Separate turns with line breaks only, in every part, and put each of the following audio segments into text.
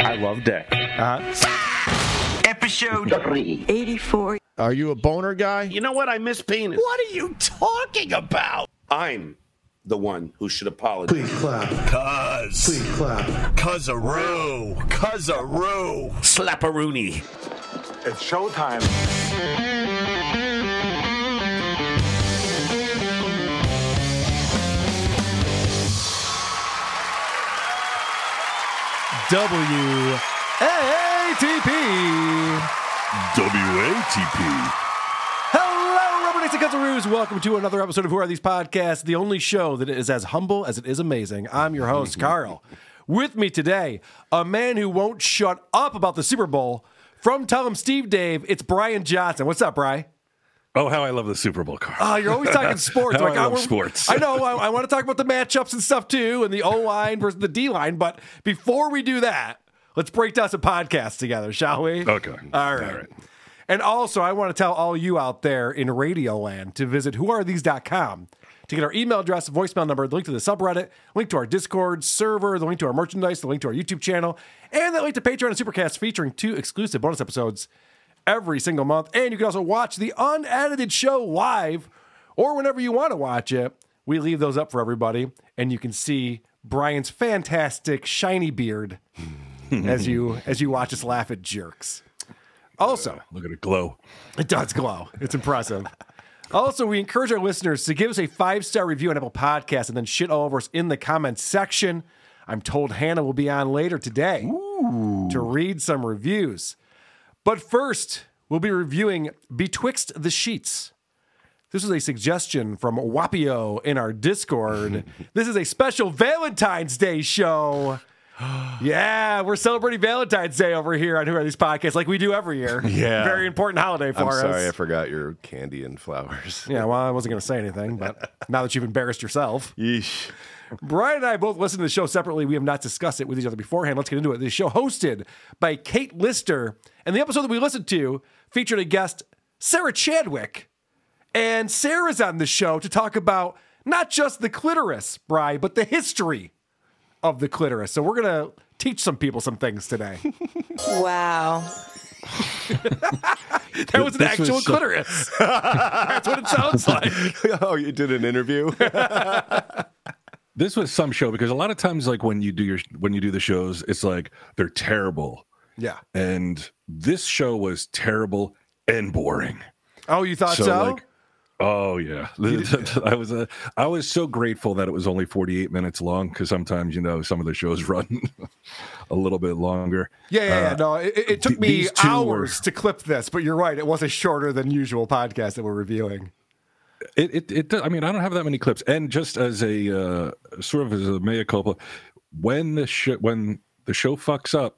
I love Dick.
uh Episode 84.
Are you a boner guy?
You know what? I miss penis.
What are you talking about?
I'm the one who should apologize.
Please clap.
Cuz.
Please clap.
Cuzaroo. Cuzaroo.
Slapperoonie.
It's showtime.
WATP.
WATP.
Hello, Rubbernecks and Cuzzaroos. Welcome to another episode of Who Are These Podcasts, the only show that is as humble as it is amazing. I'm your host, mm-hmm. Carl. With me today, a man who won't shut up about the Super Bowl. From Tell Him Steve Dave, it's Brian Johnson. What's up, Brian?
Oh, how I love the Super Bowl, Carl.
Oh, ah, you're always talking sports.
How I love sports.
I know. I, I want to talk about the matchups and stuff too, and the O line versus the D line. But before we do that, let's break down some podcasts together, shall we?
Okay.
All right.
All right.
And also, I want to tell all you out there in Radioland to visit whoarethese.com to get our email address, voicemail number, the link to the subreddit, link to our Discord server, the link to our merchandise, the link to our YouTube channel, and the link to Patreon and Supercast featuring two exclusive bonus episodes every single month. And you can also watch the unedited show live or whenever you want to watch it. We leave those up for everybody, and you can see Brian's fantastic shiny beard as you as you watch us laugh at jerks. Also, uh,
Look at it glow.
it does glow. It's impressive. Also, we encourage our listeners to give us a five star review on Apple Podcasts and then shit all over us in the comments section. I'm told Hannah will be on later today to read some reviews. But first, we'll be reviewing Betwixt the Sheets. This is a suggestion from Wapio in our Discord. this is a special Valentine's Day show. Yeah, we're celebrating Valentine's Day over here on Who Are These Podcasts, like we do every year.
Yeah.
Very important holiday for
I'm
us.
sorry, I forgot your candy and flowers.
Yeah, well, I wasn't going to say anything, but now that you've embarrassed yourself,
Yeesh.
Brian and I both listen to the show separately. We have not discussed it with each other beforehand. Let's get into it. The show hosted by Kate Lister, and the episode that we listened to featured a guest, Sarah Chadwick. And Sarah's on the show to talk about not just the clitoris, Bry, but the history of the clitoris. So we're going to teach some people some things today.
Wow.
That was an
This was
actual
so-
clitoris. That's what it sounds like.
oh, you did an interview?
This was some show because a lot of times, like when you do your when you do the shows, it's like they're terrible,
Yeah.
and this show was terrible and boring.
Oh, you thought so?
like, oh yeah, I was uh, I was so grateful that it was only forty eight minutes long because sometimes you know some of the shows run a little bit longer.
Yeah, yeah, yeah.
Uh,
No, it, it took
th-
me hours
were-
to clip this, but you're right. It was a shorter than usual podcast that we're reviewing.
It, it, it, does- I mean, I don't have that many clips. And just as a uh, sort of as a mea culpa, when the sh- when the show fucks up,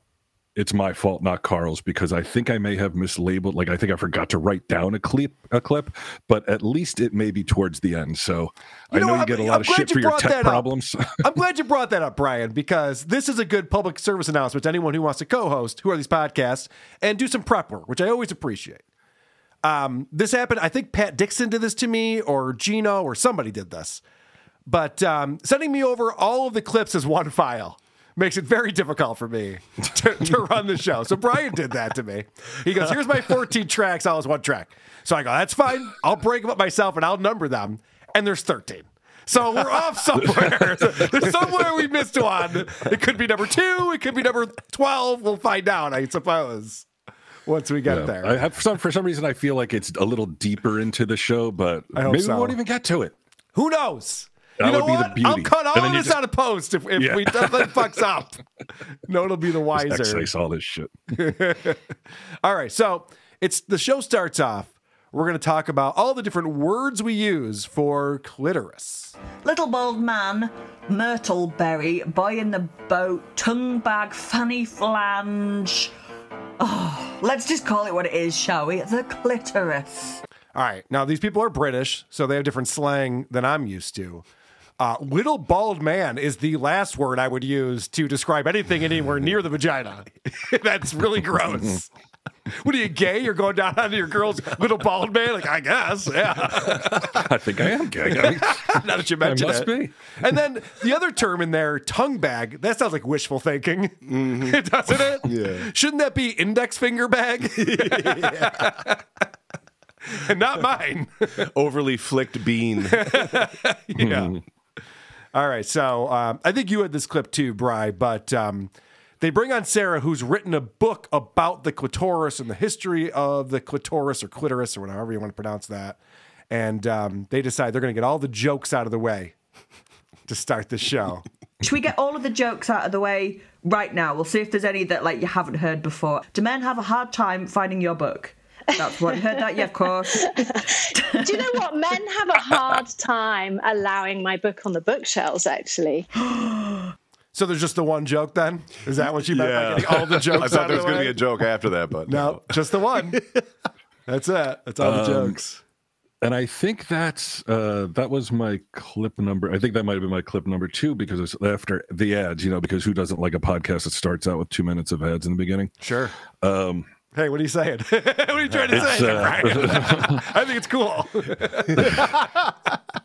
it's my fault, not Carl's, because I think I may have mislabeled. Like I think I forgot to write down a clip, a clip, but at least it may be towards the end. So I
know
know you get a lot
I'm
of shit
you
for your tech problems.
I'm glad you brought that up, Brian, because this is a good public service announcement to anyone who wants to co-host Who Are These Podcasts and do some prep work, which I always appreciate. Um, this happened. I think Pat Dixon did this to me, or Gino, or somebody did this. But um, sending me over all of the clips as one file makes it very difficult for me to, to run the show. So Brian did that to me. He goes, "Here's my 14 tracks, all as one track." So I go, "That's fine. I'll break them up myself and I'll number them." And there's 13. So we're off somewhere. There's somewhere we missed one. It could be number two. It could be number 12. We'll find out, I suppose, once we get
Yeah.
there.
I have for some for some reason I feel like it's a little deeper into the show, but
I
maybe
so.
we won't even get to it.
Who knows?
That
you know
would be the
what? I'll
beauty.
cut all of this
just-
out of post if, if
Yeah.
we nothing fucks up. No, it'll be the wiser.
Excise all this shit.
All right, so it's the show starts off we're going to talk about all the different words we use for clitoris.
Little bald man, myrtleberry, boy in the boat, tongue bag, fanny flange. Oh, let's just call it what it is, shall we? The clitoris.
All right. Now, these people are British, so they have different slang than I'm used to. Uh, little bald man is the last word I would use to describe anything anywhere near the vagina. That's really gross. What are you gay? You're going down on your girl's little bald man? Like, I guess, yeah.
I think I am gay. I mean,
now that you mention
must
it.
be.
And then the other term in there, tongue bag, that sounds like wishful thinking. Doesn't it?
Yeah.
Shouldn't that be index finger bag? and not mine.
Overly flicked bean.
yeah. All right. So um, I think you had this clip too, Bry, but um, they bring on Sarah, who's written a book about the clitoris and the history of the clitoris or clitoris or whatever you want to pronounce that. And um, they decide they're going to get all the jokes out of the way to start the show.
Should we get all of the jokes out of the way right now? We'll see if there's any that like you haven't heard before. Do men have a hard time finding your book? That's what I heard that, yeah, of course.
Do you know what? Men have a hard time allowing my book on the bookshelves, actually.
So there's just the one joke then? Is that what you meant by getting all the jokes
I thought there was
the
going to be a joke after that, but
No, just the one. That's it. That's all the
Um,
jokes.
and I think that's uh, that was my clip number. I think that might have been my clip number two because it's after the ads. You know, because who doesn't like a podcast that starts out with two minutes of ads in the beginning?
Sure.
Um,
Hey, what are you saying? what are you trying to
It's,
say,
uh,
I think it's cool.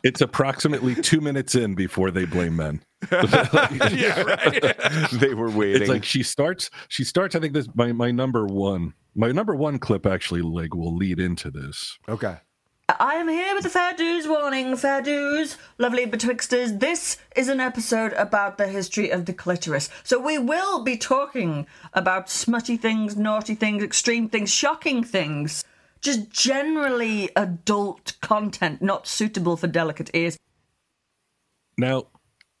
it's approximately two minutes in before they blame men.
yeah, right.
they were waiting.
It's like she starts. She starts. I think this my my number one. My number one clip actually like will lead into this.
Okay.
I am here with the fair dues warning, fair dues, lovely betwixters. This is an episode about the history of the clitoris. So we will be talking about smutty things, naughty things, extreme things, shocking things. Just generally adult content not suitable for delicate ears.
Now,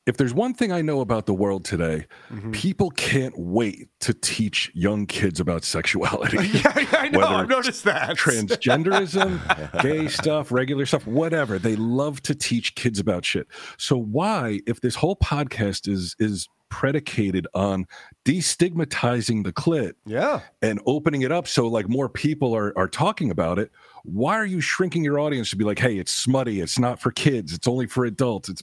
if there's one thing I know about the world today,
Mm-hmm.
people can't wait to teach young kids about sexuality.
Yeah, I know.
Whether
I've noticed that.
transgenderism, gay stuff, regular stuff, whatever. They love to teach kids about shit. So why, if this whole podcast is is predicated on destigmatizing the clit
Yeah.
and opening it up so like more people are are talking about it, why are you shrinking your audience to be like, hey, it's smutty, it's not for kids, it's only for adults. It's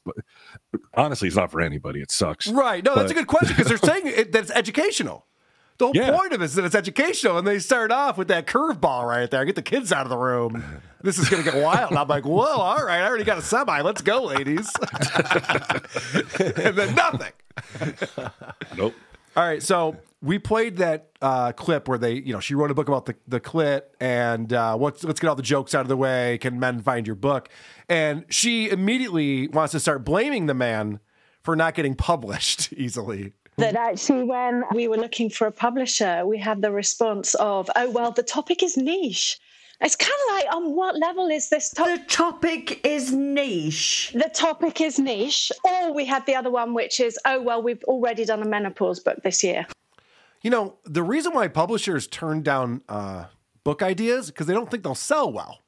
honestly, it's not for anybody. It sucks.
Right. No, that's a good question because they're saying it, that it's educational. The whole
Yeah.
point of it is that it's educational, and they start off with that curveball right there. Get the kids out of the room. This is going to get wild. I'm like, whoa, all right, I already got a semi. Let's go, ladies. and then nothing.
Nope.
All right, so we played that uh, clip where they, you know, she wrote a book about the, the clit and uh, let's let's get all the jokes out of the way. Can men find your book? And she immediately wants to start blaming the man for not getting published easily.
That actually, when we were looking for a publisher, we had the response of, oh, well, the topic is niche. It's kind of like, on what level is this
The
topic?
topic is niche.
The topic is niche. Or we had the other one, which is, oh, well, we've already done a menopause book this year.
You know, the reason why publishers turn down uh, book ideas because they don't think they'll sell well.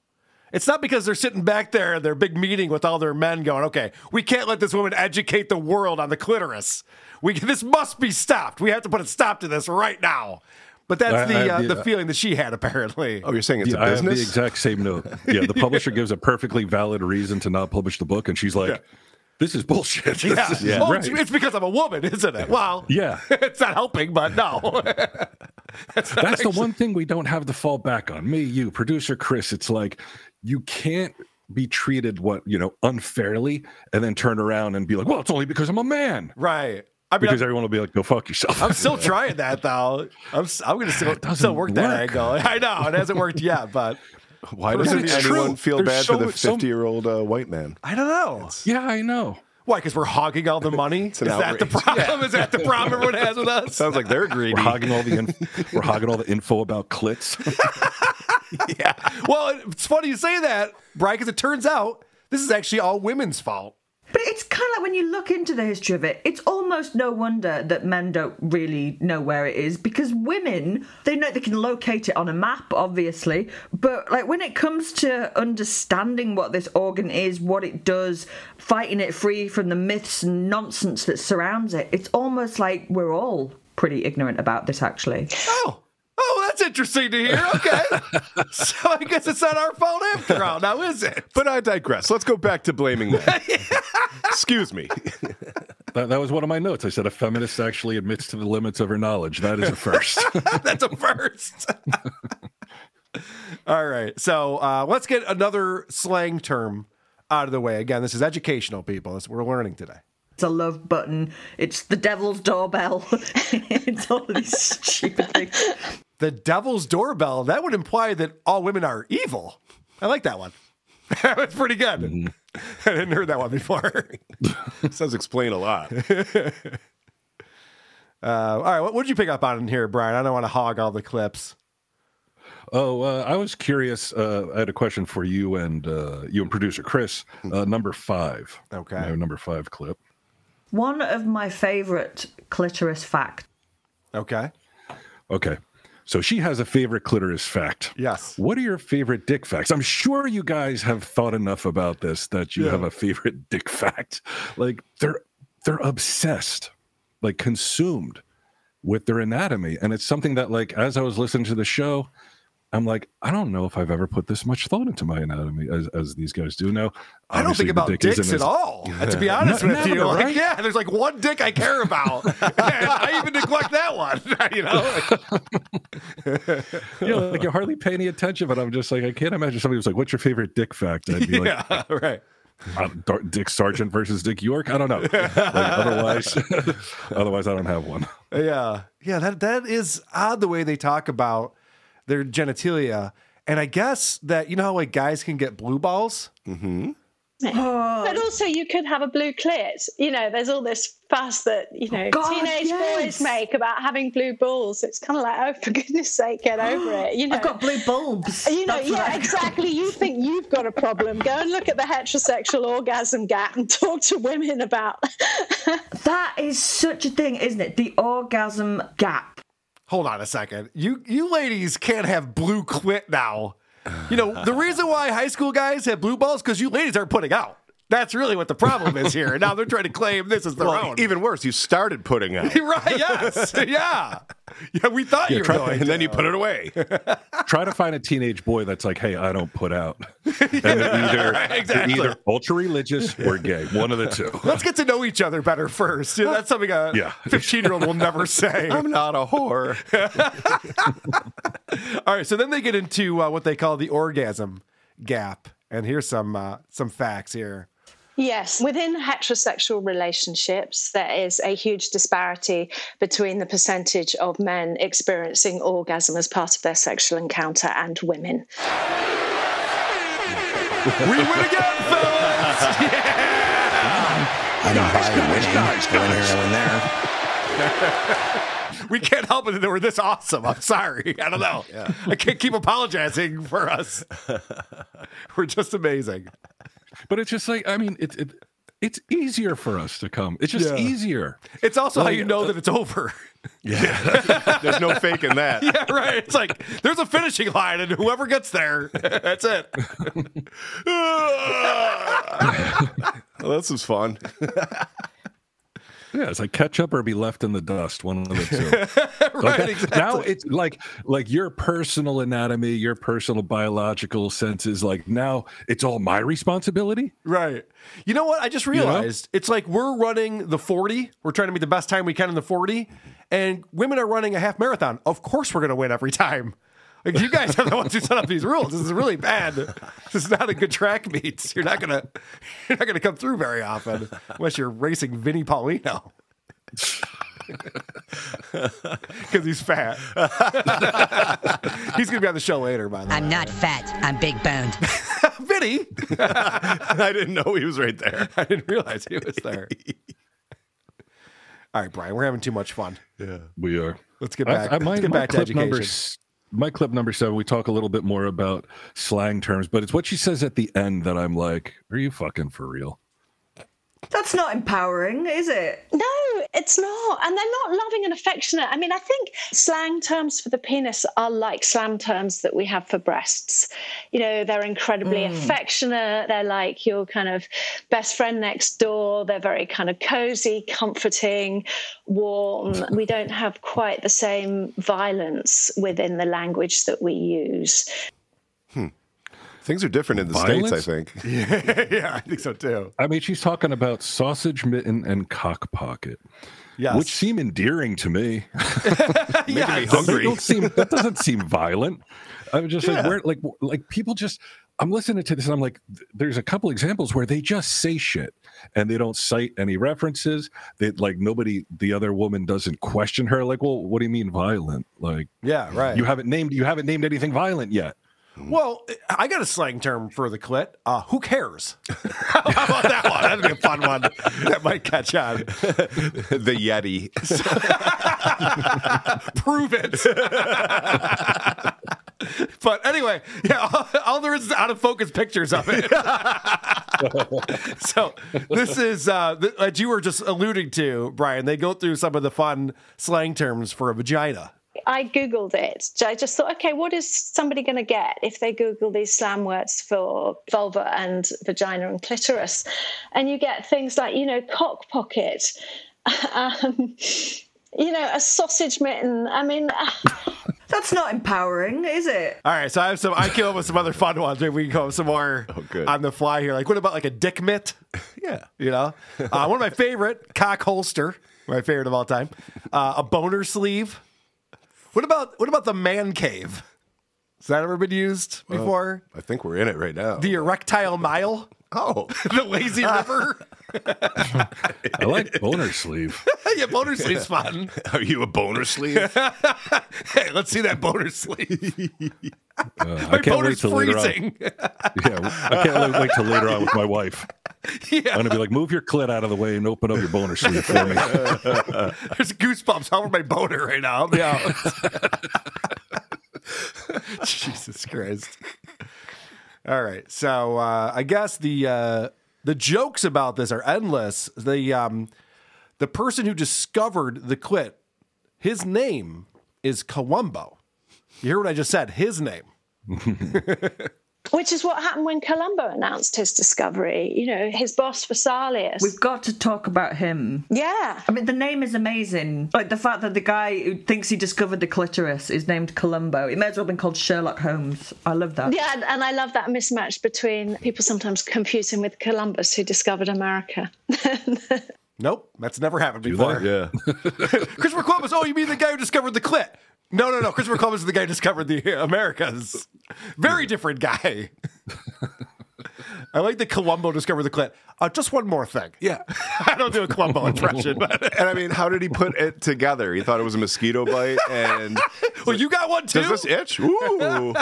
It's not because they're sitting back there in their big meeting with all their men going, okay, we can't let this woman educate the world on the clitoris. We this must be stopped. We have to put a stop to this right now. But that's
I-
the
I-
uh,
yeah.
the feeling that she had apparently.
oh, you're saying it's
Yeah,
a
I have the exact same note. Yeah, the publisher gives a perfectly valid reason to not publish the book, and she's like,
Yeah.
"This is bullshit."
Yeah.
This is
Oh,
right.
it's, it's because I'm a woman, isn't it? Well,
Yeah.
it's not helping, but no.
That's the one thing we don't have to fall back on. Me, you, producer Chris. It's like you can't be treated what you know unfairly, and then turn around and be like, "Well, it's only because I'm a man."
right. I mean,
Because
I'm,
everyone will be like, "Go fuck yourself."
I'm still trying that though. I'm I'm gonna still, still work that angle. I know it hasn't worked yet, but
Why doesn't
It's
anyone
true.
feel
There's
bad
so-
for the
so-
50 year old uh, white man?
I don't know.
yeah, I know.
Why? Because we're hogging all the money. Is
an
that the
outrage.
problem? Is that the problem everyone has with us?
Sounds like they're greedy.
We're hogging all the inf- we're hogging all the info about clits.
yeah. Well, it's funny you say that, Brian, because it turns out this is actually all women's fault.
But it's kind of like when you look into the history of it, it's almost no wonder that men don't really know where it is because women, they know they can locate it on a map, obviously. But like when it comes to understanding what this organ is, what it does, fighting it free from the myths and nonsense that surrounds it, it's almost like we're all pretty ignorant about this actually.
Oh. Oh, that's interesting to hear. Okay. so I guess it's not our fault after all, now is it?
But I digress. Let's go back to blaming men. Excuse me.
That, that was one of my notes. I said a feminist actually admits to the limits of her knowledge. That is a first.
That's a first. All right. So uh, let's get another slang term out of the way. Again, this is educational, people. This we're learning today.
It's a love button. It's the devil's doorbell. it's all these stupid things.
The devil's doorbell. That would imply that all women are evil. I like that one. that was pretty good. I didn't hear that one before.
This does explain a lot.
Uh, all right. What did you pick up on in here, Brian? I don't want to hog all the clips.
Oh, uh, I was curious. Uh, I had a question for you and uh, you and producer Chris. Uh, number five.
Okay.
My number five clip.
One of my favorite clitoris facts.
Okay.
Okay. So she has a favorite clitoris fact.
Yes.
What are your favorite dick facts? I'm sure you guys have thought enough about this that you
Yeah.
have a favorite dick fact. Like they're they're obsessed, like consumed with their anatomy. And it's something that like as I was listening to the show, I'm like, I don't know if I've ever put this much thought into my anatomy as, as these guys do. Now,
I don't think about
dick
dicks at
as-
all. And to be honest
No-
with you, like,
right?
yeah, there's like one dick I care about, I even neglect that one. You know,
you know, like you hardly pay any attention, but I'm just like, I can't imagine somebody was like, "What's your favorite dick fact?" I'd be like,
right.
Dick Sargent versus Dick York. I don't know. Like, otherwise, otherwise, I don't have one.
Yeah, yeah. That that is odd the way they talk about their genitalia, and I guess that you know how like guys can get blue balls. Mm-hmm.
But also, you could have a blue clit. You know, there's all this fuss that you know
God,
teenage
yes.
boys make about having blue balls. It's kind of like, oh, for goodness sake, get over it. You know,
I've got blue bulbs.
you know,
That's
yeah, exactly. You think you've got a problem? Go and look at the heterosexual orgasm gap and talk to women about.
That is such a thing, isn't it? The orgasm gap.
Hold on a second. You you ladies can't have blue clit now. You know the reason why high school guys have blue balls because you ladies aren't putting out. That's really what the problem is here. And now they're trying to claim this is their
Well,
own.
even worse, you started putting out.
right? Yes. yeah. Yeah. We thought you were
try-
going,
and then you put it away.
Try to find a teenage boy that's like, "Hey, I don't put out." And they're either, they're
exactly.
either ultra religious or gay. One of the two.
Let's get to know each other better first. You know, that's something a
Yeah.
15 year old will never say.
I'm not a whore.
All right, so then they get into uh, what they call the orgasm gap, and here's some uh, some facts here.
Yes, within heterosexual relationships, there is a huge disparity between the percentage of men experiencing orgasm as part of their sexual encounter and women.
We win again, fellas!
I don't buy the winning. Go in here and there.
We can't help it that we're this awesome. I'm sorry. I don't know. I can't keep apologizing for us. we're just amazing.
But it's just like, I mean, it's it it's easier for us to come. It's just
Yeah.
easier.
It's also how you know uh, that it's over.
Yeah, there's no faking that.
yeah, right. It's like there's a finishing line, and whoever gets there, that's it.
Well, this was fun.
Yeah, it's like catch up or be left in the dust. One of the two.
right,
Okay?
exactly.
Now it's like like your personal anatomy, your personal biological senses. Like now it's all my responsibility.
Right. You know what? I just
know?
realized it's like we're running the 40. We're trying to make the best time we can in the 40, and women are running a half marathon. Of course, we're going to win every time. Like you guys are the ones who set up these rules. This is really bad. This is not a good track meet. You're not gonna you're not gonna come through very often unless you're racing Vinnie Paulino. Because he's fat. he's gonna be on the show later, by the way.
I'm not fat. I'm big boned.
Vinny.
I didn't know he was right there.
I didn't realize he was there. All right, Brian, we're having too much fun.
Yeah.
We are.
Let's get back.
I, I, my,
let's get back to education.
s- my clip number seven, we talk a little bit more about slang terms, but it's what she says at the end that I'm like, are you fucking for real?
That's not empowering, is it?
No, it's not. And they're not loving and affectionate. I mean, I think slang terms for the penis are like slang terms that we have for breasts. You know, they're incredibly hmm. affectionate. They're like your kind of best friend next door. They're very kind of cozy, comforting, warm. We don't have quite the same violence within the language that we use.
Things are different in the
Violence?
states, I think.
yeah, I think so too.
I mean, she's talking about sausage mitten and cock pocket,
Yes.
which seem endearing to me.
Making me hungry.
don't seem that doesn't seem violent. I'm just like where like like people just I'm listening to this and I'm like there's a couple examples where they just say shit and they don't cite any references. They like nobody the other woman doesn't question her like well what do you mean violent? Like
yeah, right.
you haven't named you haven't named anything violent yet.
Well, I got a slang term for the clit. Uh, who cares? How about that one? That'd be a fun one. That might catch on.
the Yeti.
Prove it. but anyway, yeah, all, all there is is out of focus pictures of it. so this is, uh, th- you were just alluding to, Brian, they go through some of the fun slang terms for a vagina.
I Googled it. I just thought, okay, what is somebody going to get if they Google these slam words for vulva and vagina and clitoris? And you get things like, you know, cock pocket, um, you know, a sausage mitten. I mean,
That's not empowering, is it?
All right, so I have some. I came up with some other fun ones. Maybe we can come up with some more
good.
on the fly here. Like, what about like a dick mitt?
Yeah.
You know, uh, one of my favorite cock holster, my favorite of all time. Uh, a boner sleeve. What about what about the man cave? Has that ever been used before?
I think we're in it right now.
the erectile mile,
oh.
the lazy river.
I like boner sleeve.
yeah, boner sleeve's fun.
Are you a boner sleeve?
Hey, let's see that boner sleeve.
Uh, I
My
can't wait
boner's
till later on.
freezing.
Yeah, I can't wait till later on with my wife.
yeah,
I'm gonna be like, move your clit out of the way and open up your boner sleeve for me.
there's goosebumps all over my boner right now. Yeah. Jesus Christ. All right. So uh, I guess the uh, the jokes about this are endless. The um, the person who discovered the clit, his name is Colombo. You hear what I just said? His name.
which is what happened when Colombo announced his discovery. You know, his boss Vesalius.
We've got to talk about him.
yeah.
I mean, the name is amazing. Like the fact that the guy who thinks he discovered the clitoris is named Colombo. It may as well have been called Sherlock Holmes. I love that.
Yeah, and- and I love that mismatch between people sometimes confuse him with Columbus, who discovered America.
Nope, that's never happened
Do
before.
that? Yeah.
Christopher Columbus. Oh, you mean the guy who discovered the clit? No, no, no. Christopher Columbus is the guy who discovered the Americas. Very different guy. I like that Colombo discovered the clit. Uh, just one more thing.
yeah.
I don't do a Columbo impression, but
And I mean, how did he put it together? He thought it was a mosquito bite, and
well, you got one too.
does this itch? Ooh.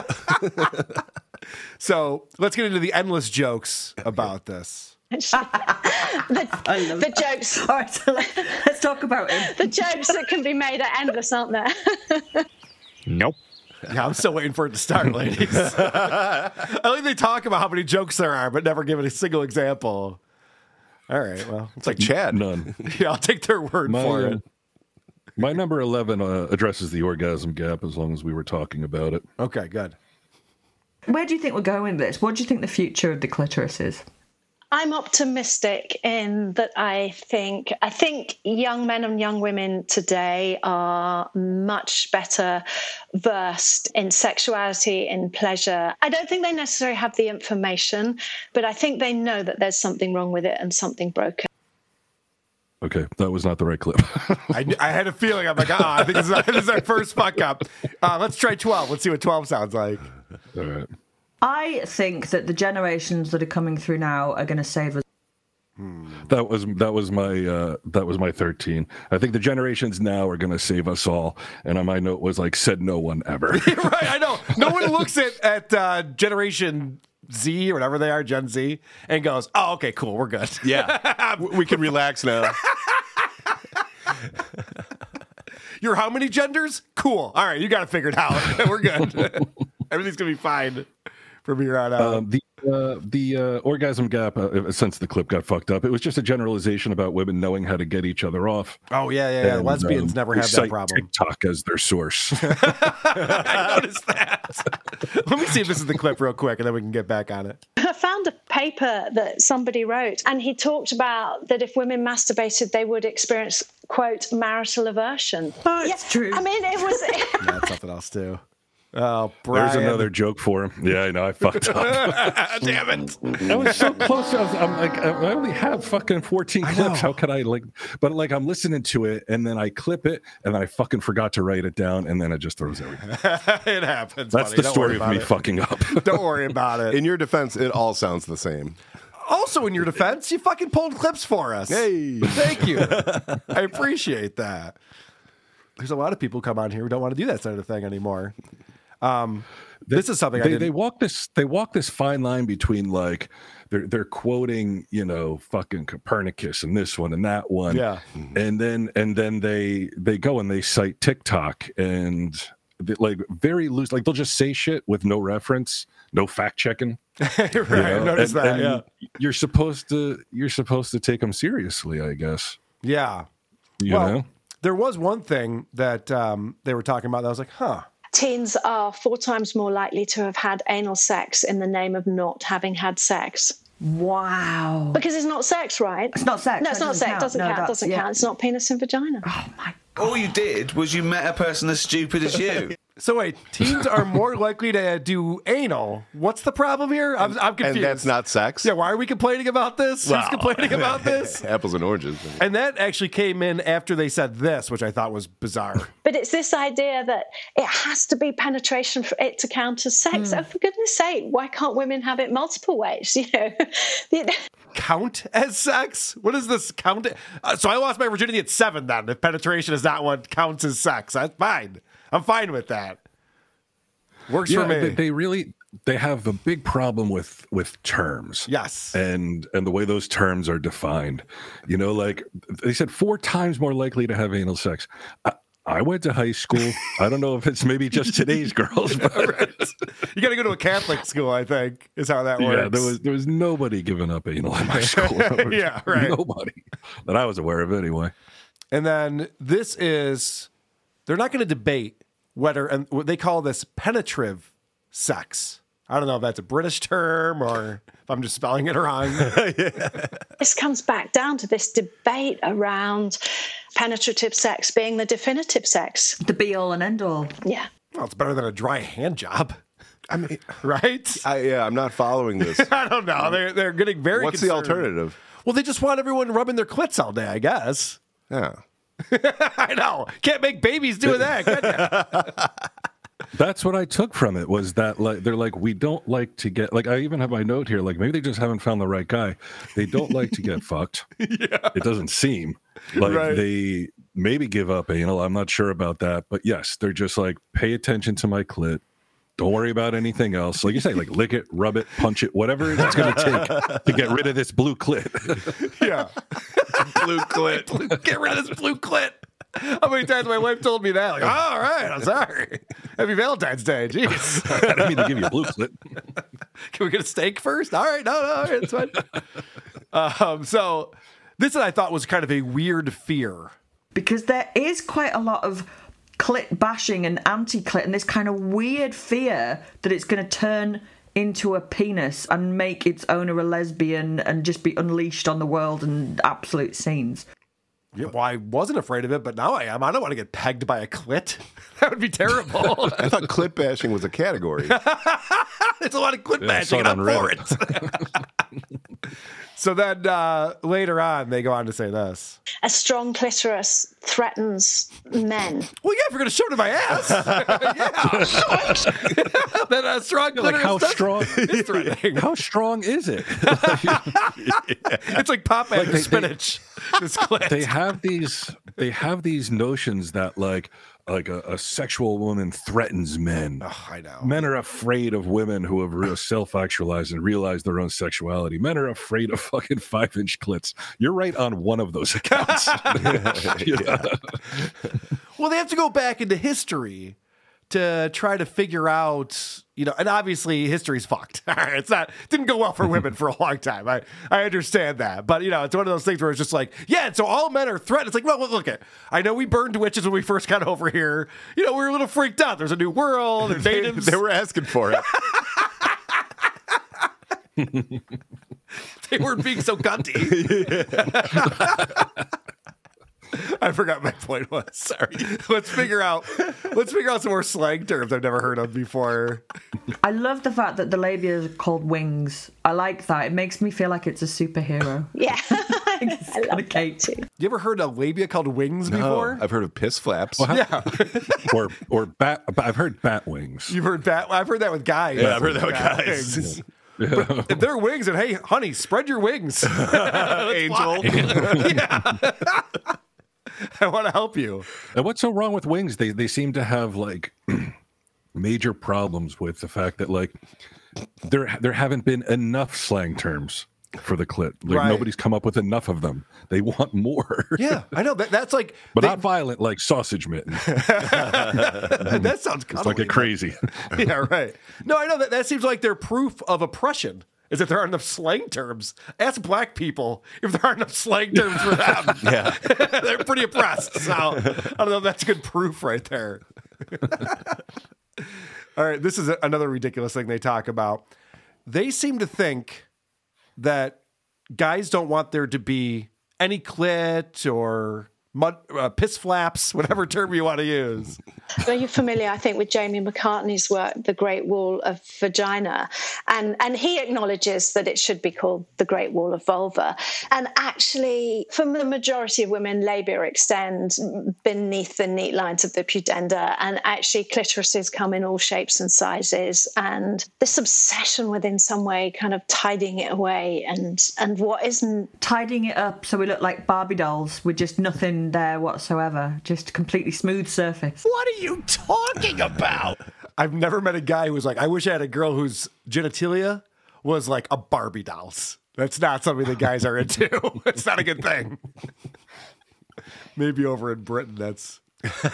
So let's get into the endless jokes about this.
The, the jokes,
All right, so let, let's talk about him.
the jokes that can be made are endless, aren't there?
Nope.
Yeah, I'm still waiting for it to start, ladies. I like they talk about how many jokes there are, but never give it a single example. All right, well,
It's like Chad.
None.
yeah, I'll take their word
My,
for
uh,
it.
my number 11 uh, addresses the orgasm gap as long as we were talking about it.
Okay, good.
Where do you think we're going with this? What do you think the future of the clitoris is?
I'm optimistic in that I think I think young men and young women today are much better versed in sexuality in pleasure. I don't think they necessarily have the information, but I think they know that there's something wrong with it and something broken.
Okay, that was not the right clip.
I, I had a feeling. I'm like, ah, I think this is, our, this is our first fuck up. Uh, let's try 12. Let's see what 12 sounds like.
All right.
I think that the generations that are coming through now are going to save us.
That was that was my uh, that was my thirteen. I think the generations now are going to save us all. And on my note was like said no one ever.
right, I know. No one looks at, at uh, Generation Z or whatever they are, Gen Z, and goes, oh, okay, cool, we're good.
Yeah. We can relax now.
You're how many genders? Cool. All right, you got to figure it figured out. we're good. Everything's going to be fine from here on out.
um, the uh, the uh, orgasm gap, uh, since the clip got fucked up, it was just a generalization about women knowing how to get each other off.
Oh yeah, yeah, yeah.
And,
Lesbians
um,
never have that
cite
problem.
TikTok as their source.
I noticed that. Let me see if this is the clip real quick, and then we can get back on it.
I found a paper that somebody wrote, and he talked about that if women masturbated, they would experience, quote, marital aversion.
Oh, it's true.
I mean, it was.
That's something else too. Oh, Brian.
There's another joke for him. Yeah, I know. I fucked up.
Damn it!
I was so close. I was, I'm like, I only have fucking 14 clips. How could I like? But like, I'm listening to it, and then I clip it, and then I fucking forgot to write it down, and then it just throws everything.
it happens.
That's
buddy.
the
Don't
story of me
it.
fucking up.
Don't worry about it.
In your defense, it all sounds the same.
Also, in your defense, you fucking pulled clips for us.
Hey.
Thank you. I appreciate that. There's a lot of people come on here who don't want to do that sort of thing anymore. Um, this is something I
they,
didn't.
they walk this they walk this fine line between like they're they're quoting you know fucking Copernicus and this one and that one
Yeah.
and then and then they they go and they cite TikTok and they, like very loose like they'll just say shit with no reference no fact checking
right,
you
I
know?
noticed
And-
that.
and
yeah.
you're supposed to you're supposed to take them seriously I guess
Yeah.
you
well,
know
there was one thing that um, they were talking about that I was like, huh.
Teens are four times more likely to have had anal sex in the name of not having had sex.
Wow.
Because it's not sex, right?
It's not sex.
No, it's
That
not
doesn't
sex.
count.
Doesn't
No,
count.
that's-
Doesn't
yeah.
count. It's not penis and vagina. Oh my God.
All you did was you met a person as stupid as you.
So wait, teens are more likely to do anal. What's the problem here? I'm, I'm confused.
And that's not sex?
Yeah, why are we complaining about this?
Well,
Who's complaining about this?
Apples and oranges.
And that actually came in after they said this, which I thought was bizarre.
But it's this idea that it has to be penetration for it to count as sex.
Hmm.
Oh, for goodness sake, why can't women have it multiple ways? You know,
count as sex? What is this count? Uh, so I lost my virginity at seven. Then if penetration is not what counts as sex, that's fine. I'm fine with that. Works
yeah,
for me.
They, they really they have a big problem with with terms.
yes.
and and the way those terms are defined you know like they said four times more likely to have anal sex i, I went to high school i don't know if it's maybe just today's girls but
you got to go to a Catholic school. I think is how that works.
yeah there was there was nobody giving up anal in my school
Yeah, right.
nobody that i was aware of anyway
And then this is they're not going to debate whether and what they call this penetrative sex. I don't know if that's a British term or if I'm just spelling it wrong.
this comes back down to this debate around penetrative sex being the definitive sex.
The be all and end all.
Yeah.
well, it's better than a dry hand job,
I mean,
right?
I, yeah, I'm not following this.
I don't know. They're they're getting very.
What's the alternative?
Well, they just want everyone rubbing their clits all day. I guess.
Yeah.
I know. Can't make babies doing that.
That's what i took from it was that like they're like we don't like to get like i even have my note here like maybe they just haven't found the right guy they don't like to get fucked Yeah. it doesn't seem like
Right.
they maybe give up anal i'm not sure about that but yes they're just like pay attention to my clit don't worry about anything else like you say like lick it rub it punch it whatever it's going to take to get rid of this blue clit
yeah. blue clit. Get rid of this blue clit. How many times my wife told me that? Like, oh, all right, I'm sorry. Happy Valentine's Day. Jeez.
i didn't mean to give you a blue clit
Can we get a steak first? All right, no, no, all right, it's fine. um, so this I thought was kind of a weird fear.
because there is quite a lot of clit bashing and anti clit and this kind of weird fear that it's going to turn into a penis and make its owner a lesbian and just be unleashed on the world and absolute scenes.
Yeah, well, I wasn't afraid of it, but now I am. I don't want to get pegged by a clit. That would be terrible.
I thought clit bashing was a category.
it's a lot of clit
yeah,
bashing, and I'm
on
for it. So then uh, later on, they go on to say this.
A strong clitoris threatens men.
Well, yeah, if you're going to shove it in my ass. yeah. then a strong
like how
clitoris does-
strong
is threatening.
how strong is it
It's like Popeye
Like
with
they-
spinach. this clit.
they have these they have these notions that like like a, a sexual woman threatens men.
Oh, I know.
men are afraid of women who have real self-actualized and realized their own sexuality. Men are afraid of fucking five inch clits. You're right on one of those accounts.
Well, they have to go back into history to try to figure out, you know, and obviously history's fucked. it's not didn't go well for women for a long time. I I understand that, but you know, it's one of those things where it's just like, yeah, so all men are threatened. It's like, well, look at, I know we burned witches when we first got over here. You know, we were a little freaked out. There's a new world. There's
They,
natives.
they were asking for it.
they weren't being so cunty. I forgot my point was. Sorry. Let's figure out let's figure out some more slang terms I've never heard of before.
I love the fact that the labia is called wings. I like that. It makes me feel like it's a superhero.
Yeah. I
Got a
love
cape.
that too.
You ever heard a labia called wings
No,
before?
I've heard of piss flaps.
yeah.
or or bat. I've heard bat wings.
You've heard that I've heard that with guys.
Yeah, I've heard that with
Bat
guys.
wings. But if they're wings and hey, honey, spread your wings.
Angel.
I want to help you.
And what's so wrong with wings? They they seem to have like major problems with the fact that like there there haven't been enough slang terms for the clit. Like
Right.
nobody's come up with enough of them. They want more.
Yeah, I know that that's like
But
they-
not violent like sausage mitten.
that sounds
It's like a crazy.
yeah, right. No, I know that that seems like they're proof of oppression. Is that there aren't enough slang terms? Ask black people if there aren't enough slang terms for them.
Yeah.
they're pretty oppressed. So I don't know if that's good proof right there. All right, this is another ridiculous thing they talk about. They seem to think that guys don't want there to be any clit or mud, uh, piss flaps, whatever term you want to use.
Are you familiar, I think, with Jamie McCartney's work, The Great Wall of Vagina? And, and he acknowledges that it should be called The Great Wall of Vulva. And actually, for the majority of women, labia extend beneath the neat lines of the pudenda. And actually, clitorises come in all shapes and sizes. And this obsession with, in some way, kind of tidying it away and, and what isn't
Tidying it up so we look like Barbie dolls with just nothing there whatsoever. Just completely smooth surface.
What are you talking about?
I've never met a guy who was like, I wish I had a girl whose genitalia was like a Barbie doll's. That's not something that guys are into. it's not a good thing. Maybe over in Britain, that's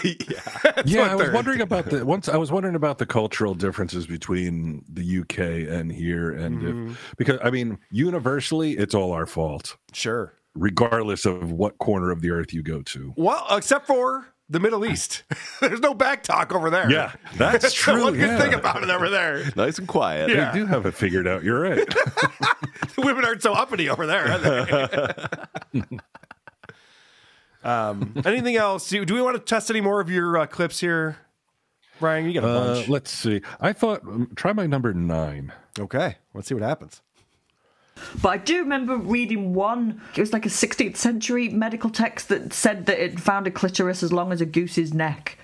yeah, Yeah, I was wondering about the once I was wondering about the cultural differences between the UK and here and if, mm-hmm. because I mean universally it's all our fault
sure.
Regardless of what corner of the earth you go to.
Well, except for the Middle East. There's no back talk over there.
Yeah, that's
That's the
true.
one good
yeah.
thing about it over there.
Nice and quiet.
They do have it figured out. You're right.
Women aren't so uppity over there, are they? um, anything else? Do, do we want to test any more of your uh, clips here, Brian? You got a
Uh,
bunch.
let's see. I thought um, try my number nine.
okay, let's see what happens.
But I do remember reading one, it was like a 16th century medical text that said that it found a clitoris as long as a goose's neck.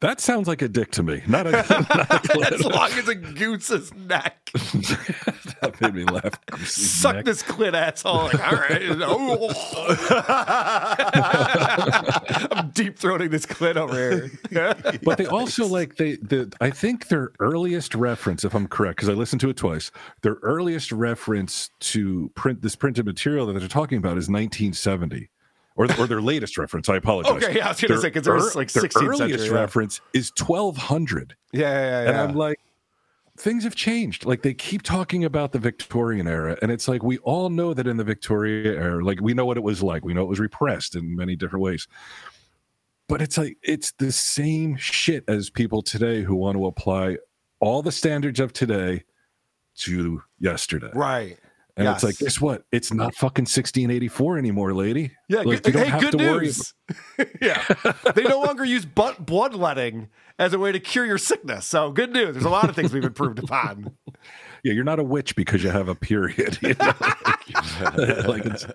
That sounds like a dick to me. Not a, not a
as long as a goose's neck.
that made me laugh. Goose's
Suck
neck.
this clit asshole. Like, all right. Oh. I'm deep throating this clit over here.
but they also like they the I think their earliest reference, if I'm correct, because I listened to it twice, their earliest reference to print this printed material that they're talking about is 1970. Or, or their latest reference, I apologize.
Okay, yeah, I was gonna
Their
say, 'cause there was, like,
their
16th
earliest
century, yeah.
reference is 1200,
yeah, yeah, yeah.
and I'm like, things have changed. Like they keep talking about the Victorian era, and it's like we all know that in the Victorian era, like we know what it was like. We know it was repressed in many different ways. But it's like it's the same shit as people today who want to apply all the standards of today to yesterday.
right.
And it's like, guess what? It's not fucking 1684 anymore, lady.
Yeah,
like, you don't
hey,
have
good
to worry.
news. yeah, they no longer use butt bloodletting as a way to cure your sickness. So good news. There's a lot of things we've improved upon.
Yeah, you're not a witch because you have a period. you know? like it's,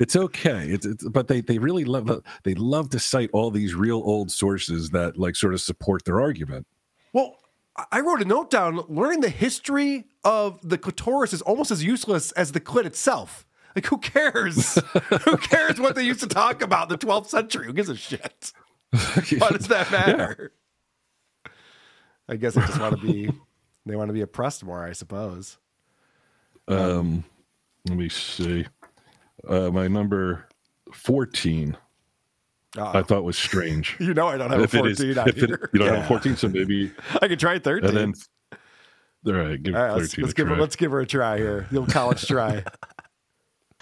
it's okay. It's, it's but they they really love they love to cite all these real old sources that like sort of support their argument.
Well, I- wrote a note down. Learning the history of the clitoris is almost as useless as the clit itself. Like, who cares? who cares what they used to talk about in the 12th century? Who gives a shit? Why does that matter? I guess they just want to be. They want to be oppressed more, I suppose.
Um, let me see. Uh, my number 14 I thought was strange.
You know I don't have
if
a
it is,
14 on
if it, you don't
Yeah.
have 14, so maybe
I could try 13.
and then all right, give
All right,
13
let's, let's
a
give her let's give her a try here. The old college try.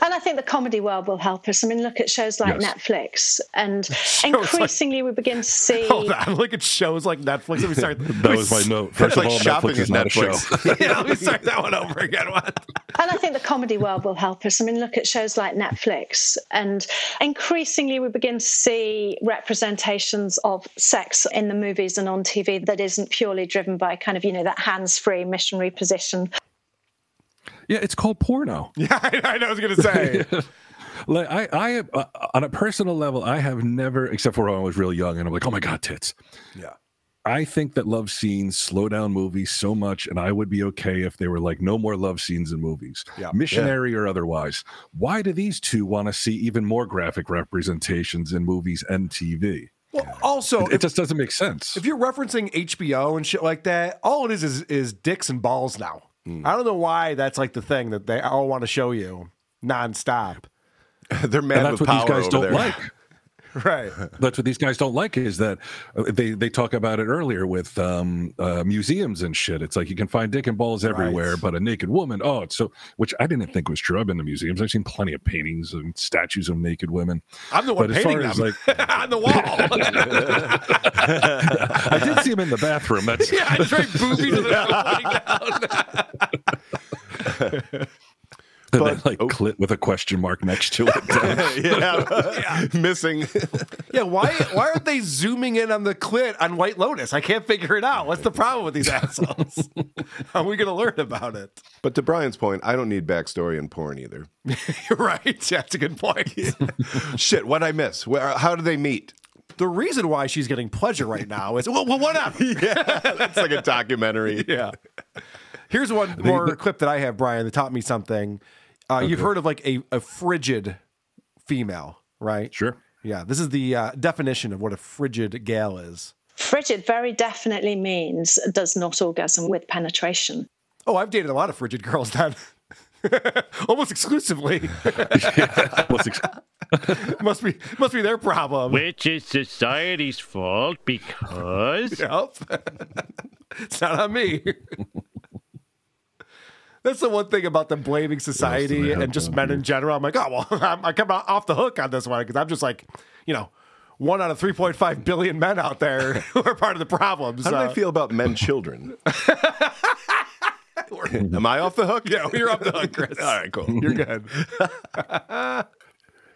And I think the comedy world will help us. I mean, look at shows like
Yes.
Netflix, and
like-
increasingly we begin to oh, see.
Hold on, look at shows like Netflix. Let me start.
that was my note. First
like
of all,
shopping
Netflix is not a show.
Netflix.
yeah, let me start that one over again.
And I think the comedy world will help us. I mean, look at shows like Netflix, and increasingly we begin to see representations of sex in the movies and on TV that isn't purely driven by kind of, you know, that hands free missionary position.
Yeah, it's called porno.
Yeah, I, I know. I was gonna say.
Like I, I, uh, on a personal level, I have never, except for when I was real young, and I'm like, oh my god, tits.
Yeah.
I think that love scenes slow down movies so much, and I would be okay if they were like no more love scenes in movies,
Yeah.
missionary or otherwise. Why do these two want to see even more graphic representations in movies and TV?
Well, also,
It, it
if,
just doesn't make sense.
if you're referencing HBO and shit like that, all it is is, is dicks and balls now.
Hmm.
I don't know why that's like the thing that they all want to show you nonstop.
They're mad
and that's
with
what these
power
guys
over
don't
there.
like.
Right.
That's what these guys don't like is that uh, they they talk about it earlier with um, uh, museums and shit. It's like you can find dick and balls everywhere,
Right.
but a naked woman, oh, it's so. Which I didn't think was true. I've been to museums. I've seen plenty of paintings and statues of naked women.
I'm the one
But as
painting
far
them
like-
on the wall.
I did see him in the bathroom. That's
yeah, I just right booby to the down.
And then, like oh. clit with a question mark next to it.
yeah. missing.
Yeah, why why aren't they zooming in on the clit on White Lotus? I can't figure it out. What's the problem with these assholes? How are we going to learn about it?
But to Brian's point, I don't need backstory in porn either.
You're right. That's a good point.
Shit, what I miss? Where? How do they meet?
The reason why she's getting pleasure right now is well, well what up?
Yeah, that's like a documentary.
Yeah. Here's one more clip that I have, Brian, that taught me something. Uh, You've heard of like a, a frigid female, right?
sure.
Yeah. This is the uh, definition of what a frigid gal is.
Frigid very definitely means does not orgasm with penetration.
Oh, I've dated a lot of frigid girls then. Almost exclusively.
What's ex-
must be must be their problem.
Which is society's fault because
Yep. it's not on me. That's the one thing about them blaming society
have
and just men in general. I'm like, oh well, I'm, I come out off the hook on this one because I'm just like, you know, one out of 3.5 billion men out there who are part of the problem.
How
so-
do I feel about men children? Am I off the hook?
Yeah, you're off the hook, Chris.
All right, cool.
You're good.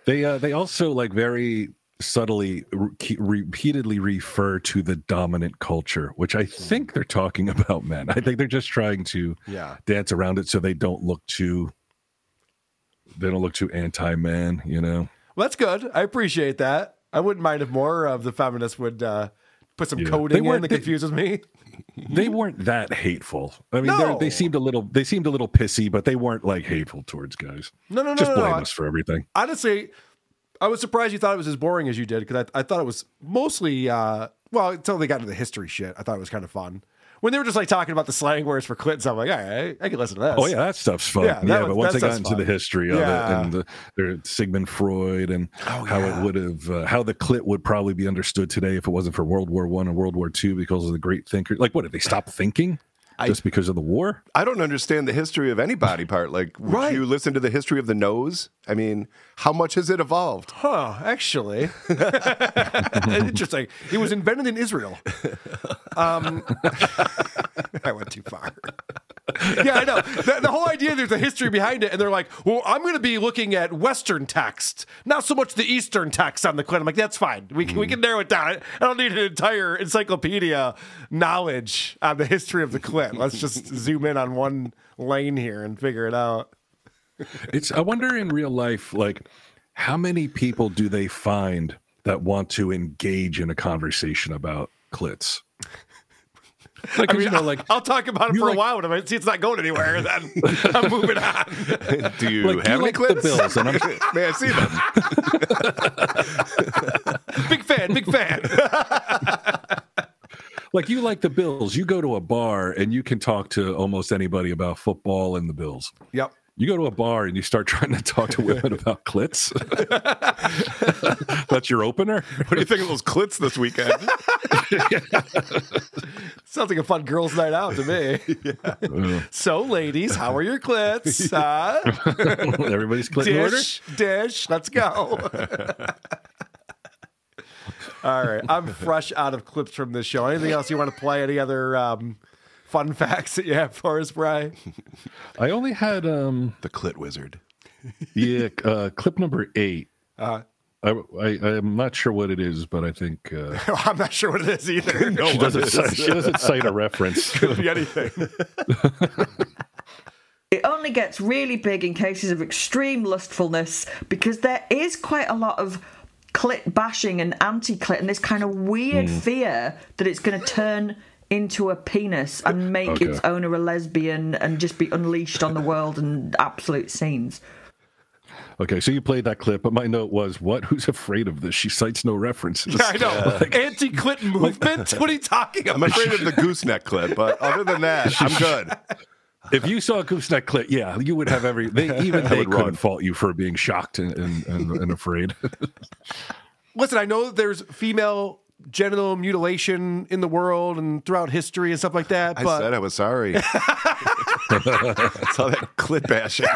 They uh, they also like very subtly re- repeatedly refer to the dominant culture, which I think they're talking about men. I think they're just trying to
Yeah.
dance around it so they don't look too they don't look too anti-man, you know.
Well, that's good. I appreciate that. I wouldn't mind if more of the feminists would uh, put some
Yeah.
Coding in
weren't-
that
they-
confuses me.
They weren't that hateful. I mean,
No.
they seemed a little they seemed a little pissy, but they weren't like hateful towards guys.
No, no, no,
Just
no,
blame
no.
us for everything.
honestly, I was surprised you thought it was as boring as you did because I, I thought it was mostly, uh, well, until they got into the history shit, I thought it was kind of fun. When they were just like talking about the slang words for clit and I'm like, all right, I can listen to this.
Oh yeah, that stuff's fun.
Yeah,
Yeah,
was-
but once
that
they got into the history of
Yeah.
it and the, their Sigmund Freud and
Oh,
how
yeah.
it would have, uh, how the clit would probably be understood today if it wasn't for World War One and World War Two because of the great thinkers. Like, what did they stop thinking just because of the war?
I don't understand the history of any body part. Like, would
Right.
you listen to the history of the nose? I mean, how much has it evolved?
Huh, actually. Interesting. It was invented in Israel. Um, I went too far. yeah, I know. The, the whole idea there's a history behind it, and they're like, well, I'm going to be looking at Western text, not so much the Eastern text on the clit. I'm like, that's fine. We can, we mm-hmm. can narrow it down. I don't need an entire encyclopedia knowledge on the history of the clit. Let's just zoom in on one lane here and figure it out.
It's. I wonder in real life, like, how many people do they find that want to engage in a conversation about clits? Like,
I
'cause,
mean,
you know, like
I'll talk about it for
like-
a while, and if I see it's not going anywhere, then I'm moving on.
Do you
Like, do
have
you
any
like the
clips?
Bills? And I'm-
May I see them?
Big fan, big fan.
like you like the Bills. You go to a bar and you can talk to almost anybody about football and the Bills.
Yep.
You go to a bar and you start trying to talk to women about clits. That's your opener.
What do you think of those clits this weekend?
Sounds like a fun girls' night out to me. so, ladies, how are your clits? Huh?
Everybody's clit in order.
dish, dish. Let's go. All right, I'm fresh out of clips from this show. Anything else you want to play? Any other um, fun facts that you have for us, Brian?
I only had um
the clit wizard.
yeah uh, clip number eight.
Uh,
I, I I'm not sure what it is, but I think uh,
I'm not sure what it is either.
No she doesn't cite, she doesn't cite a reference.
Could be anything.
It only gets really big in cases of extreme lustfulness because there is quite a lot of clit bashing and anti clit and this kind of weird
Hmm.
fear that it's going to turn into a penis and make
Okay.
its owner a lesbian and just be unleashed on the world and absolute scenes.
Okay, so you played that clip, but my note was, "What? Who's afraid of this?" She cites no references.
Yeah, I know. anti-Clinton movement? what are you talking about?
I'm afraid of the gooseneck clip, but other than that, I'm good.
If you saw a gooseneck clip, yeah, you would have every. They, even they couldn't
run.
fault you for being shocked and and, and, and afraid.
Listen, I know there's female genital mutilation in the world and throughout history and stuff like that,
I
but
said I was sorry. Saw that clit bashing.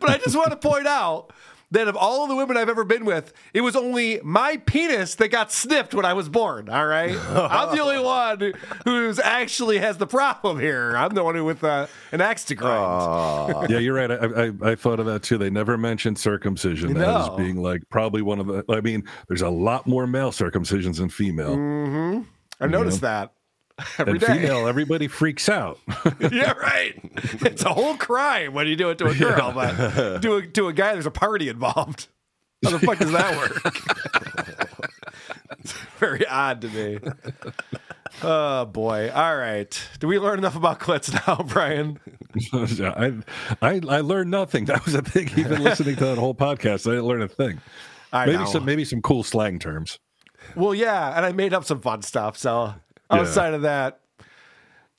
but I just want to point out that of all of the women I've ever been with, it was only my penis that got snipped when I was born. All right, I'm the only one who's actually has the problem here. I'm the one who with uh, an axe to grind.
yeah, you're right. I, I I thought of that too. They never mentioned circumcision as being like probably one of the. I mean, there's a lot more male circumcisions than female.
hmm I noticed that every day.
female, everybody freaks out.
yeah, right. It's a whole crime when you do it to a girl, but do it to a guy, there's a party involved. How the fuck does that work? it's very odd to me. Oh boy! All right. Do we learn enough about clits now, Brian?
I, I I learned nothing. That was a thing. Even listening to that whole podcast, I didn't learn a thing.
I
maybe
know.
some maybe some cool slang terms.
Well, yeah, and I made up some fun stuff. So outside of that,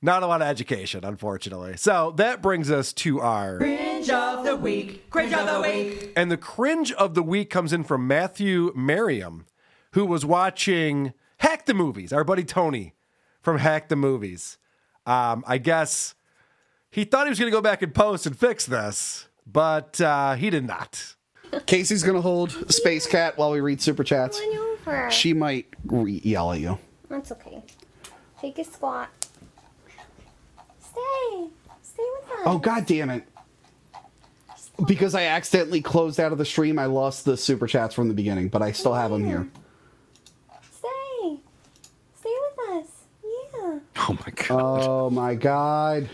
not a lot of education, unfortunately. So that brings us to our
Cringe of the week. Cringe of the week.
And the cringe of the week comes in from Matthew Merriam, who was watching Hack the Movies, our buddy Tony from Hack the Movies. Um, I guess he thought he was going to go back and post and fix this, but uh, he did not.
Casey's gonna hold Space Cat while we read super chats. She might re- yell at you.
That's okay. Take a squat. Stay. Stay with us.
Oh god damn it! Because I accidentally closed out of the stream, I lost the super chats from the beginning, but I still have them here.
Stay. Stay with us. Yeah.
Oh my god!
Oh my god!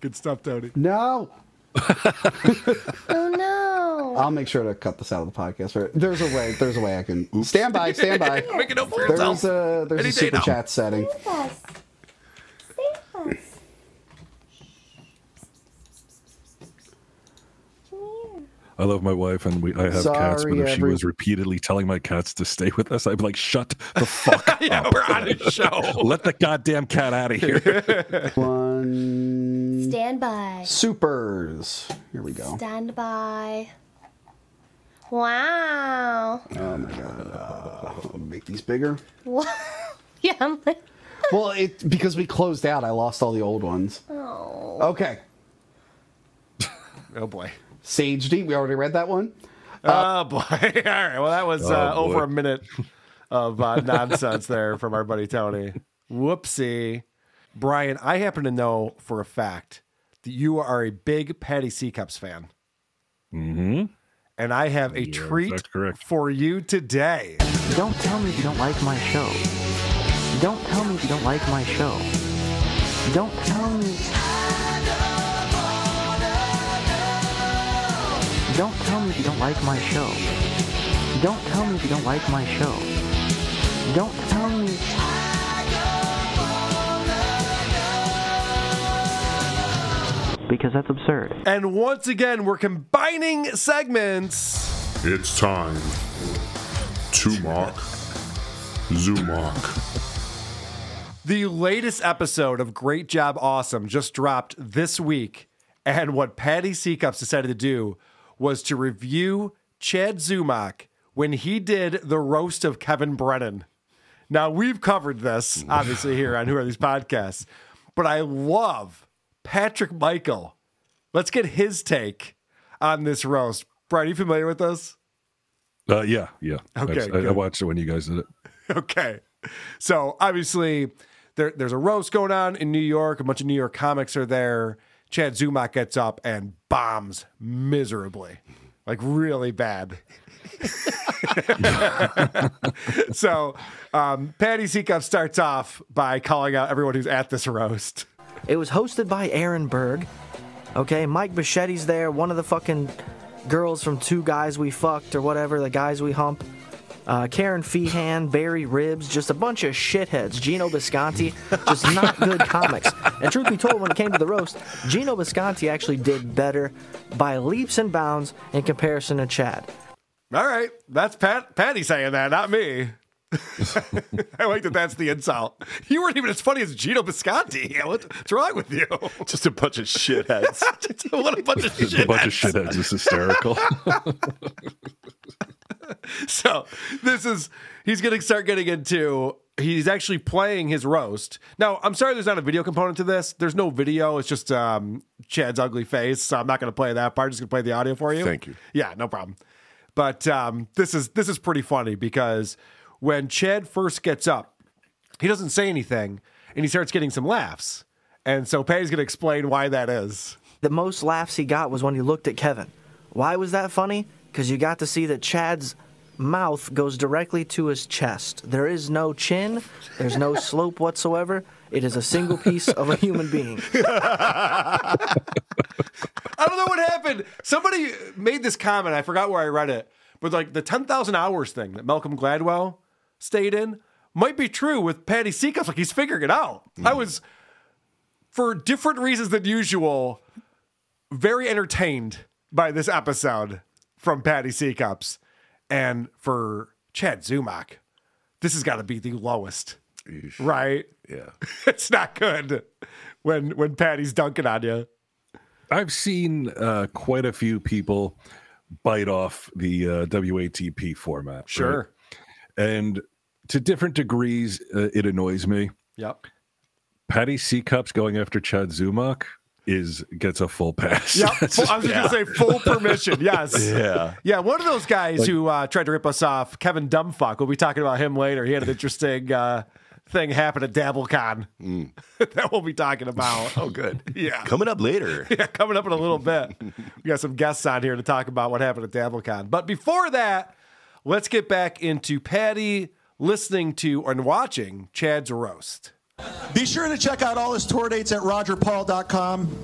Good stuff, Tony.
No,
Oh no.
I'll make sure to cut this out of the podcast. Or- There's a way. There's a way I can stand by. Stand by.
Make it up for
There's
yourself.
a there's
Any
a super
now.
chat setting.
Stay us. Stay us.
I love my wife, and we I have cats. But
Sorry,
if she
every-
was repeatedly telling my cats to stay with us, I'd be like, "Shut the fuck
yeah,
up!
we're on a show.
Let the goddamn cat out of here."
One
Stand by.
supers. Here we go.
Stand by. Wow.
Oh my god. Uh, I'll make these bigger.
What? yeah, I'm like,
Well, it because we closed out, I lost all the old ones.
oh.
Okay.
Oh boy.
Sage D, we already read that one.
Oh boy. All right. Well, that was uh,
Oh, boy.
over a minute of uh, nonsense there from our buddy Tony. Whoopsie. Brian, I happen to know for a fact that you are a big Patty Seacups fan.
hmm
And I have a
Yeah,
treat for you today.
Don't tell me if you don't like my show. Don't tell me if you don't like my show. Don't tell me. Don't tell me if you don't like my show. Don't tell me if you don't like my show. Don't tell me. Because that's absurd.
And once again, we're combining segments.
It's time to mock Zumock.
The latest episode of Great Job Awesome just dropped this week. And what Patty Seacups decided to do was to review Chad Zumock when he did the roast of Kevin Brennan. Now, we've covered this, obviously, here on Who Are These Podcasts, but I love Patrick Michael. Let's get his take on this roast. Brian, are you familiar with this?
Uh, yeah, yeah.
Okay,
I, I watched it when you guys did it.
okay. So obviously there, there's a roast going on in New York. A bunch of New York comics are there. Chad Zumock gets up and bombs miserably, like really bad. so um, Patty Seacup starts off by calling out everyone who's at this roast.
It was hosted by Aaron Berg. Okay, Mike Bichetti's there, one of the fucking girls from Two Guys We Fucked or whatever, the guys we hump. Uh, Karen Feehan, Barry Ribs, just a bunch of shitheads. Gino Bisconti, just not good comics. And truth be told, when it came to the roast, Gino Bisconti actually did better by leaps and bounds in comparison to Chad.
All right, that's Pat Patty saying that, not me. I like that. That's the insult. You weren't even as funny as Gino Bisconti. What's wrong with you?
Just a bunch of shitheads.
what a bunch of
There's a bunch of shitheads. It's hysterical.
so this is he's going to start getting into he's actually playing his roast now i'm sorry there's not a video component to this there's no video it's just um chad's ugly face so i'm not going to play that part I'm just going to play the audio for you
Thank you.
yeah no problem but um this is this is pretty funny because when chad first gets up he doesn't say anything and he starts getting some laughs and so patty's going to explain why that is
The most laughs he got was when he looked at Kevin. Why was that funny? Because you got to see that Chad's mouth goes directly to his chest. There is no chin, there's no slope whatsoever. It is a single piece of a human being.
I don't know what happened. Somebody made this comment. I forgot where I read it. But like the 10,000 hours thing that Malcolm Gladwell stayed in might be true with Patty Seacups. Like he's figuring it out. I was, for different reasons than usual, very entertained by this episode from Patty Seacups. And for Chad Zumock, this has got to be the lowest. Right?
Yeah.
it's not good when when Patty's dunking on you.
I've seen uh, quite a few people bite off the uh, WATP format. right?
Sure.
And to different degrees, uh, it annoys me.
Yep.
Patty C Cups going after Chad Zumock is gets a full pass.
Yep. I was just gonna say full permission. Yes.
Yeah.
Yeah. One of those guys
Like-
who uh, tried to rip us off, Kevin Dumbfuck. We'll be talking about him later. He had an interesting uh, thing happen at DabbleCon that we'll be talking about.
Oh, good.
Yeah.
Coming up later.
Yeah, coming up in a little bit. We got some guests on here to talk about what happened at DabbleCon. But before that, let's get back into Patty listening to and watching Chad's roast.
Be sure to check out all his tour dates at rogerpaul.com.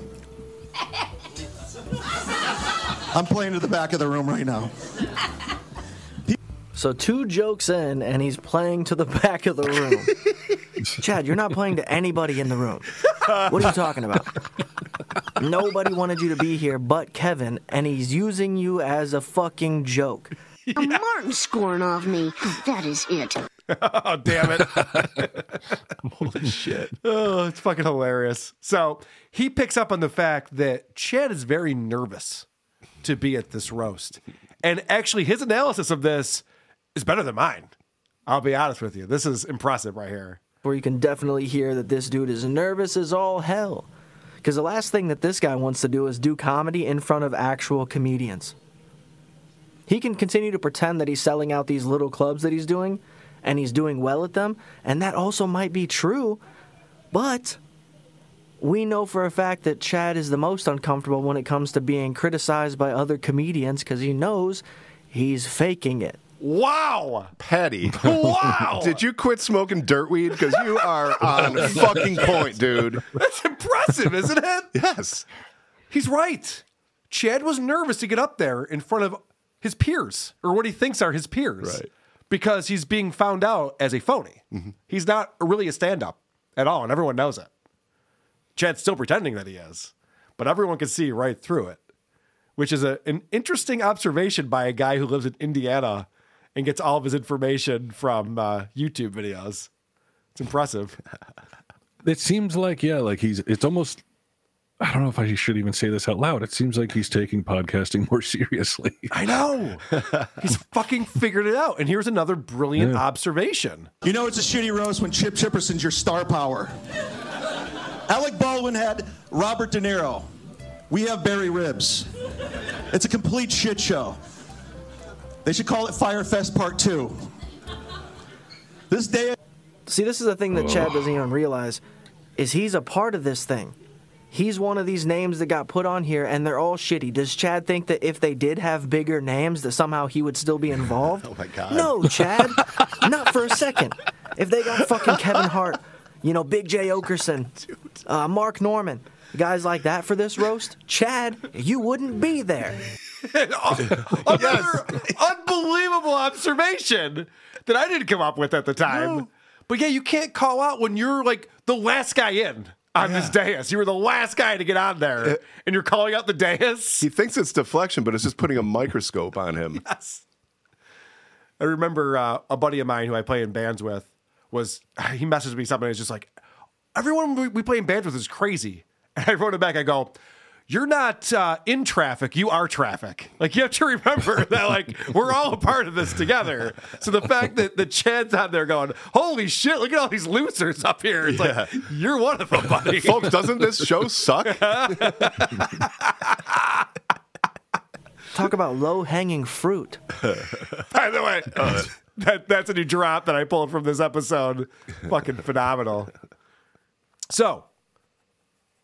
I'm playing to the back of the room right now.
So two jokes in, and he's playing to the back of the room. Chad, you're not playing to anybody in the room. What are you talking about? Nobody wanted you to be here but Kevin, and he's using you as a fucking joke.
Martin's scorn off me. That is it.
oh, damn it. Holy shit. Oh, it's fucking hilarious. So he picks up on the fact that Chad is very nervous to be at this roast. And actually, his analysis of this is better than mine. I'll be honest with you. This is impressive right here.
Where you can definitely hear that this dude is nervous as all hell. Because the last thing that this guy wants to do is do comedy in front of actual comedians. He can continue to pretend that he's selling out these little clubs that he's doing, and he's doing well at them, and that also might be true, but we know for a fact that Chad is the most uncomfortable when it comes to being criticized by other comedians because he knows he's faking it.
Wow.
Patty.
Wow.
Did you quit smoking dirt weed? Because you are on fucking point, dude.
That's impressive, isn't it?
Yes.
He's right. Chad was nervous to get up there in front of his peers, or what he thinks are his peers.
Right.
Because he's being found out as a phony. He's not really a stand up at all, and everyone knows it. Chad's still pretending that he is, but everyone can see right through it, which is a, an interesting observation by a guy who lives in Indiana and gets all of his information from uh, YouTube videos. It's impressive.
It seems like yeah, like he's. It's almost. I don't know if I should even say this out loud. It seems like he's taking podcasting more seriously.
I know. He's fucking figured it out. And here's another brilliant
Yeah.
observation.
You know it's a shitty roast when Chip Chipperson's your star power. Alec Baldwin had Robert De Niro. We have Barry Ribs. It's a complete shit show. They should call it Fyre Fest Part 2. This day
See, this is the thing that Chad doesn't even realize is he's a part of this thing. He's one of these names that got put on here and they're all shitty. Does Chad think that if they did have bigger names that somehow he would still be involved? oh
my god.
No, Chad. not for a second. If they got fucking Kevin Hart, you know, Big Jay Oakerson, uh, Mark Norman, guys like that for this roast, Chad, you wouldn't be there.
Another unbelievable observation that I didn't come up with at the time. But yeah, you can't call out when you're like the last guy in on this dais. You were the last guy to get on there, and you're calling out the dais.
He thinks it's deflection, but it's just putting a microscope on him.
Yes. I remember uh, a buddy of mine who I play in bands with was he messaged me something. It's just like everyone we, we play in bands with is crazy, and I wrote it back. I go. You're not uh, in traffic. You are traffic. Like you have to remember that. Like we're all a part of this together. So the fact that the Chad's out there going, "Holy shit! Look at all these losers up here." It's like you're one of them, buddy.
Folks, doesn't this show suck?
Talk about low hanging fruit.
By the way, that that's a new drop that I pulled from this episode. Fucking phenomenal. So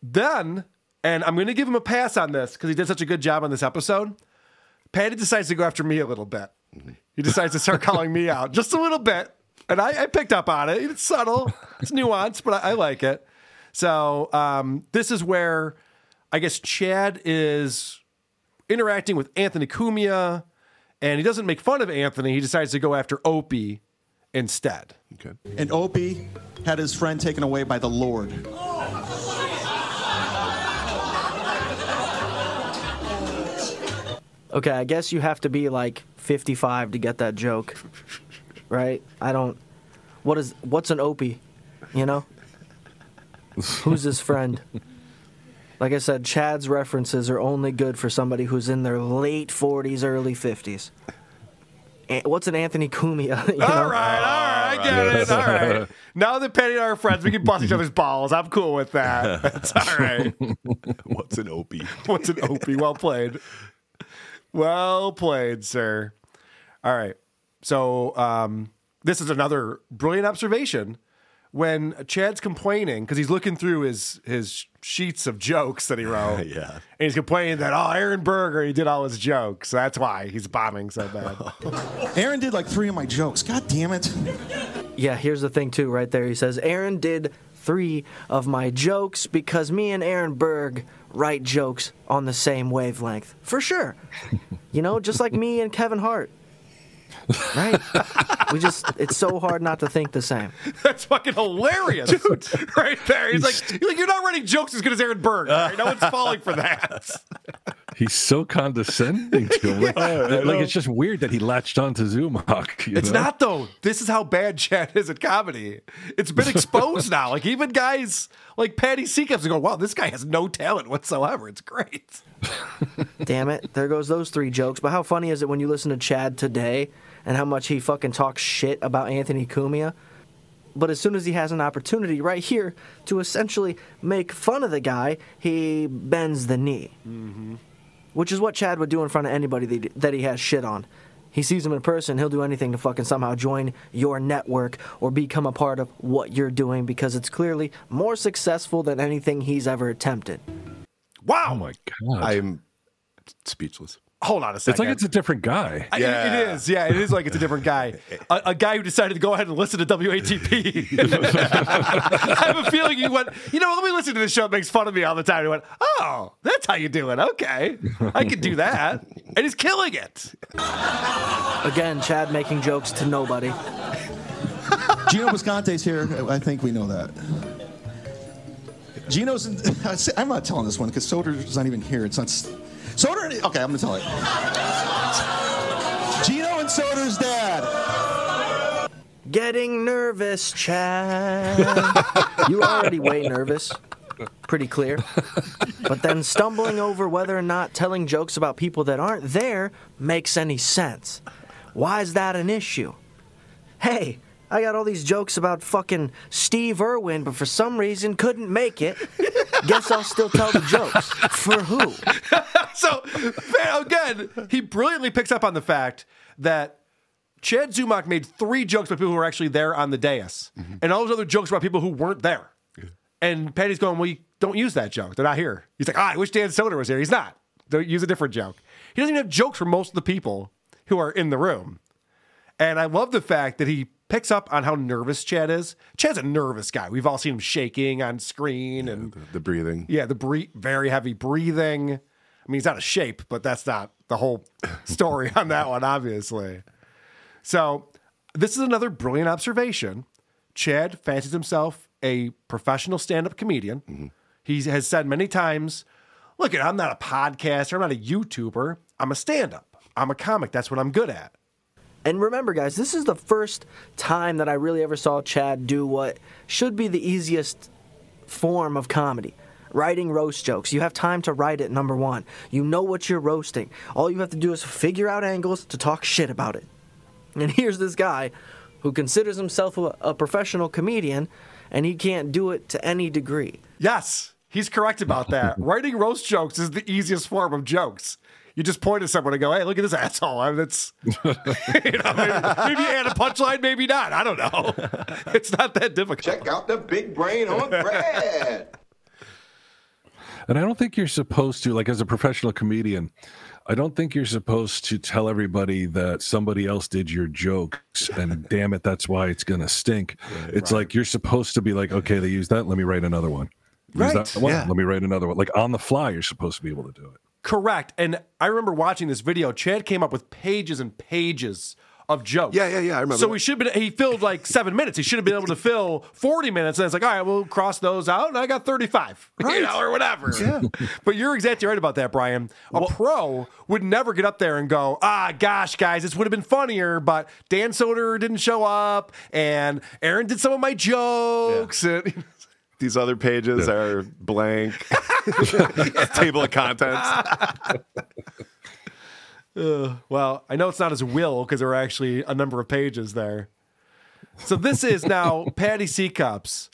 then, and I'm going to give him a pass on this because he did such a good job on this episode. Patty decides to go after me a little bit. He decides to start calling me out just a little bit, and I, I picked up on it. It's subtle, it's nuanced, but I, I like it. So um, this is where I guess Chad is interacting with Anthony Cumia, and he doesn't make fun of Anthony. He decides to go after Opie instead.
Okay.
and Opie had his friend taken away by the Lord.
Okay, I guess you have to be like 55 to get that joke, right? I don't. What is what's an opie? You know, who's his friend? Like I said, Chad's references are only good for somebody who's in their late 40s, early 50s. A- What's an Anthony Cumia? You know?
All right, all right, I get it. All right. Now that Penny and I are friends, we can bust each other's balls. I'm cool with that. That's all right.
What's an opie?
What's an opie? Well played. Well played, sir. All right. So um, this is another brilliant observation. When Chad's complaining because he's looking through his his sheets of jokes that he wrote,
Yeah.
and he's complaining that oh Aaron Berger he did all his jokes. That's why he's bombing so bad.
Aaron did like three of my jokes. God damn it.
Yeah, here's the thing too, right there. He says Aaron did three of my jokes because me and Aaron Berg write jokes on the same wavelength. For sure. You know, just like me and Kevin Hart. Right? we just it's so hard not to think the same.
That's fucking hilarious, dude. Right there, he's like, he's like, you're not writing jokes as good as Aaron Berg. all right? No one's falling for that.
He's so condescending to him. Like, like, it's just weird that he latched on to Zumock.
It's
know?
not though. This is how bad Chad is at comedy. It's been exposed now. Like even guys like Patty Seacups go, "Wow, this guy has no talent whatsoever." It's great.
Damn it. There goes those three jokes. But how funny is it when you listen to Chad today and how much he fucking talks shit about Anthony Cumia? But as soon as he has an opportunity right here to essentially make fun of the guy, he bends the knee. Mm-hmm. Which is what Chad would do in front of anybody that that he has shit on. He sees him in person, he'll do anything to fucking somehow join your network or become a part of what you're doing because it's clearly more successful than anything he's ever attempted.
Wow.
Oh my god.
I'm speechless.
Hold on a second.
It's like it's a different guy.
I- it- it is. Yeah, it is like it's a different guy. A, a guy who decided to go ahead and listen to WATP. I have a feeling he went, you know, let me listen to this show. It makes fun of me all the time. He went, oh, that's how you do it. Okay. I can do that. And he's killing it.
Again, Chad making jokes to nobody.
Gino Bisconti's here. I think we know that. Gino's. In, I'm not telling this one because Soder's not even here. It's not. Soder. Okay, I'm gonna tell it. Gino and Soder's dad.
Getting nervous, Chad. you already way nervous. Pretty clear. But then stumbling over whether or not telling jokes about people that aren't there makes any sense. Why is that an issue? Hey, I got all these jokes about fucking Steve Irwin, but for some reason couldn't make it. Guess I'll still tell the jokes. For who?
so again, he brilliantly picks up on the fact that Chad Zumock made three jokes about people who were actually there on the dais, and all those other jokes about people who weren't there. And Patty's going, "Well, you don't use that joke. They're not here." He's like, ah, "I wish Dan Soder was here. He's not. Don't use a different joke." He doesn't even have jokes for most of the people who are in the room. And I love the fact that he picks up on how nervous Chad is. Chad's a nervous guy. We've all seen him shaking on screen and
The, the breathing.
yeah, the bre- very heavy breathing. I mean, he's out of shape, but that's not the whole story on that one, obviously. So, this is another brilliant observation. Chad fancies himself a professional stand up comedian. Mm-hmm. He has said many times, Look, I'm not a podcaster, I'm not a YouTuber, I'm a stand up, I'm a comic. That's what I'm good at.
And remember, guys, this is the first time that I really ever saw Chad do what should be the easiest form of comedy. Writing roast jokes. You have time to write it, number one. You know what you're roasting. All you have to do is figure out angles to talk shit about it. And here's this guy who considers himself a, a professional comedian, and he can't do it to any degree.
Yes, he's correct about that. Writing roast jokes is the easiest form of jokes. You just point at someone and go, "Hey, look at this asshole." I mean, that's you know, maybe, maybe add a punchline, maybe not. I don't know. It's not that difficult.
Check out the big brain on Brad.
And I don't think you're supposed to, like, as a professional comedian, I don't think you're supposed to tell everybody that somebody else did your jokes and damn it, that's why it's going to stink. it's like you're supposed to be like, okay, they used that. Let me write another one. Use
Right.
that one.
Yeah.
Let me write another one. Like on the fly, you're supposed to be able to do it.
Correct. And I remember watching this video. Chad came up with pages and pages of jokes.
Yeah, yeah, yeah, I remember
So
that.
he should have been. He filled like seven minutes. He should have been able to fill forty minutes. And it's like, all right, we'll cross those out, and I got thirty-five, you know, or whatever.
Yeah.
But you're exactly right about that, Brian. A pro would never get up there and go, ah, gosh, guys, this would have been funnier, but Dan Soder didn't show up, and Aaron did some of my jokes. And
These other pages are blank. Table of contents.
Ugh, well, I know it's not his will because there are actually a number of pages there. So this is now Patty C cups,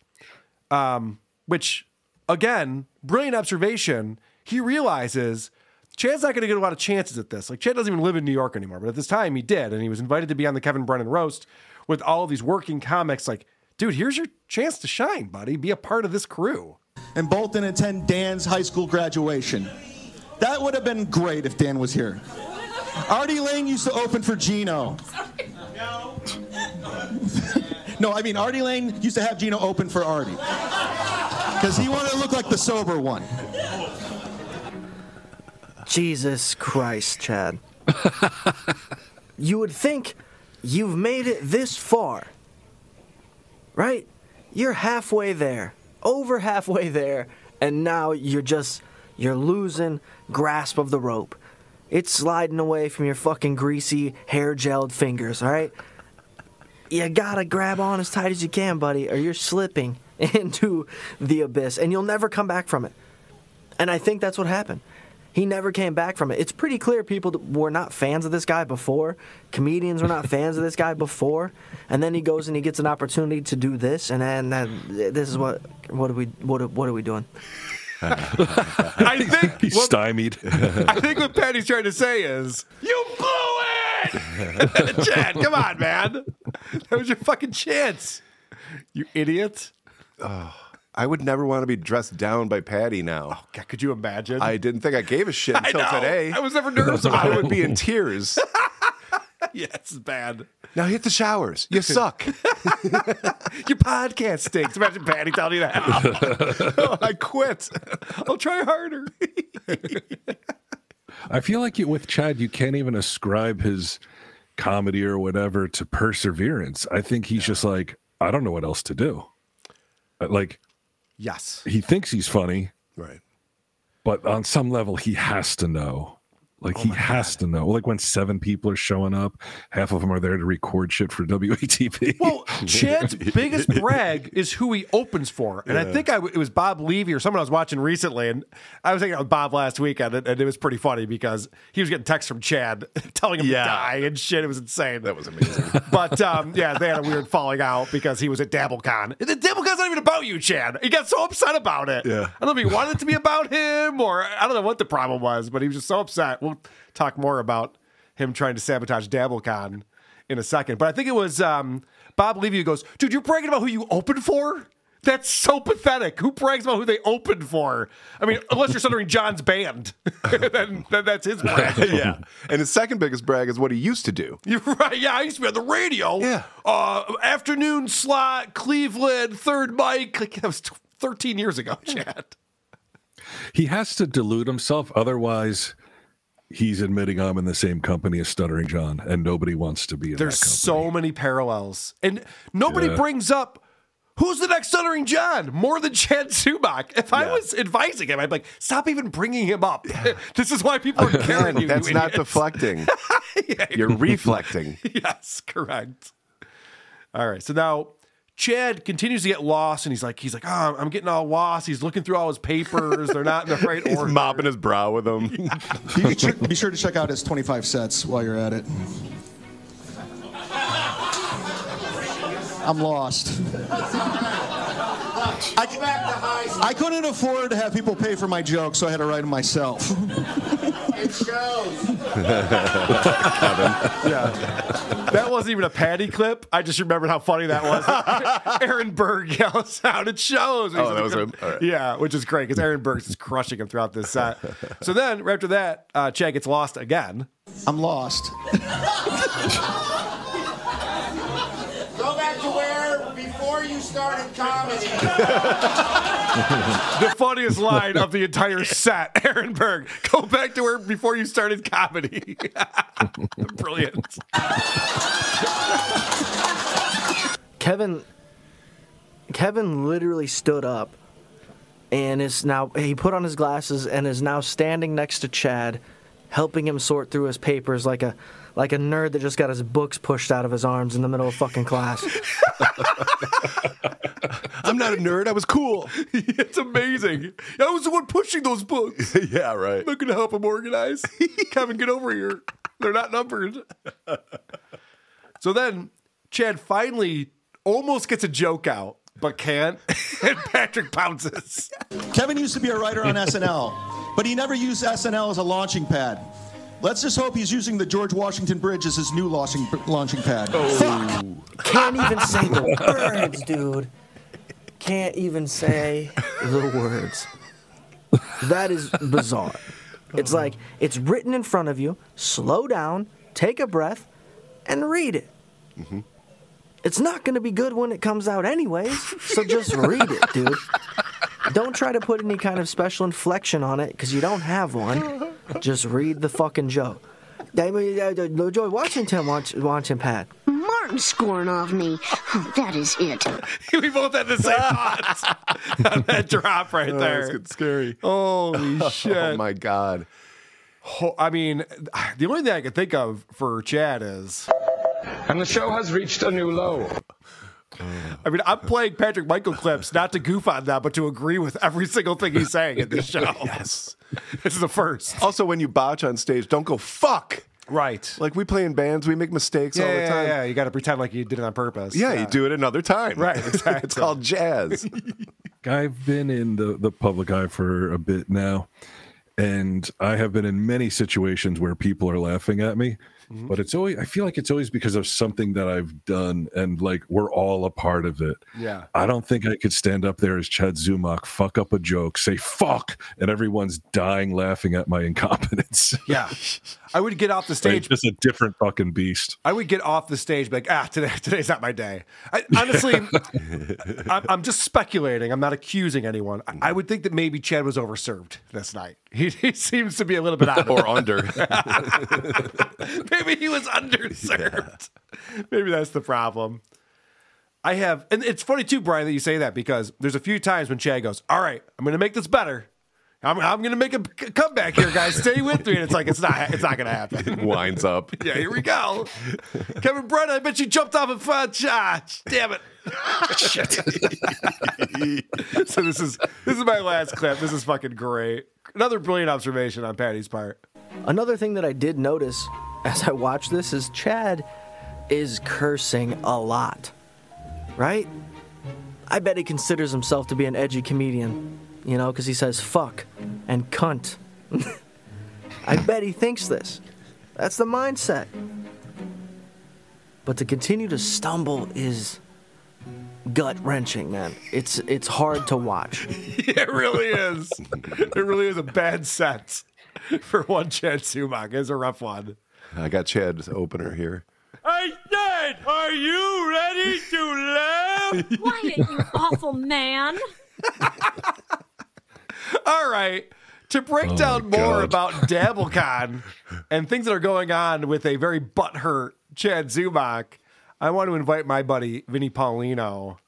um, which again, brilliant observation. He realizes Chad's not going to get a lot of chances at this. Like Chad doesn't even live in New York anymore, but at this time he did, and he was invited to be on the Kevin Brennan roast with all of these working comics. Like, dude, here's your chance to shine, buddy. Be a part of this crew.
And Bolton attend Dan's high school graduation. That would have been great if Dan was here. Artie Lane used to open for Gino. no, no, I mean Artie Lane used to have Gino open for Artie. Because he wanted to look like the sober one.
Jesus Christ, Chad. you would think you've made it this far, right? You're halfway there, over halfway there, and now you're just, you're losing grasp of the rope. It's sliding away from your fucking greasy, hair gelled fingers, all right? You gotta grab on as tight as you can, buddy, or you're slipping into the abyss, and you'll never come back from it. And I think that's what happened. He never came back from it. It's pretty clear people were not fans of this guy before. Comedians were not fans of this guy before. And then he goes and he gets an opportunity to do this, and then that, this is what what are we what are, what are we doing?
I think
He's stymied.
I think what Patty's trying to say is, you blew it! Chad, come on, man. That was your fucking chance. You idiot. Oh.
I would never want to be dressed down by Patty now.
God, could you imagine?
I didn't think I gave a shit
I
until
know.
today.
I was never nervous about
I
it.
would be in tears.
yeah, it's bad.
Now hit the showers. You suck.
Your podcast stinks. Imagine Patty telling you that. Oh, I quit. I'll try harder.
I feel like you, with Chad, you can't even ascribe his comedy or whatever to perseverance. I think he's just like, I don't know what else to do. Uh, Like,
yes.
he thinks he's funny,
right.
but on some level, he has to know. Like he has to know. Like when seven people are showing up, half of them are there to record shit for WATP.
Well, Chad's biggest brag is who he opens for, and I think I, it was Bob Levy or someone I was watching recently, and I was hanging out with Bob last weekend, and, and it was pretty funny because he was getting texts from Chad telling him
Yeah.
to die and shit. It was insane.
That was amazing.
But um, yeah, they had a weird falling out because he was at DabbleCon. The DabbleCon's not even about you, Chad. He got so upset about it.
Yeah.
I don't know if he wanted it to be about him or I don't know what the problem was, but he was just so upset. We'll talk more about him trying to sabotage DabbleCon in a second. But I think it was um, Bob Levy who goes, dude, you're bragging about who you opened for? That's so pathetic. Who brags about who they opened for? I mean, unless you're centering John's band, then, then that's his brag.
yeah. And his second biggest brag is what he used to do.
You're right. Yeah, I used to be on the radio.
Yeah.
Uh, afternoon slot, Cleveland, third mic. Like, that was t- 13 years ago, Chad.
he has to delude himself, otherwise he's admitting I'm in the same company as Stuttering John, and nobody wants to be in
There's
that company.
so many parallels. And nobody
Yeah.
brings up who's the next Stuttering John more than Chad Zumock. If I was advising him, I'd be like, stop even bringing him up. this is why people are carrying you.
That's
you
not
idiots.
deflecting. You're reflecting.
yes, correct. All right, so now Chad continues to get lost, and he's like, he's like, oh, I'm getting all lost. He's looking through all his papers; they're not in the right
He's
order.
mopping his brow with them.
be, sure, be sure to check out his 25 sets while you're at it. I'm lost. I, I couldn't afford to have people pay for my jokes, so I had to write them myself.
It shows.
yeah, that wasn't even a patty clip. I just remembered how funny that was. Aaron Berg yells out, "It shows!"
Oh, that was him? All right.
Yeah, which is great because Aaron Berg's just crushing him throughout this set. So then, right after that, uh, Chad gets lost again.
I'm lost.
Go back to where before you started comedy.
the funniest line of the entire set, Aaron Berg. Go back to where before you started comedy. Brilliant.
Kevin Kevin literally stood up and is now he put on his glasses and is now standing next to Chad, helping him sort through his papers like a like a nerd that just got his books pushed out of his arms in the middle of fucking class.
I'm not a nerd. I was cool.
it's amazing. I was the one pushing those books.
yeah, right.
I'm gonna help him organize. Kevin, get over here. They're not numbered. so then Chad finally almost gets a joke out, but can't. and Patrick pounces.
Kevin used to be a writer on SNL, but he never used SNL as a launching pad. Let's just hope he's using the George Washington Bridge as his new launching, launching pad. Oh. Fuck!
Can't even say the words, dude. Can't even say the words. That is bizarre. It's like it's written in front of you. Slow down, take a breath, and read it. Mm-hmm. It's not going to be good when it comes out, anyways. So just read it, dude. Don't try to put any kind of special inflection on it because you don't have one. Just read the fucking joke. Uh, the George Washington wants, wants him, Pat.
Martin scoring off me. That is it.
we both had the same thoughts on that drop right
Oh,
there.
that's getting scary.
Holy shit.
Oh my god.
Ho- I mean, the only thing I can think of for Chad is.
And the show has reached a new low.
I mean, I'm playing Patrick Michael clips not to goof on that, but to agree with every single thing he's saying in this show.
yes.
This is the first.
Also, when you botch on stage, don't go fuck.
Right.
Like we play in bands, we make mistakes
Yeah,
all the time.
yeah. You got to pretend like you did it on purpose.
Yeah, you do it another time.
Right, exactly.
it's called jazz.
I've been in the, the public eye for a bit now, and I have been in many situations where people are laughing at me.
Mm-hmm.
But it's always I feel like it's always because of something that I've done, and like we're all a part of it.
Yeah.
I don't think I could stand up there as Chad Zumock, fuck up a joke, say fuck, and everyone's dying laughing at my incompetence.
Yeah. I would get off the
Like,
stage.
just a different fucking beast.
I would get off the stage, be like, ah, today, today's not my day. I, honestly, I'm, I'm just speculating. I'm not accusing anyone. I, I would think that maybe Chad was overserved this night. He, he seems to be a little bit out
or
it.
under.
Maybe he was underserved. Maybe that's the problem. I have, and it's funny too, Brian, that you say that because there's a few times when Chad goes, "All right, I'm going to make this better." I'm, I'm gonna make a comeback here, guys. Stay with me. And it's like it's not it's not gonna happen.
Winds up.
Yeah, here we go. Kevin Brennan, I bet you jumped off a fun shot. Damn it. so this is this is my last clip. This is fucking great. Another brilliant observation on Patty's part.
Another thing that I did notice as I watched this is Chad is cursing a lot. Right? I bet he considers himself to be an edgy comedian, you know, because he says fuck and cunt. I bet he thinks this. That's the mindset. But to continue to stumble is gut wrenching, man. It's it's hard to watch.
it really is. It really is a bad set for one Chad Zumock. It's a rough one.
I got Chad's opener here.
I said, are you ready to laugh?
Quiet, you awful man.
All right. To break
Oh
down more
God.
about DabbleCon and things that are going on with a very butthurt Chad Zumock, I want to invite my buddy Vinny Paulino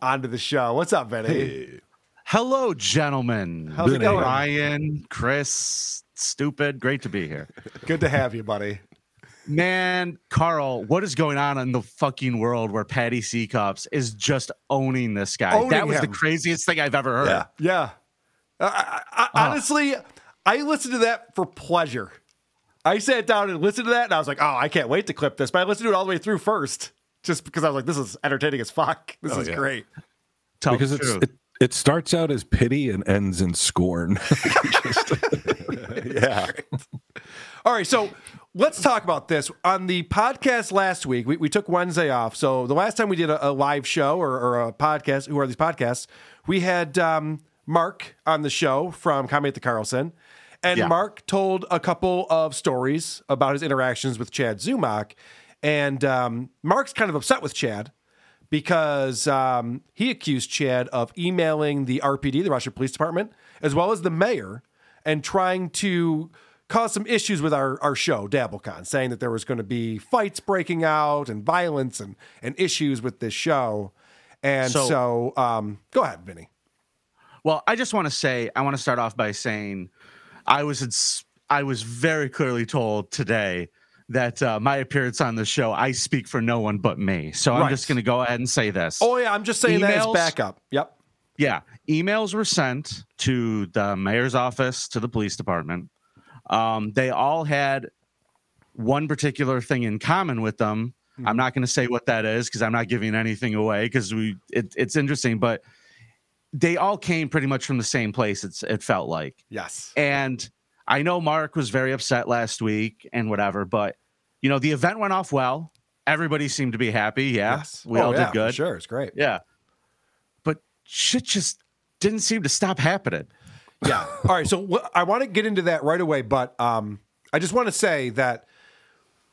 onto the show. What's up, Vinny?
Hello, gentlemen.
How's it going?
Ryan, Chris, stupid. Great to be here.
Good to have you, buddy.
Man, Carl, what is going on in the fucking world where Patty Seacops is just owning this guy?
Owning
that was the craziest thing I've ever heard.
Yeah. Yeah. I, I, I,
Uh.
honestly, I listened to that for pleasure. I sat down and listened to that, and I was like, "Oh, I can't wait to clip this." But I listened to it all the way through first, just because I was like, "This is entertaining as fuck. This
Oh,
is
yeah.
great."
Tell
because
the
it's,
truth.
it, it starts out as pity and ends in scorn.
yeah. All right, so let's talk about this. On the podcast last week, we, we took Wednesday off. So the last time we did a, a live show or, or a podcast, who are these podcasts? We had um, Mark on the show from Comedy at the Carlson. And
Yeah.
Mark told a couple of stories about his interactions with Chad Zumock. And um, Mark's kind of upset with Chad because um, he accused Chad of emailing the RPD, the Rochester Police Department, as well as the mayor, and trying to cause some issues with our, our show, DabbleCon, saying that there was going to be fights breaking out and violence and, and issues with this show. And so,
So-
um, go ahead, Vinny.
Well, I just want to say, I want to start off by saying, I was I was very clearly told today that uh, my appearance on the show, I speak for no one but me. So I'm just going to go ahead and say this.
Oh, yeah, I'm just saying that as
Emails-
backup. Yep.
Yeah, emails were sent to the mayor's office, to the police department. Um, they all had one particular thing in common with them.
Hmm.
I'm not going to say what that is because I'm not giving anything away because we it, it's interesting, but they all came pretty much from the same place. It's it felt like.
Yes.
And I know Mark was very upset last week and whatever, but you know the event went off well. Everybody seemed to be happy. Yeah,
Yes.
we
Oh,
all
yeah,
did good.
Sure, it's great.
Yeah, but shit just didn't seem to stop happening.
Yeah. All right. So wh- I want to get into that right away, but um, I just want to say that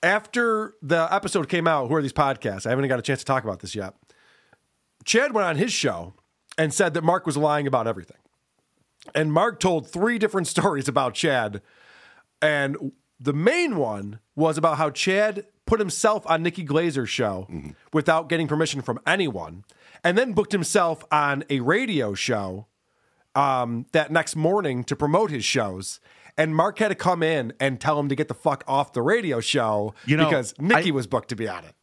after the episode came out, who are these podcasts? I haven't got a chance to talk about this yet. Chad went on his show and said that Mark was lying about everything. And Mark told three different stories about Chad. And the main one was about how Chad put himself on Nikki Glazer's show without getting permission from anyone, and then booked himself on a radio show um, that next morning to promote his shows. And Mark had to come in and tell him to get the fuck off the radio show
You know,
because Nikki was booked to be on it.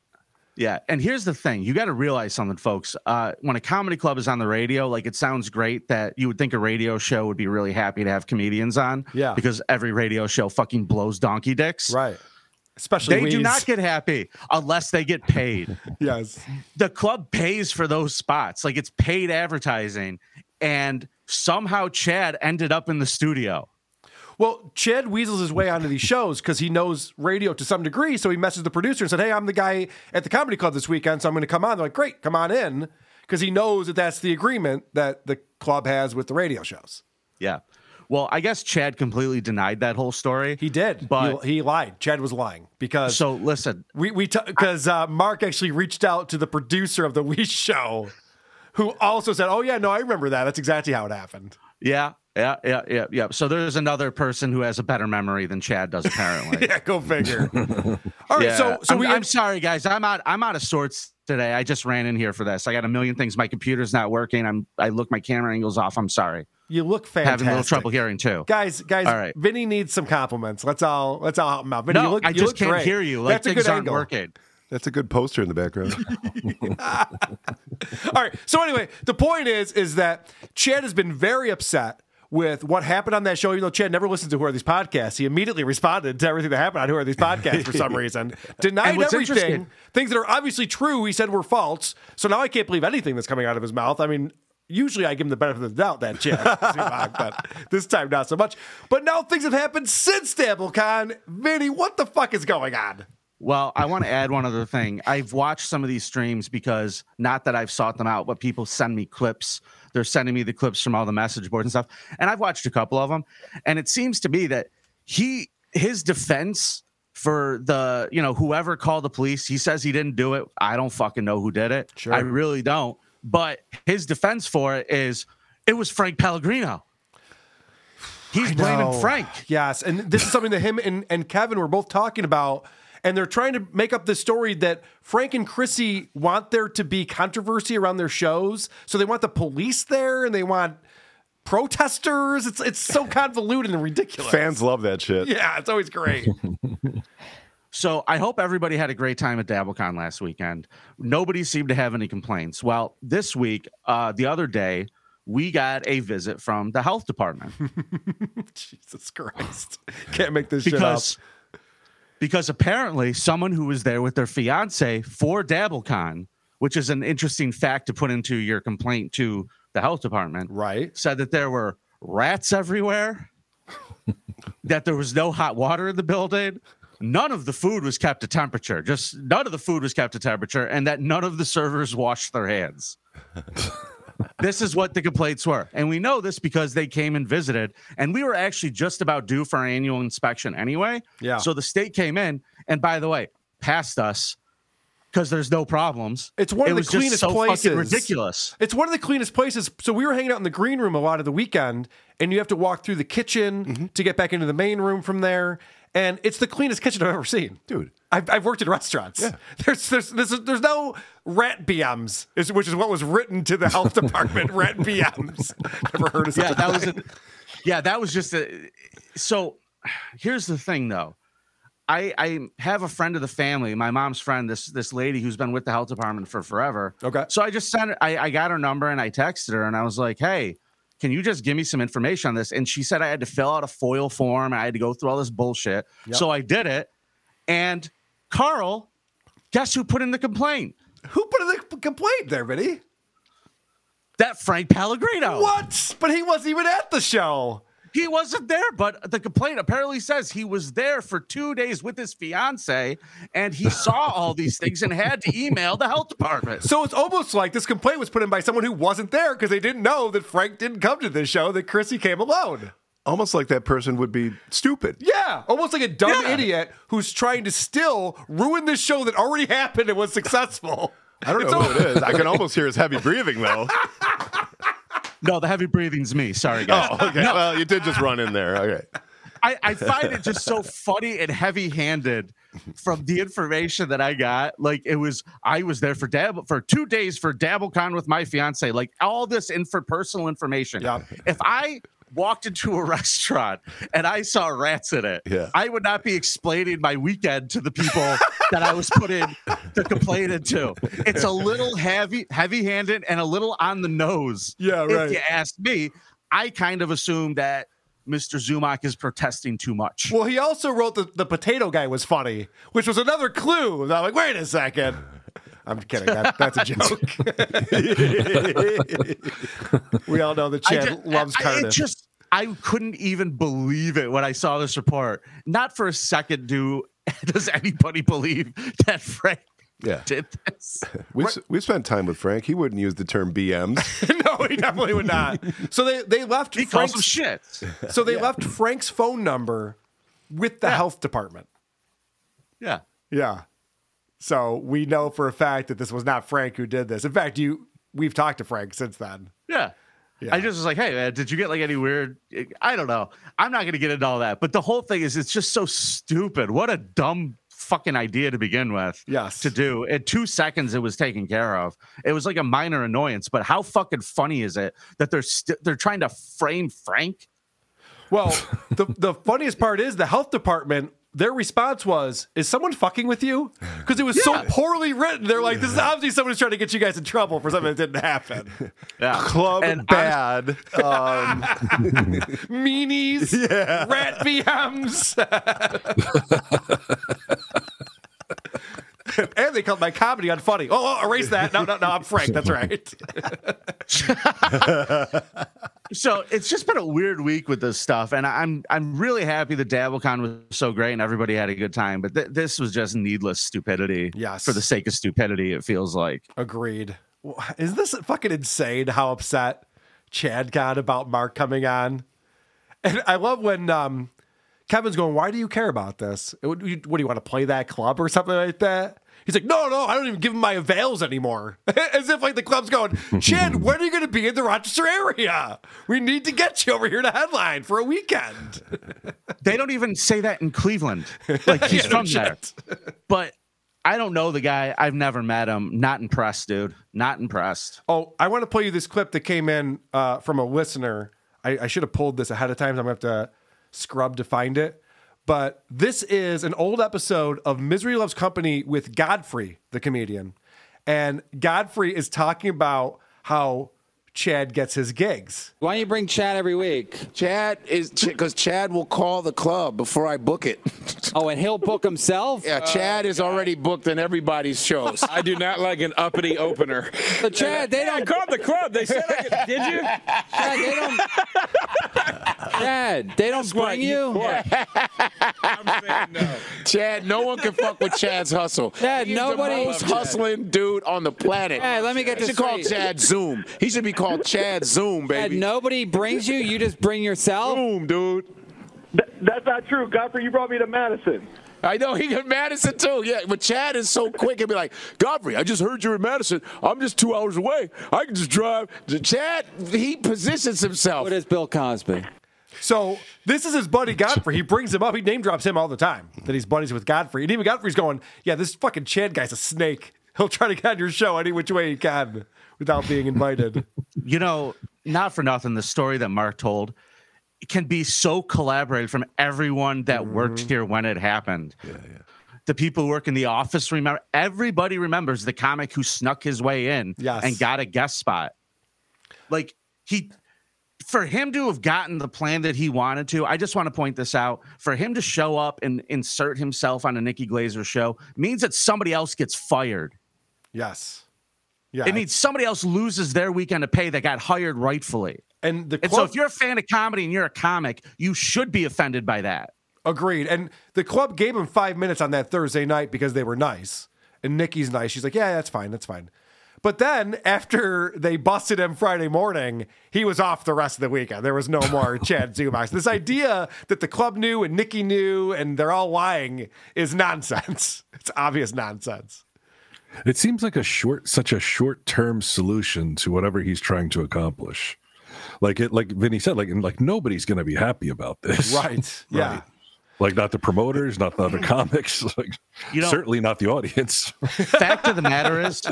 Yeah, and here's the thing: you got to realize something, folks. Uh, when a comedy club is on the radio, like it sounds great that you would think a radio show would be really happy to have comedians on.
Yeah.
because every radio show fucking blows donkey dicks.
Right. Especially
they do not get happy unless they get paid.
yes.
The club pays for those spots, like it's paid advertising, and somehow Chad ended up in the studio.
Well, Chad weasels his way onto these shows because he knows radio to some degree. So he messaged the producer and said, Hey, I'm the guy at the comedy club this weekend, so I'm going to come on. They're like, Great, come on in. Because he knows that that's the agreement that the club has with the radio shows.
Yeah. Well, I guess Chad completely denied that whole story.
He did.
But
he, he lied. Chad was lying because.
So listen,
we we because uh, Mark actually reached out to the producer of the We Show, who also said, "Oh yeah, no, I remember that. That's exactly how it happened."
Yeah, yeah, yeah, yeah, yeah. So there's another person who has a better memory than Chad does, apparently.
yeah, go figure. All right, so so
I'm,
we
I'm sorry, guys. I'm out. I'm out of sorts today. I just ran in here for this. I got a million things. My computer's not working. I'm I look my camera angles off. I'm sorry.
You look fantastic.
Having a little trouble hearing too.
Guys, guys,
All right.
Vinny needs some compliments. Let's all let's all help him out. Vinny,
No,
you look,
I
you
just
look
can't
great.
hear you. Like
That's a good
aren't
angle.
working.
That's a good poster in the background.
All right. So anyway, the point is, is that Chad has been very upset with what happened on that show. Even though Chad never listens to Who Are These Podcasts, he immediately responded to everything that happened on Who Are These Podcasts for some reason. Denied everything. Things that are obviously true, he said were false. So now I can't believe anything that's coming out of his mouth. I mean. Usually I give him the benefit of the doubt that Chad, but this time not so much. But now things have happened since DabbleCon. Vinny, what the fuck is going on?
Well, I want to add one other thing. I've watched some of these streams because not that I've sought them out, but people send me clips. They're sending me the clips from all the message boards and stuff. And I've watched a couple of them. And it seems to me that he his defense for the, you know, whoever called the police, he says he didn't do it. I don't fucking know who did it.
Sure.
I really don't. But his defense for it is it was Frank Pellegrino. He's blaming Frank.
Yes, and this is something that him and, and Kevin were both talking about. And they're trying to make up this story that Frank and Chrissy want there to be controversy around their shows. So they want the police there and they want protesters. It's it's so convoluted and ridiculous.
Fans love that shit.
Yeah, it's always great.
So I hope everybody had a great time at DabbleCon last weekend. Nobody seemed to have any complaints. Well, this week, uh, the other day, we got a visit from the health department
Jesus Christ. Can't make this shit up.
Because apparently someone who was there with their fiance for DabbleCon, which is an interesting fact to put into your complaint to the health department,
right?
Said that there were rats everywhere, that there was no hot water in the building. None of the food was kept to temperature. Just none of the food was kept to temperature, and that none of the servers washed their hands. this is what the complaints were. And we know this because they came and visited, and we were actually just about due for our annual inspection anyway.
Yeah.
So the state came in, and by the way, passed us because there's no problems.
It's one
It
of the
was just
cleanest
so fucking
places.
ridiculous.
It's one of the cleanest places. So we were hanging out in the green room a lot of the weekend, and you have to walk through the kitchen
Mm-hmm.
to get back into the main room from there. And it's the cleanest kitchen I've ever seen,
dude.
I've, I've worked in restaurants. Yeah. There's there's there's, there's no rat BMs, which is what was written to the health department. rat BMs. Never heard of such
yeah,
a
that was a, yeah, that was just a. So, here's the thing, though. I I have a friend of the family, my mom's friend, this this lady who's been with the health department for forever.
Okay.
So I just sent I, I got her number and I texted her and I was like, hey, can you just give me some information on this? And she said I had to fill out a FOIL form. I had to go through all this bullshit.
Yep.
So I did it. And Carl, guess who put in the complaint?
Who put in the complaint there, Vinny?
That Frank Pellegrino.
What? But he wasn't even at the show.
He wasn't there, but the complaint apparently says he was there for two days with his fiance and he saw all these things and had to email the health department.
So it's almost like this complaint was put in by someone who wasn't there because they didn't know that Frank didn't come to this show, that Chrissy came alone.
Almost like that person would be stupid.
Yeah, almost like a dumb
Yeah.
idiot who's trying to still ruin this show that already happened and was successful.
I don't know
al-
who it is. I can almost hear his heavy breathing though.
No, the heavy breathing's me. Sorry, guys.
Oh, okay. Well, you did just run in there. Okay.
I, I find it just so funny and heavy handed from the information that I got. Like it was, I was there for Dabble for two days for DabbleCon with my fiance. Like all this info, personal information.
Yeah.
If I walked into a restaurant and I saw rats in it,
Yeah.
I would not be explaining my weekend to the people that I was put in to complain into. It's a little heavy, heavy handed and a little on the nose.
Yeah, right.
If you ask me, I kind of assume that Mr. Zumock is protesting too much.
Well, he also wrote that the potato guy was funny, which was another clue. And I'm like, wait a second. I'm kidding. That, that's a joke. we all know that Chad loves
I- It just I couldn't even believe it when I saw this report. Not for a second do does anybody believe that Frank
Yeah.
did this.
We we spent time with Frank. He wouldn't use the term BMs.
no, he definitely would not. So they they left
He calls
Frank's
them shit.
So they left Frank's phone number with the health department.
Yeah.
Yeah. So we know for a fact that this was not Frank who did this. In fact, you we've talked to Frank since then.
Yeah. I just was like, hey, man, did you get like any weird? I don't know. I'm not going to get into all that. But the whole thing is, it's just so stupid. What a dumb fucking idea to begin with.
Yes.
To do in two seconds, it was taken care of. It was like a minor annoyance, but how fucking funny is it that they're st- they're trying to frame Frank?
Well, the the funniest part is the health department. Their response was, "Is someone fucking with you?" Because it was so poorly written. They're like, "This is obviously someone's trying to get you guys in trouble for something that didn't happen."
Yeah.
Club
And
bad. Um,
Meanies, rat BMs. and they called my comedy unfunny. Oh, oh, erase that. No, no, no. I'm Frank. That's right.
So it's just been a weird week with this stuff, and I'm I'm really happy that DabbleCon was so great and everybody had a good time. But th- this was just needless stupidity.
Yes.
for the sake of stupidity, it feels like.
Agreed. Is this fucking insane how upset Chad got about Mark coming on? And I love when um, Kevin's going, Why do you care about this? What, do you- what do you want to play that club or something like that? He's like, No, no, I don't even give him my avails anymore. As if like the club's going, Chad, when are you going to be in the Rochester area? We need to get you over here to headline for a weekend.
They don't even say that in Cleveland. Like he's
Yeah, no
from there. But I don't know the guy. I've never met him. Not impressed, dude. Not impressed.
Oh, I want to play you this clip that came in uh, from a listener. I, I should have pulled this ahead of time. So I'm going to have to scrub to find it. But this is an old episode of Misery Loves Company with Godfrey, the comedian. And Godfrey is talking about how Chad gets his gigs.
Why don't you bring Chad every week?
Chad is because Chad will call the club before I book it.
Oh, and he'll book himself?
Yeah, Chad is already booked in everybody's shows.
I do not like an uppity opener.
But Chad, they don't.
called the club. They said I could. Did you?
Chad, they don't. Chad, they don't bring you.
I'm saying no.
Chad, no one can fuck with Chad's hustle.
Chad,
He's
nobody-
the most hustling dude on the planet.
Hey, let me get
He
this
should call. Chad Zoom. He should be called Chad Zoom,
Chad,
baby.
nobody brings you. You just bring yourself.
Zoom, dude.
That's not true. Godfrey, you brought me to Madison.
I know he got Madison too. Yeah, but Chad is so quick and be like, Godfrey, I just heard you're in Madison. I'm just two hours away. I can just drive. Chad, he positions himself.
What is Bill Cosby?
So this is his buddy Godfrey. He brings him up. He name drops him all the time that he's buddies with Godfrey. And even Godfrey's going, yeah, this fucking Chad guy's a snake. He'll try to get on your show any which way he can without being invited.
You know, not for nothing, the story that Mark told can be so collaborated from everyone that worked
Mm-hmm.
here when it happened. The people who work in the office remember. Everybody remembers the comic who snuck his way in
Yes.
and got a guest spot. Like he, for him to have gotten the plan that he wanted to, I just want to point this out. For him to show up and insert himself on a Nikki Glazer show means that somebody else gets fired.
Yes. Yeah.
it means somebody else loses their weekend of pay that got hired rightfully.
and the
And so if you're a fan of comedy and you're a comic, you should be offended by that.
agreed. And the club gave him five minutes on that Thursday night because they were nice. And Nikki's nice. She's like, yeah, that's fine. That's fine. But then after they busted him Friday morning, he was off the rest of the weekend. There was no more Chad Zumock. This idea that the club knew and Nikki knew and they're all lying is nonsense. It's obvious nonsense.
It seems like a short, such a short-term solution to whatever he's trying to accomplish. Like it, like Vinny said, like like nobody's going to be happy about this,
Right. Yeah.
Right. Like not the promoters, not the other comics, like
You know-
certainly not the audience.
Fact of the matter is,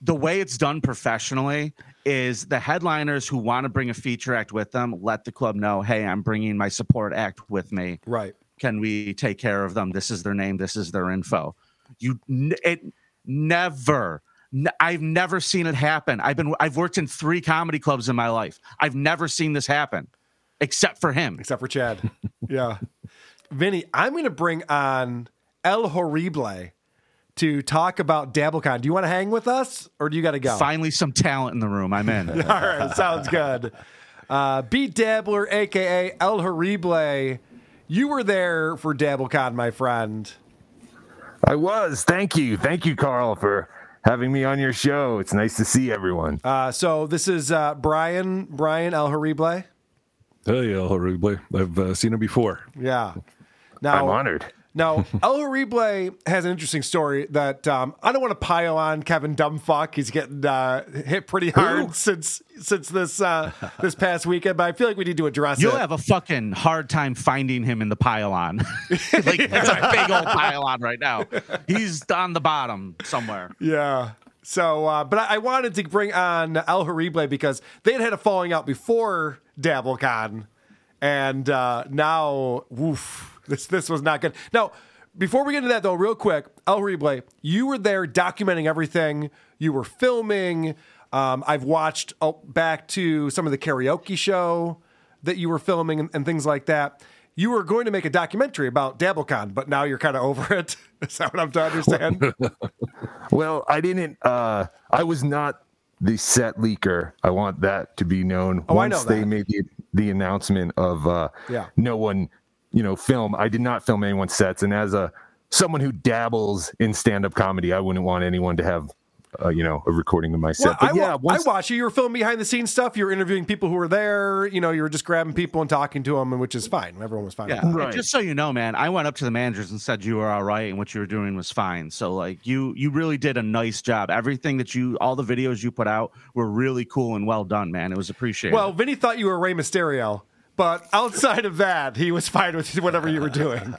the way it's done professionally is the headliners who want to bring a feature act with them let the club know, hey, I'm bringing my support act with me.
Right.
Can we take care of them? This is their name. This is their info. You, it never. I've never seen it happen. I've been. I've worked in three comedy clubs in my life. I've never seen this happen, except for him.
Except for Chad. yeah. Vinny, I'm going to bring on El Horrible to talk about DabbleCon. Do you want to hang with us or do you got to go?
Finally, some talent in the room. I'm in.
All right, sounds good. Uh, Beat Dabbler, aka El Horrible, you were there for DabbleCon, my friend.
I was. Thank you. Thank you, Carl, for having me on your show. It's nice to see everyone.
Uh, so this is uh, Brian, Brian El Horrible.
Hey, El Horrible. I've uh, seen him before.
Yeah. Now,
I'm honored.
Now, El Horrible has an interesting story that um, I don't want to pile on Kevin Dumbfuck. He's getting uh, hit pretty hard since since this uh, this past weekend, but I feel like we need to address it.
You'll
it.
have a fucking hard time finding him in the pylon. like it's a big old pylon right now. He's on the bottom somewhere.
Yeah. So, uh, but I, I wanted to bring on El Horrible because they had had a falling out before DabbleCon, and uh, now, woof, this this was not good. Now, before we get into that though, real quick, El Horrible, you were there documenting everything. You were filming. Um, I've watched oh, back to some of the karaoke show that you were filming and, and things like that. You were going to make a documentary about DabbleCon, but now you're kind of over it. Is that what I'm to understand?
Well, I didn't. Uh, I was not the set leaker. I want that to be known.
Oh,
Once they made the, the announcement of uh,
Yeah.
no one, you know, film. I did not film anyone's sets, and as a someone who dabbles in stand up comedy, I wouldn't want anyone to have, uh, you know, a recording of my set.
Well,
but
I,
yeah, once,
I watch you. You were filming behind the scenes stuff. You were interviewing people who were there. You know, you were just grabbing people and talking to them, which is fine. Everyone was fine.
Yeah.
with that.
and Just so you know, man, I went up to the managers and said you were all right and what you were doing was fine. So like you you really did a nice job. Everything that you all the videos you put out were really cool and well done, man. It was appreciated.
Well, Vinny thought you were Rey Mysterio, but outside of that, he was fine with whatever you were doing.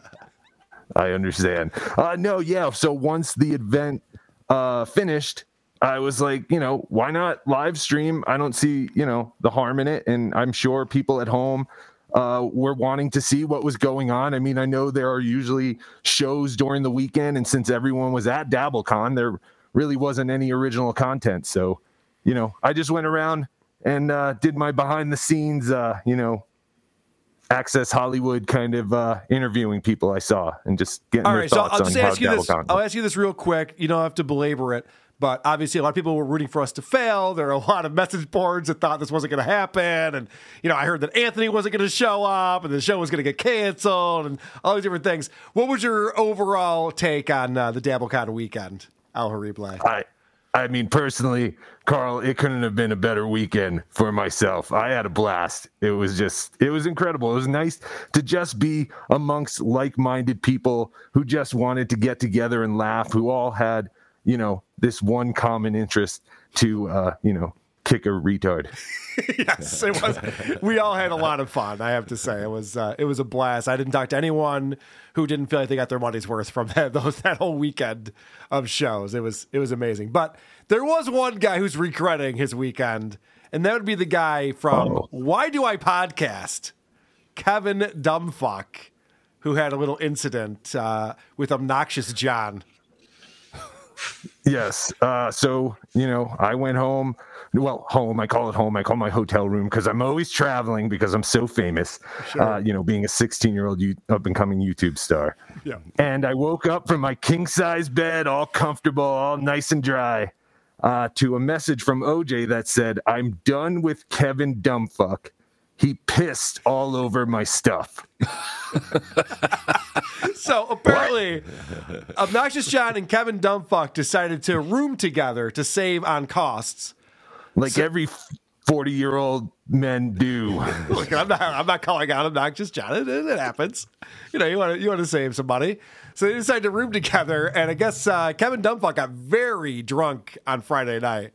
I understand. Uh, no, yeah. So once the event uh, finished, I was like, you know, why not live stream? I don't see, you know, the harm in it. And I'm sure people at home uh, were wanting to see what was going on. I mean, I know there are usually shows during the weekend, and since everyone was at DabbleCon, there really wasn't any original content. So, you know, I just went around and uh, did my behind the scenes, uh, you know, Access Hollywood kind of uh, interviewing people I saw and just getting
All
their
right, so
thoughts
I'll just
on
ask
how
you this.
DabbleCon.
I'll ask you this real quick. You don't have to belabor it, but obviously a lot of people were rooting for us to fail. There are a lot of message boards that thought this wasn't going to happen, and you know, I heard that Anthony wasn't going to show up, and the show was going to get canceled, and all these different things. What was your overall take on uh, the DabbleCon weekend, El Horrible?
I, mean, personally, Carl, it couldn't have been a better weekend for myself. I had a blast. It was just, it was incredible. It was nice to just be amongst like minded people who just wanted to get together and laugh, who all had, you know, this one common interest to, uh, you know, kick a retard.
yes, it was. We all had a lot of fun. I have to say, it was uh, it was a blast. I didn't talk to anyone who didn't feel like they got their money's worth from that those that whole weekend of shows. It was it was amazing. But there was one guy who's regretting his weekend, and that would be the guy from Why Do I Podcast, Kevin Dumbfuck, who had a little incident uh, with obnoxious John.
Yes. Uh, so, you know, I went home. Well, home. I call it home. I call my hotel room because I'm always traveling because I'm so famous.
Sure.
Uh, you know, being a 16 year old up and coming YouTube star.
Yeah.
And I woke up from my king size bed, all comfortable, all nice and dry, uh, to a message from OJ that said, I'm done with Kevin Dumbfuck. He pissed all over my stuff.
So apparently, obnoxious John and Kevin Dumbfuck decided to room together to save on costs.
Like every 40 year old men do.
Look, I'm not, I'm not calling out obnoxious John. It, it happens. You know, you want to you want to save some money. So they decided to room together, and I guess uh, Kevin Dumbfuck got very drunk on Friday night.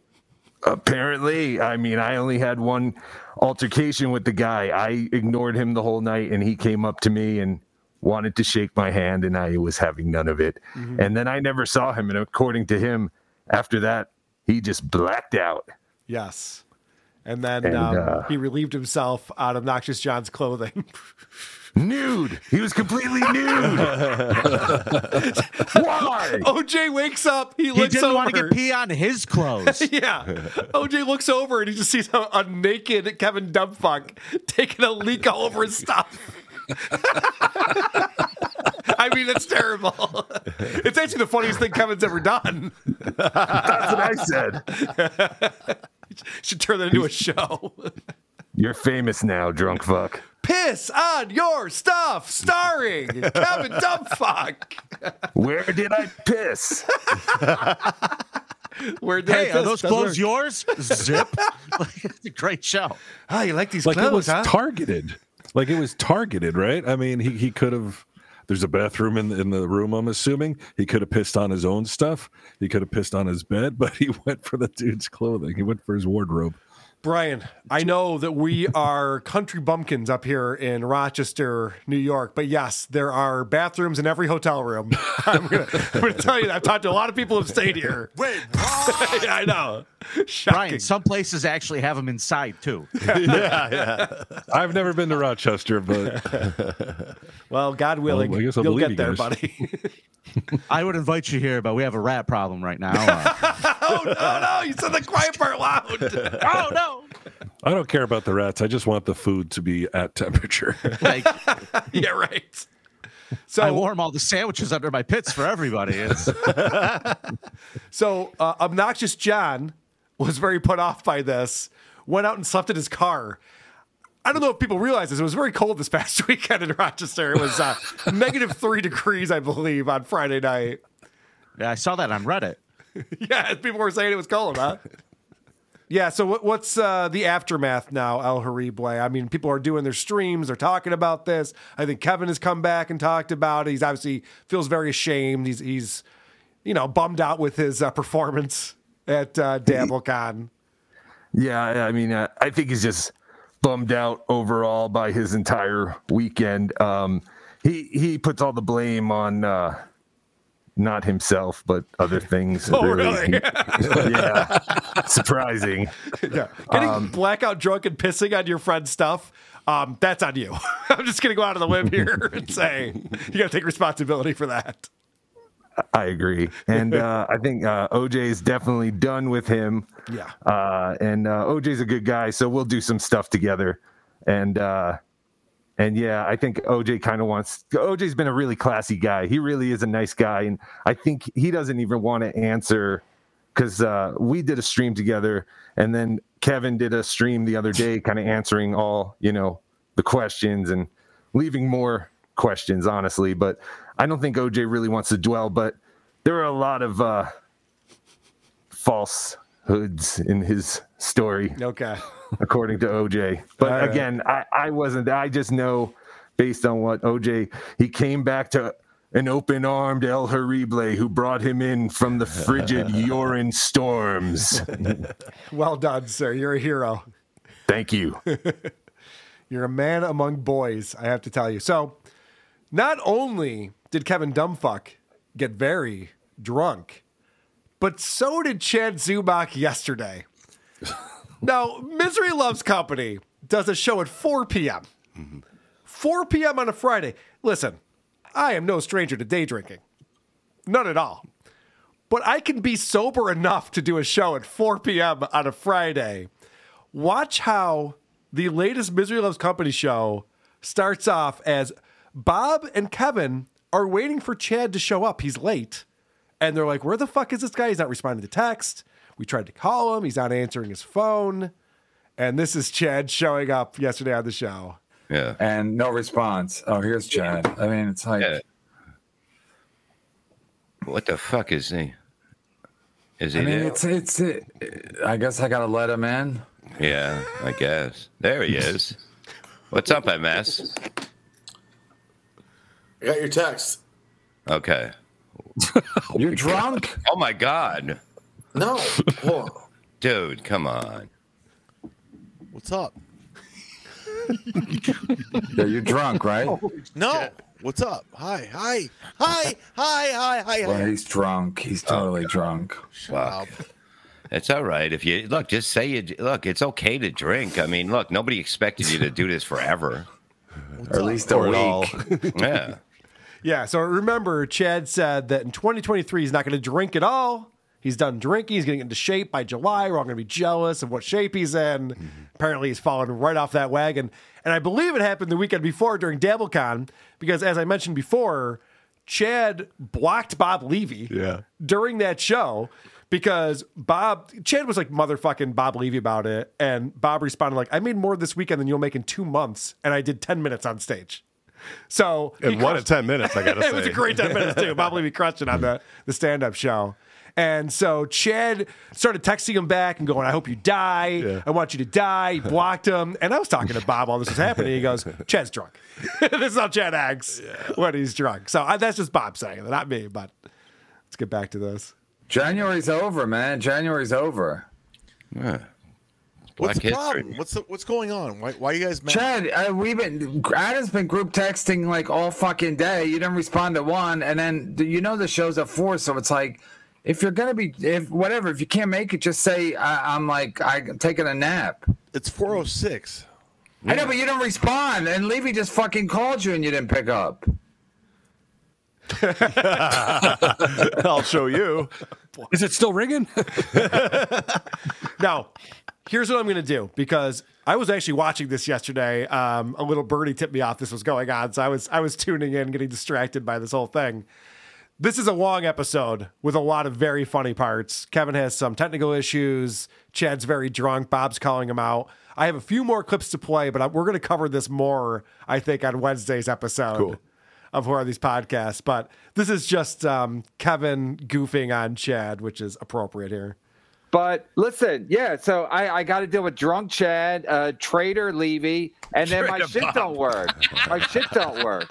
Apparently, I mean, I only had one altercation with the guy. I ignored him the whole night, and he came up to me and wanted to shake my hand, and I was having none of it.
Mhm.
And then I never saw him. And according to him, after that, he just blacked out.
Yes. And then
And,
um,
uh,
he relieved himself on obnoxious John's clothing.
Nude. He was completely nude. Why?
OJ wakes up. He,
He
looks
didn't
over.
want to get pee on his clothes.
yeah. OJ looks over and he just sees a, a naked Kevin Dumbfuck taking a leak all over his stuff. I mean, it's terrible. It's actually the funniest thing Kevin's ever done.
That's what I said.
Should turn that into a show.
You're famous now, drunk fuck.
Piss on your stuff, starring Kevin Dumbfuck.
Where did I piss?
Where did I
Hey, are those
Doesn't
clothes
work.
yours? Zip. it's a great show.
Oh, you like these
like it was
huh?
targeted. Like it was targeted, right? I mean, he he could have. There's a bathroom in in the room. I'm assuming he could have pissed on his own stuff. He could have pissed on his bed, but he went for the dude's clothing. He went for his wardrobe.
Brian, I know that we are country bumpkins up here in Rochester, New York, but yes, there are bathrooms in every hotel room. I'm going to tell you that. I've talked to a lot of people who've stayed here.
Wait,
yeah, I know.
Brian, some places actually have them inside too. Yeah, yeah.
I've never been to Rochester, but
Well, God willing,
Well, I guess I'll
you'll get
you
there,
guys.
buddy.
I would invite you here, but we have a rat problem right now.
Oh, no, no. You said the quiet part loud.
oh, no.
I don't care about the rats. I just want the food to be at temperature.
Like, yeah, right. So
I warm all the sandwiches under my pits for everybody.
So, uh, obnoxious John was very put off by this. Went out and slept in his car. I don't know if people realize this. It was very cold this past weekend in Rochester. It was uh, negative three degrees, I believe, on Friday night.
yeah, I saw that on Reddit.
yeah, people were saying it was cold, huh? Yeah. So, what, what's uh, the aftermath now, El Horrible? I mean, people are doing their streams. They're talking about this. I think Kevin has come back and talked about it. He's obviously feels very ashamed. He's he's you know bummed out with his uh, performance at uh, DabbleCon.
Yeah, I mean, uh, I think he's just bummed out overall by his entire weekend. Um, he he puts all the blame on uh, not himself, but other things.
Oh, really?
yeah, surprising.
Yeah. Getting
Um,
blackout drunk and pissing on your friend's stuff, um, that's on you. I'm just going to go out on the limb here and say you got to take responsibility for that.
I agree, and uh, I think uh, OJ is definitely done with him.
Yeah.
uh, and uh, OJ's a good guy, so we'll do some stuff together. And uh, and yeah, I think OJ kind of wants. OJ's been a really classy guy. He really is a nice guy, and I think he doesn't even want to answer because uh, we did a stream together, and then Kevin did a stream the other day, kind of answering all you know the questions and leaving more questions, honestly. But I don't think OJ really wants to dwell. But there are a lot of uh, falsehoods in his story
Okay.
according to OJ. But
right.
again, I, I wasn't. I just know based on what OJ he came back to an open-armed El Horrible who brought him in from the frigid urine storms.
Well done, sir. You're a hero.
Thank you.
You're a man among boys, I have to tell you. So, not only did Kevin Dumbfuck get very drunk, but so did Chad Zumock yesterday. Now, Misery Loves Company does a show at 4 p.m. 4 p.m. on a Friday. Listen, I am no stranger to day drinking. None at all. But I can be sober enough to do a show at 4 p.m. on a Friday. Watch how the latest Misery Loves Company show starts off as Bob and Kevin are waiting for Chad to show up. He's late. And they're like, Where the fuck is this guy? He's not responding to text. We tried to call him. He's not answering his phone. And this is Chad showing up yesterday on the show.
Yeah. And no response. Oh, here's Chad. I mean, it's like.
What the fuck is he? Is he
I mean,
there?
it's it's. It, I guess I gotta let him in.
Yeah, I guess. There he is. What's up, MS?
I got your text.
Okay.
You're drunk?
Oh my god.
No.
Dude, come on.
What's up?
Yeah, you're drunk, right?
No. What's up? Hi. Hi. Hi. Hi. Hi. Hi.
Well,
hi.
he's drunk. He's oh, totally drunk.
Fuck. It's all right if you look. Just say you look. It's okay to drink. I mean, look. Nobody expected you to do this forever.
Or at least a
Or all.
week.
Yeah.
Yeah, so remember, Chad said that in 2023 he's not going to drink at all. He's done drinking. He's getting into shape by July. We're all going to be jealous of what shape he's in. Mm-hmm. Apparently, he's fallen right off that wagon. And I believe it happened the weekend before during DabbleCon because, as I mentioned before, Chad blocked Bob Levy Yeah. during that show because Bob Chad was like motherfucking Bob Levy about it, and Bob responded like, "I made more this weekend than you'll make in two months, and I did ten minutes on stage." So
And
crushed-
a 10 minutes, I gotta
it was a great ten minutes too. Bob Levy crushed it on the the stand up show, And so Chad started texting him back and going, I hope you die. I want you to die. He blocked him. And I was talking to Bob while this was happening. He goes, Chad's drunk. this is how Chad acts when he's drunk. So I, that's just Bob saying it, not me. But let's get back to this.
January's over, man. January's over.
Yeah.
What's the
history.
problem? What's the, what's going on? Why, why are you guys mad?
Chad, uh, we've been Adam's been group texting like all fucking day. You didn't respond to one, and then you know the show's at four, so it's like if you're gonna be if whatever if you can't make it, just say I, I'm like I'm taking a nap.
It's 406.
I know, but you don't respond, and Levy just fucking called you and you didn't pick up.
I'll show you.
Is it still ringing?
now, here's what I'm going to do because I was actually watching this yesterday. Um, a little birdie tipped me off this was going on, so I was I was tuning in, getting distracted by this whole thing. This is a long episode with a lot of very funny parts. Kevin has some technical issues. Chad's very drunk. Bob's calling him out. I have a few more clips to play, but we're going to cover this more, I think, on Wednesday's episode
Cool.
of Who Are These Podcasts. But this is just um, Kevin goofing on Chad, which is appropriate here.
But listen, yeah. So I, I got to deal with drunk Chad, uh, traitor Levy, and then my shit
Bob.
don't work. My shit don't work.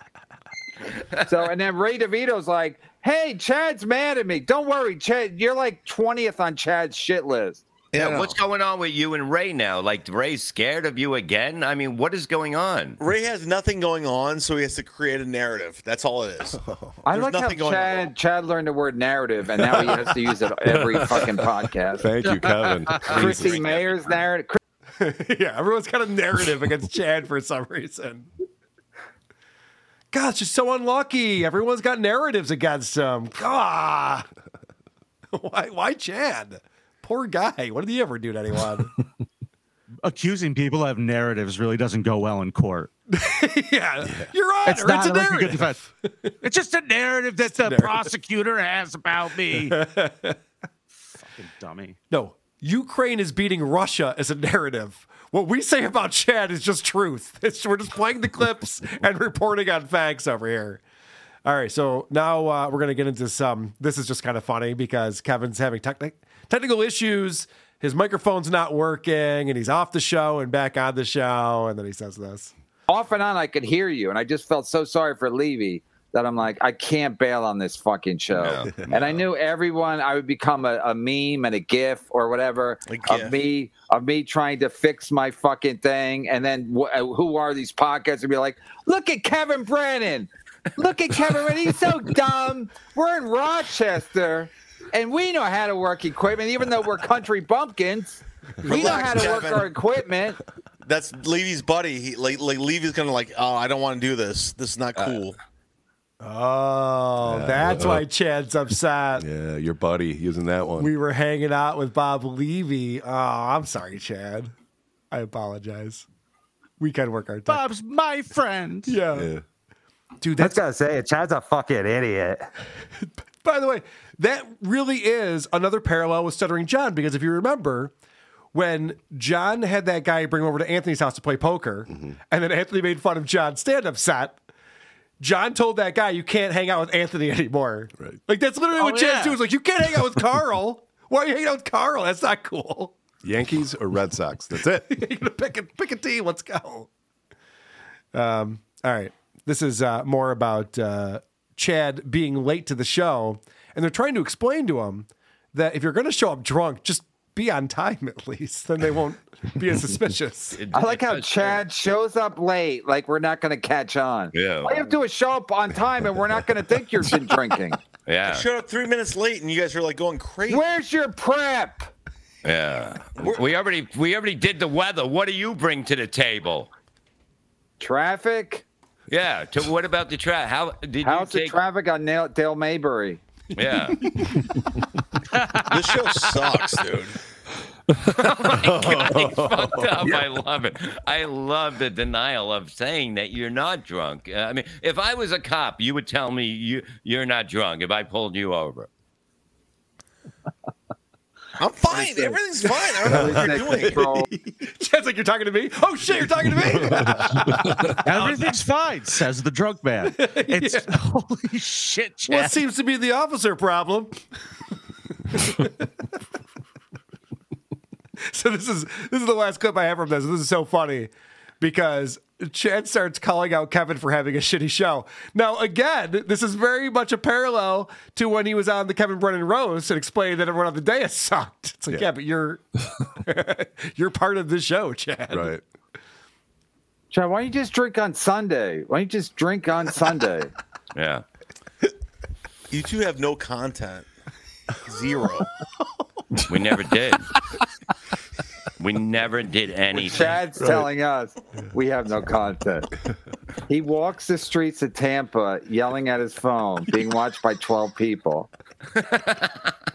So and then Ray DeVito's like, "Hey, Chad's mad at me. Don't worry, Chad. You're like twentieth on Chad's shit list."
Yeah, what's going on with you and Ray now? Like Ray's scared of you again? I mean, what is going on?
Ray has nothing going on, so he has to create a narrative. That's all it is.
I
There's
like how
nothing going on.
Chad Chad learned the word narrative, and now he has to use it every fucking podcast.
Thank you, Kevin.
Chrissy Mayr's narrative.
yeah, everyone's got a narrative against Chad for some reason. God, it's just so unlucky. Everyone's got narratives against him. God. Why, why Chad? Poor guy. What did he ever do to anyone?
Accusing people of narratives really doesn't go well in court.
yeah. Your Honor,
It's
it's,
not
a
a very good
narrative.
defense. It's just a narrative that the
narrative.
prosecutor has about me. Fucking dummy.
No, Ukraine is beating Russia as a narrative. What we say about Chad is just truth. It's, we're just playing the clips and reporting on facts over here. All right, so now uh, we're going to get into some. This is just kind of funny because Kevin's having techni- technical issues. His microphone's not working, and he's off the show and back on the show. And then he says this.
Off and on, I could hear you, and I just felt so sorry for Levy that I'm like, I can't bail on this fucking show. and I knew everyone, I would become a, a meme and a GIF or whatever of me of me trying to fix my fucking thing, and then wh- uh, who are these podcasts? And be like, look at Kevin Brennan, look at Kevin Brennan, he's so dumb. We're in Rochester. And we know how to work equipment, even though we're country bumpkins. We know how to work our equipment.
That's Levy's buddy. He like, like Levy's gonna like, oh, I don't want to do this. This is not cool.
Oh,
Yeah.
that's
Uh,
why Chad's upset.
Yeah, your buddy using that one.
We were hanging out with Bob Levy. Oh, I'm sorry, Chad. I apologize. We can work our time.
Bob's my friend.
Yeah. Dude,
that's gotta say it. Chad's a fucking idiot.
By the way, that really is another parallel with Stuttering John because if you remember, when John had that guy bring him over to Anthony's house to play poker, and then Anthony made fun of John's stand-up set. John told that guy, "You can't hang out with Anthony anymore." Right? Like that's literally what
Oh,
Chad's
yeah.
doing. Is like, "You can't hang out with Carl. Why are you hanging out with Carl? That's not cool."
Yankees or Red Sox? That's it.
You're gonna pick a pick a team. Let's go. Um. All right. This is uh, more about uh, Chad being late to the show, and they're trying to explain to him that if you're going to show up drunk, just be on time at least. Then they won't be as suspicious.
I like how Chad shows up late, like we're not going to catch on.
Yeah.
All you have to do is show up on time, and we're not going to think you've been drinking.
I
Yeah.
showed up three minutes late, and you guys are like going crazy.
Where's your prep?
Yeah. We already we already did the weather. What do you bring to the table?
Traffic.
Yeah. To, what about the traffic? How did
How's
you
the traffic on Dale, Dale Mabry?
Yeah.
this show sucks, dude.
God, fucked up. I love it. I love the denial of saying that you're not drunk. Uh, I mean, if I was a cop, you would tell me you you're not drunk if I pulled you over.
I'm fine. Everything's fine. I don't know what you're doing.
Chad's like, "You're talking to me? Oh shit, you're talking to me."
Everything's fine, says the drunk man. It's holy shit, Chad.
what seems to be the officer problem? so this is this is the last clip I have from this. This is so funny because Chad starts calling out Kevin for having a shitty show. Now, again, this is very much a parallel to when he was on the Kevin Brennan roast and explained that everyone on the day has sucked. It's like, yeah, but you're you're part of the show, Chad.
Right.
Chad, why don't you just drink on Sunday? Why don't you just drink on Sunday?
Yeah.
You two have no content. Zero.
We never did. we never did anything.
Chad's telling us we have no content. He walks the streets of Tampa yelling at his phone, being watched by 12 people.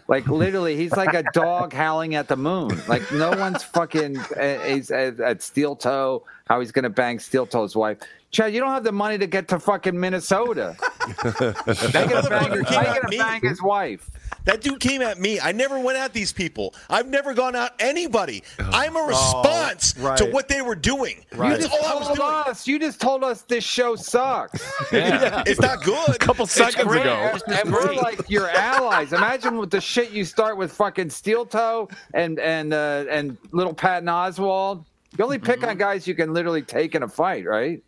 Like literally, he's like a dog howling at the moon. Like no one's fucking. uh, He's at, at Steel Toe. How he's gonna bang Steel Toe's wife? Chad, you don't have the money to get to fucking Minnesota. How you gonna bang,
motherfucker came at me.
bang his wife?
That dude came at me. I never went at these people. I've never gone at anybody. I'm a response to
right.
what they were doing.
You
That's
just
all I was
told
doing.
us. You just told us this show sucks.
Yeah. It's not good. A
couple seconds
Great.
ago.
And we're like your allies. Imagine with the shit you start with fucking Steel Toe and and uh, and little Patton Oswalt. You only pick on guys you can literally take in a fight, right?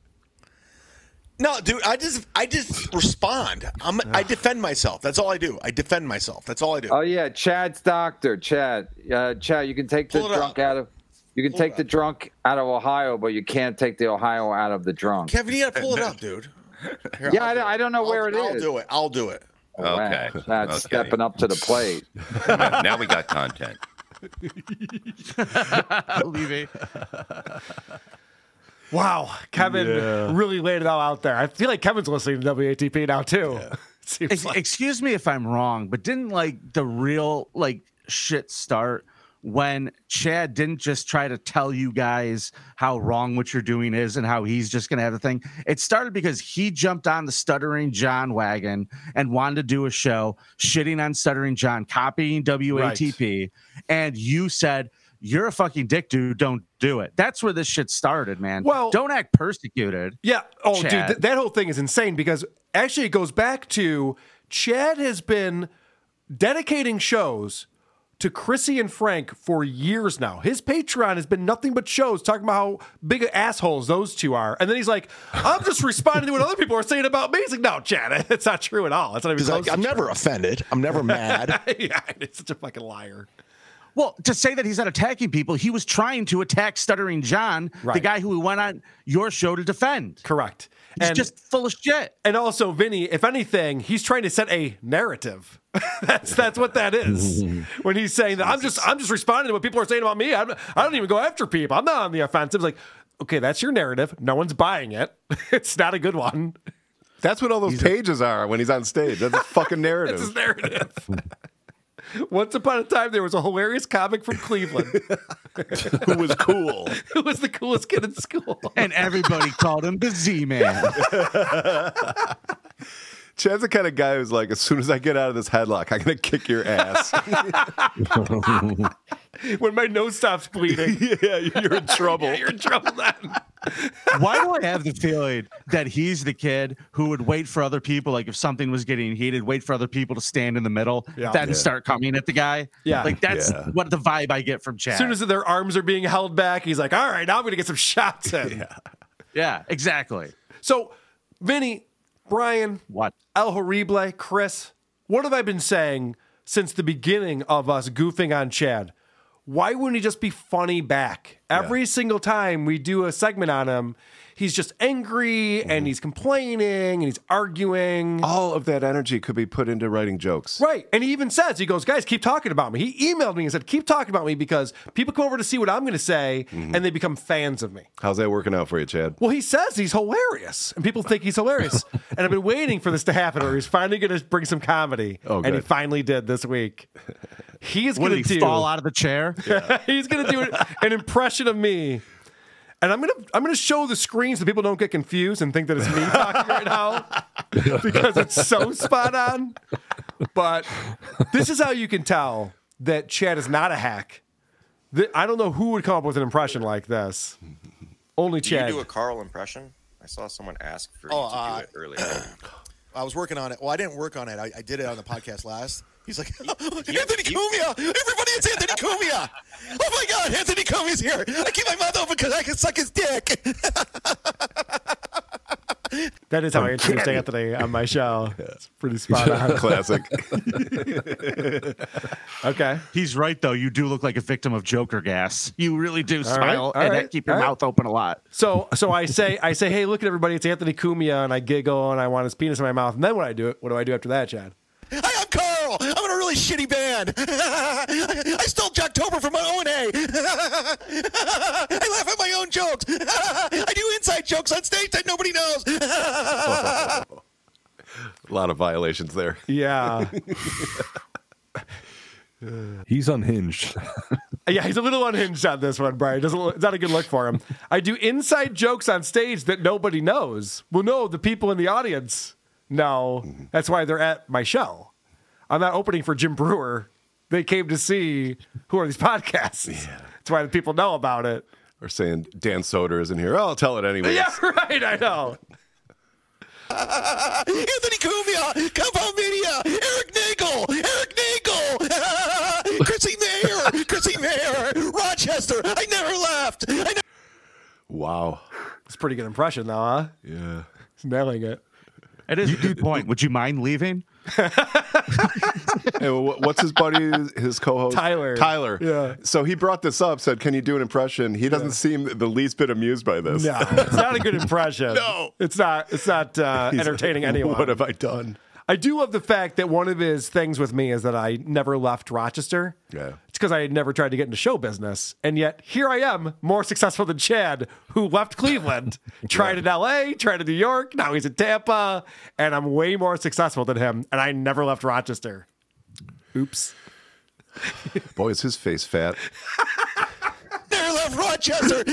No, dude, I just I just respond. I'm, I defend myself. That's all I do. I defend myself. That's all I do.
Oh yeah, Chad's doctor. Chad, uh, Chad, you can take the
Pull it
drunk out of. You can take the drunk out of Ohio, but you can't take the Ohio out of the drunk.
Kevin, you gotta pull it up, dude. Here,
Yeah,
I'll
I
do
don't- I don't know
I'll-
where it
I'll
is.
do it. I'll do it.
Oh, wow.
Okay.
Chad's
Okay.
stepping up to the plate.
now we got content.
Levy.
Wow, Kevin
Yeah.
really laid it all out there. I feel like Kevin's listening to WATP now too. Seems
Ex-
like-
excuse me if I'm wrong, but didn't like the real like shit start when Chad didn't just try to tell you guys how wrong what you're doing is and how he's just gonna have the thing. It started because he jumped on the stuttering John wagon and wanted to do a show shitting on stuttering John, copying WATP, and you said. You're a fucking dick, dude. Don't do it. That's where this shit started, man.
Well-
don't act persecuted.
Yeah. Oh,
Chad.
dude, th- that whole thing is insane because actually it goes back to Chad has been dedicating shows to Chrissy and Frank for years now. His Patreon has been nothing but shows talking about how big assholes those two are. And then he's like, I'm just responding to what other people are saying about me. He's like, no, Chad, it's not true at all. It's not even
He's
close
like, I'm
true."
never offended. I'm never mad.
yeah, it's such a fucking liar.
Well, to say that he's not attacking people, he was trying to attack Stuttering John, the guy who went on your show to defend.
Correct.
He's
And-
just full of shit.
And also, Vinny, if anything, he's trying to set a narrative. that's that's what that is. when he's saying that I'm just I'm just responding to what people are saying about me. I'm, I don't even go after people. I'm not on the offensive. It's like, okay, that's your narrative. No one's buying it. it's not a good one.
That's what all those pages are when he's on stage. That's a fucking narrative.
That's his narrative. Once upon a time, there was a hilarious comic from Cleveland
Who was cool?
who was the coolest kid in school.
And everybody called him the Z Man.
Chad's the kind of guy who's like, as soon as I get out of this headlock, I'm gonna kick your ass.
when my nose stops bleeding,
yeah, you're in trouble.
you're in trouble then.
Why do I have the feeling that he's the kid who would wait for other people, like if something was getting heated, wait for other people to stand in the middle,
Yeah.
then
Yeah.
start coming at the guy?
Yeah.
Like that's
Yeah.
what the vibe I get from Chad.
As soon as their arms are being held back, he's like, all right, now I'm going to get some shots in.
yeah, exactly.
So, Vinny, Brian,
What?
El Horrible, Chris, what have I been saying since the beginning of us goofing on Chad? Why wouldn't he just be funny back? Every single time we do a segment on him, he's just angry and he's complaining and he's arguing.
All of that energy could be put into writing jokes.
Right. And he even says, he goes, guys, keep talking about me. He emailed me and said, keep talking about me because people come over to see what I'm going to say
Mm-hmm.
and they become fans of me.
How's that working out for you, Chad?
Well, he says he's hilarious, and people think he's hilarious. and I've been waiting for this to happen, where he's finally going to bring some comedy.
Oh,
and he finally did this week. He's
Would
going to do.
fall out of the chair?
he's going to do an impression of me, and I'm going to I'm going to show the screen so people don't get confused and think that it's me talking right now because it's so spot on. But this is how you can tell that Chad is not a hack. I don't know who would come up with an impression like this. Only
Do you do a Carl impression? I saw someone ask for
Oh,
you to
uh,
do it earlier.
I was working on it. Well, I didn't work on it. I, I did it on the podcast last. He's like, Anthony Cumia! Everybody, it's Anthony Cumia! Oh my God, Anthony Cumia's here! I keep my mouth open because I can suck his dick.
That is how I
I'm
introduced
kidding.
Anthony on my show. It's pretty spot on.
Classic.
okay.
He's right though. You do look like a victim of Joker gas. You really do
All
smile
right,
and
right,
keep your
all right.
mouth open a lot.
So so I say I say, hey, look at everybody, it's Anthony Cumia, and I giggle and I want his penis in my mouth. And then what I do it, what do I do after that, Chad?
Hi, I'm I'm in a really shitty band. I stole Jocktober from my own A. I laugh at my own jokes. I do inside jokes on stage that nobody knows.
A lot of violations there.
Yeah.
He's unhinged.
Yeah, he's a little unhinged on this one, Brian. Doesn't it's not a good look for him. I do inside jokes on stage that nobody knows. Well, no, the people in the audience know. Mm-hmm. That's why they're at my show. I'm not opening for Jim Breuer. They came to see who are these podcasts. That's why the people know about it.
Or saying Dan Soder isn't here. Oh, I'll tell it anyway.
Yeah, right. I know.
Anthony Cumia, Compound Media, Eric Nagel, Eric Nagel, Chrissy Mayr, Chrissy Mayr, Rochester. I never left. I never-
Wow.
It's a pretty good impression, though, huh?
Yeah.
He's nailing it.
It is a good point. Would you mind leaving?
Hey, what's his buddy, his co-host?
Tyler.
Tyler.
Yeah.
So he brought this up, said, "Can you do an impression?" He doesn't seem the least bit amused by this.
No, it's not a good impression.
No.
it's not. It's not uh, entertaining anyone.
What have I done?
I do love the fact that one of his things with me is that I never left Rochester.
Yeah.
It's because I had never tried to get into show business. And yet here I am, more successful than Chad, who left Cleveland, tried in LA, tried in New York, now he's in Tampa, and I'm way more successful than him. And I never left Rochester. Oops.
Boy, is his face fat.
never left Rochester.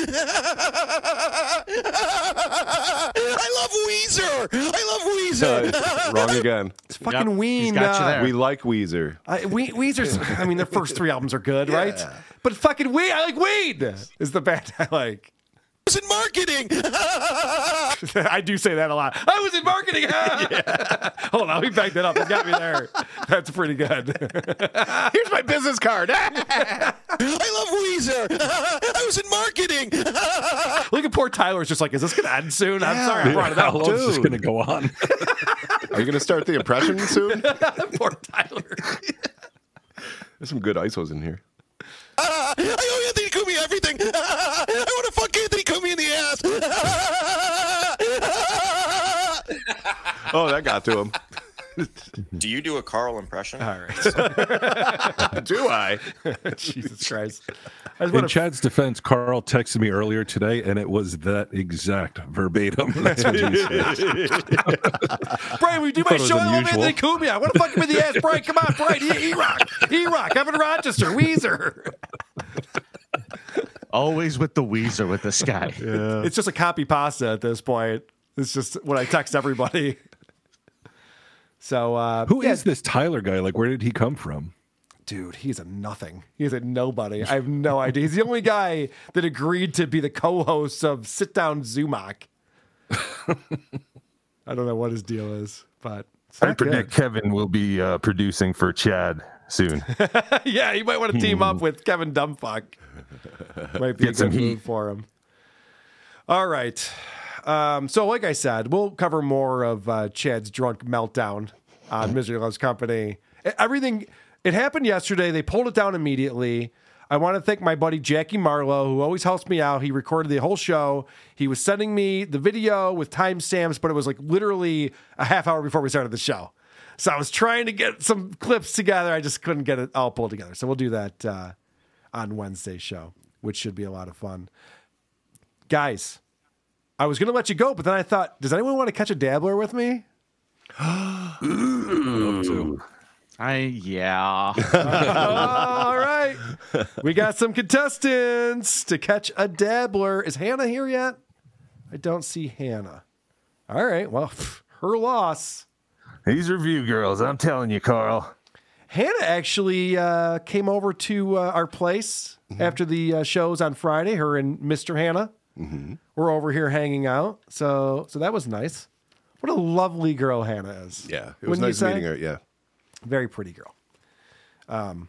I love Weezer. I love Weezer.
Uh, wrong again.
It's fucking Ween. uh,
We like Weezer.
I, we, Weezer's, I mean, their first three albums are good, right? But fucking Ween, I like Ween is the band I like.
I was in marketing.
I do say that a lot. I was in marketing. Hold on, we backed that up. It got me there. That's pretty good.
Here's my business card.
I love Weezer. I was in marketing.
Look at poor Tyler. Tyler's just like, is this going to end soon? I'm sorry I brought it
How
up.
long is this going to go on?
Are you going to start the impression soon?
poor Tyler.
There's some good ISOs in here.
I owe Anthony Cumia everything. I want to fuck Anthony Cumia in the ass.
Oh, that got to him.
Do you do a Carl impression?
All right.
Do I?
Jesus Christ. I
In
want to
Chad's defense, Carl texted me earlier today, and it was that exact verbatim. That's what he said.
Brian, we do
I
my
thought it
show.
was
I love
unusual.
Anthony Cumia. I want to fuck him in the ass. Brian, come on, Brian. E Rock. E Rock. I'm in Rochester. Weezer.
Always with the Weezer with this guy.
It's just a copy pasta at this point. It's just what I text everybody. So uh,
Who is
yeah,
this Tyler guy? Like, where did he come from?
dude? He's a nothing. He's a nobody. I have no idea. He's the only guy that agreed to be the co-host of Sit Down Zumock. I don't know what his deal is, but
I
not
predict Kevin will be uh, producing for Chad soon.
yeah, you might want to team up with Kevin Dumbfuck. Might be
Get
a
some
good
heat.
move for him. All right. Um, so, like I said, we'll cover more of uh, Chad's drunk meltdown on Misery Loves Company. Everything, it happened yesterday. They pulled it down immediately. I want to thank my buddy Jackie Marlowe, who always helps me out. He recorded the whole show. He was sending me the video with timestamps, but it was like literally a half hour before we started the show. So I was trying to get some clips together. I just couldn't get it all pulled together. So we'll do that uh, on Wednesday's show, which should be a lot of fun. Guys, I was going to let you go, but then I thought, does anyone want to catch a dabbler with me?
I yeah.
All right. We got some contestants to catch a dabbler. Is Hannah here yet? I don't see Hannah. All right. Well, her loss.
These review girls, I'm telling you, Carl.
Hannah actually uh, came over to uh, our place after the uh, shows on Friday. Her and Mr. Hannah were over here hanging out. So, so that was nice. What a lovely girl Hannah is.
Yeah, it was
Wouldn't
nice meeting her. Yeah.
Very pretty girl. Um,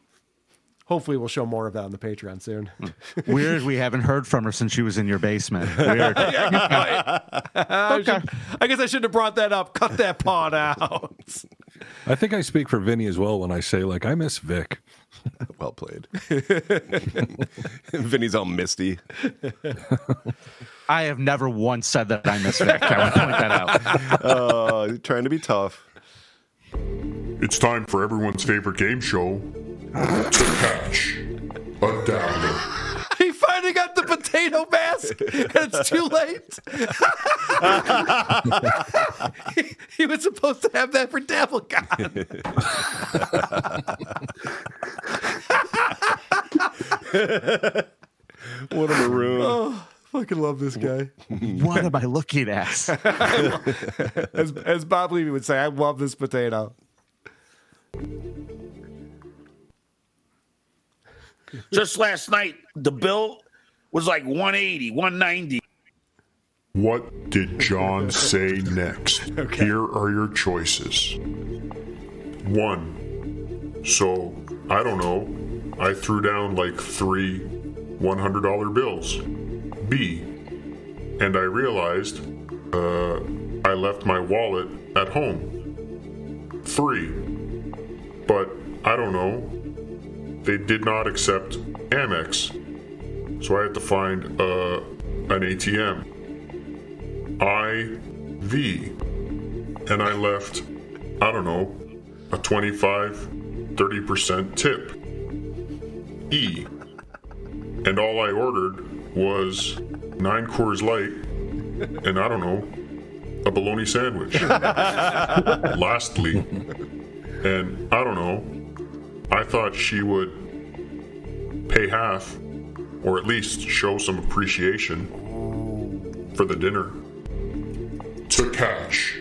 hopefully, we'll show more of that on the Patreon soon.
Weird, we haven't heard from her since she was in your basement. Weird.
I, should- I guess I shouldn't have brought that up. Cut that part out.
I think I speak for Vinny as well when I say like I miss Vic.
well played. Vinny's all misty.
I have never once said that I miss Vic. I want to point that out.
Oh, you're trying to be tough.
It's time for everyone's favorite game show to catch a dabbler.
He finally got the potato mask, and it's too late. he, he was supposed to have that for Dabblecon.
What a maroon.
Oh, fucking love this guy.
What am I looking at?
as, as Bob Levy would say, I love this potato.
Just last night, the bill was like 180, 190.
What did John say next? Here are your choices. One. So, I don't know. I threw down like three $100 bills. B. And I realized uh, I left my wallet at home. Three. But I don't know. They did not accept Amex. So I had to find uh, an ATM. I V. And I left, I don't know, a 25, 30% tip. E. And all I ordered was nine Coors Light and I don't know, a bologna sandwich. Lastly, and I don't know, I thought she would pay half or at least show some appreciation for the dinner. To catch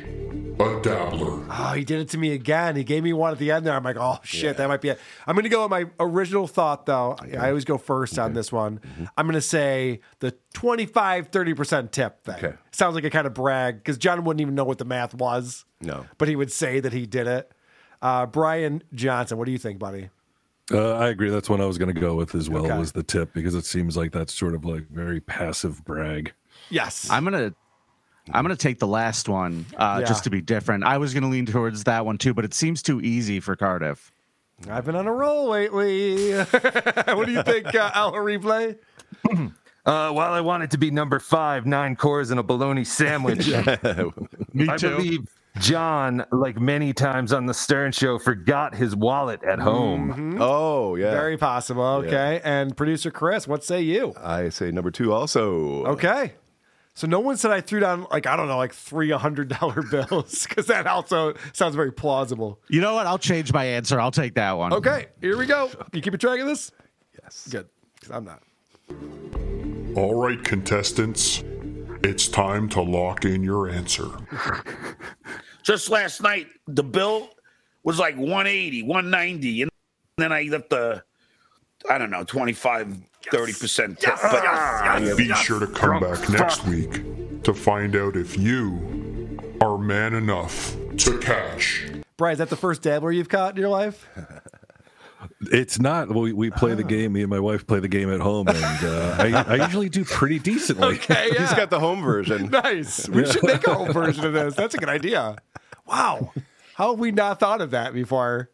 a dabbler.
Oh, he did it to me again. He gave me one at the end there. I'm like, oh shit, that might be it. I'm going to go with my original thought though. I always go first on this one.
Mm-hmm.
I'm going to say the 25, 30% tip thing.
Okay.
Sounds like a kind of brag because John wouldn't even know what the math was.
No.
But he would say that he did it. Uh, Brian Johnson, what do you think, buddy?
Uh, I agree. That's one I was going to go with as well.
Okay.
Was the tip because it seems like that's sort of like very passive brag.
Yes.
I'm gonna I'm gonna take the last one uh,
Yeah.
just to be different. I was gonna lean towards that one too, but it seems too easy for Cardiff.
I've been on a roll lately. what do you think, uh, Al Replay?
Uh, while I want it to be number five, nine cores and a bologna sandwich.
Me
I
too.
believe John, like many times on the Stern Show, forgot his wallet at home. Mm-hmm.
Oh, yeah.
Very possible. Okay. And producer Chris, what say you?
I say number two also.
Okay. So no one said I threw down like I don't know like three hundred dollar bills because that also sounds very plausible.
You know what? I'll change my answer. I'll take that one.
Okay, here we go. You keeping track of this?
Yes.
Good. 'Cause I'm not.
All right, contestants, it's time to lock in your answer.
Just last night, the bill was like 180, 190. And then I left the, I don't know, 25, 30% tip. But
Be sure to come back next week to find out if you are man enough to cash.
Brian, is that the first dabbler you've caught in your life?
It's not. We, we play
Ah.
the game. Me and my wife play the game at home, and uh, I, I usually do pretty decently.
Okay, yeah.
He's got the home version.
nice. We should make a whole version of this. That's a good idea. Wow. How have we not thought of that before?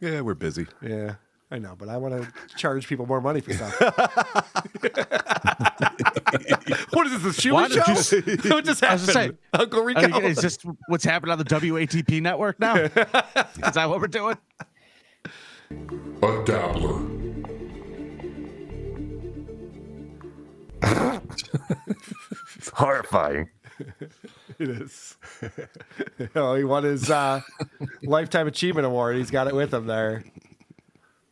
Yeah, we're busy.
Yeah, I know, but I want to charge people more money for stuff. what is this, the
Why
Chewy show?
you-
what just
I was
happened?
gonna say,
Uncle
I
Rico.
mean, is this what's happening on the WATP network now? is that what we're doing?
A dabbler.
It's horrifying.
It is. oh, he won his uh, lifetime achievement award. He's got it with him there.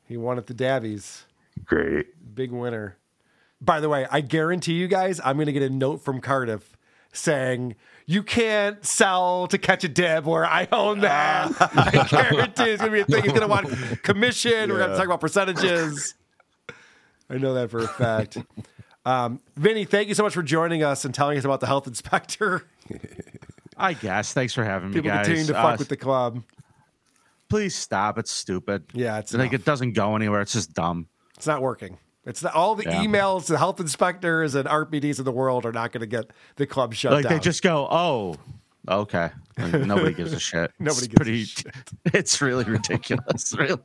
He won at the Dabbies.
Great.
Big winner. By the way, I guarantee you guys, I'm going to get a note from Cardiff saying you can't sell to catch a dib where I own that. I guarantee it's going to be a thing. He's going to want commission. We're going to talk about percentages. I know that for a fact. Um, Vinny, thank you so much for joining us and telling us about the health inspector.
I guess. Thanks for having me, guys.
People continue to
Uh,
fuck with the club.
please stop. It's stupid.
Yeah, it's
like
enough.
it doesn't go anywhere. It's just dumb.
It's not working. It's not, all the
Yeah.
emails, the health inspectors and RPDs in the world are not going to get the club shut
like
down.
they just go, oh, okay. Like, nobody gives a shit.
Nobody
it's
gives a
pretty, It's really ridiculous. really.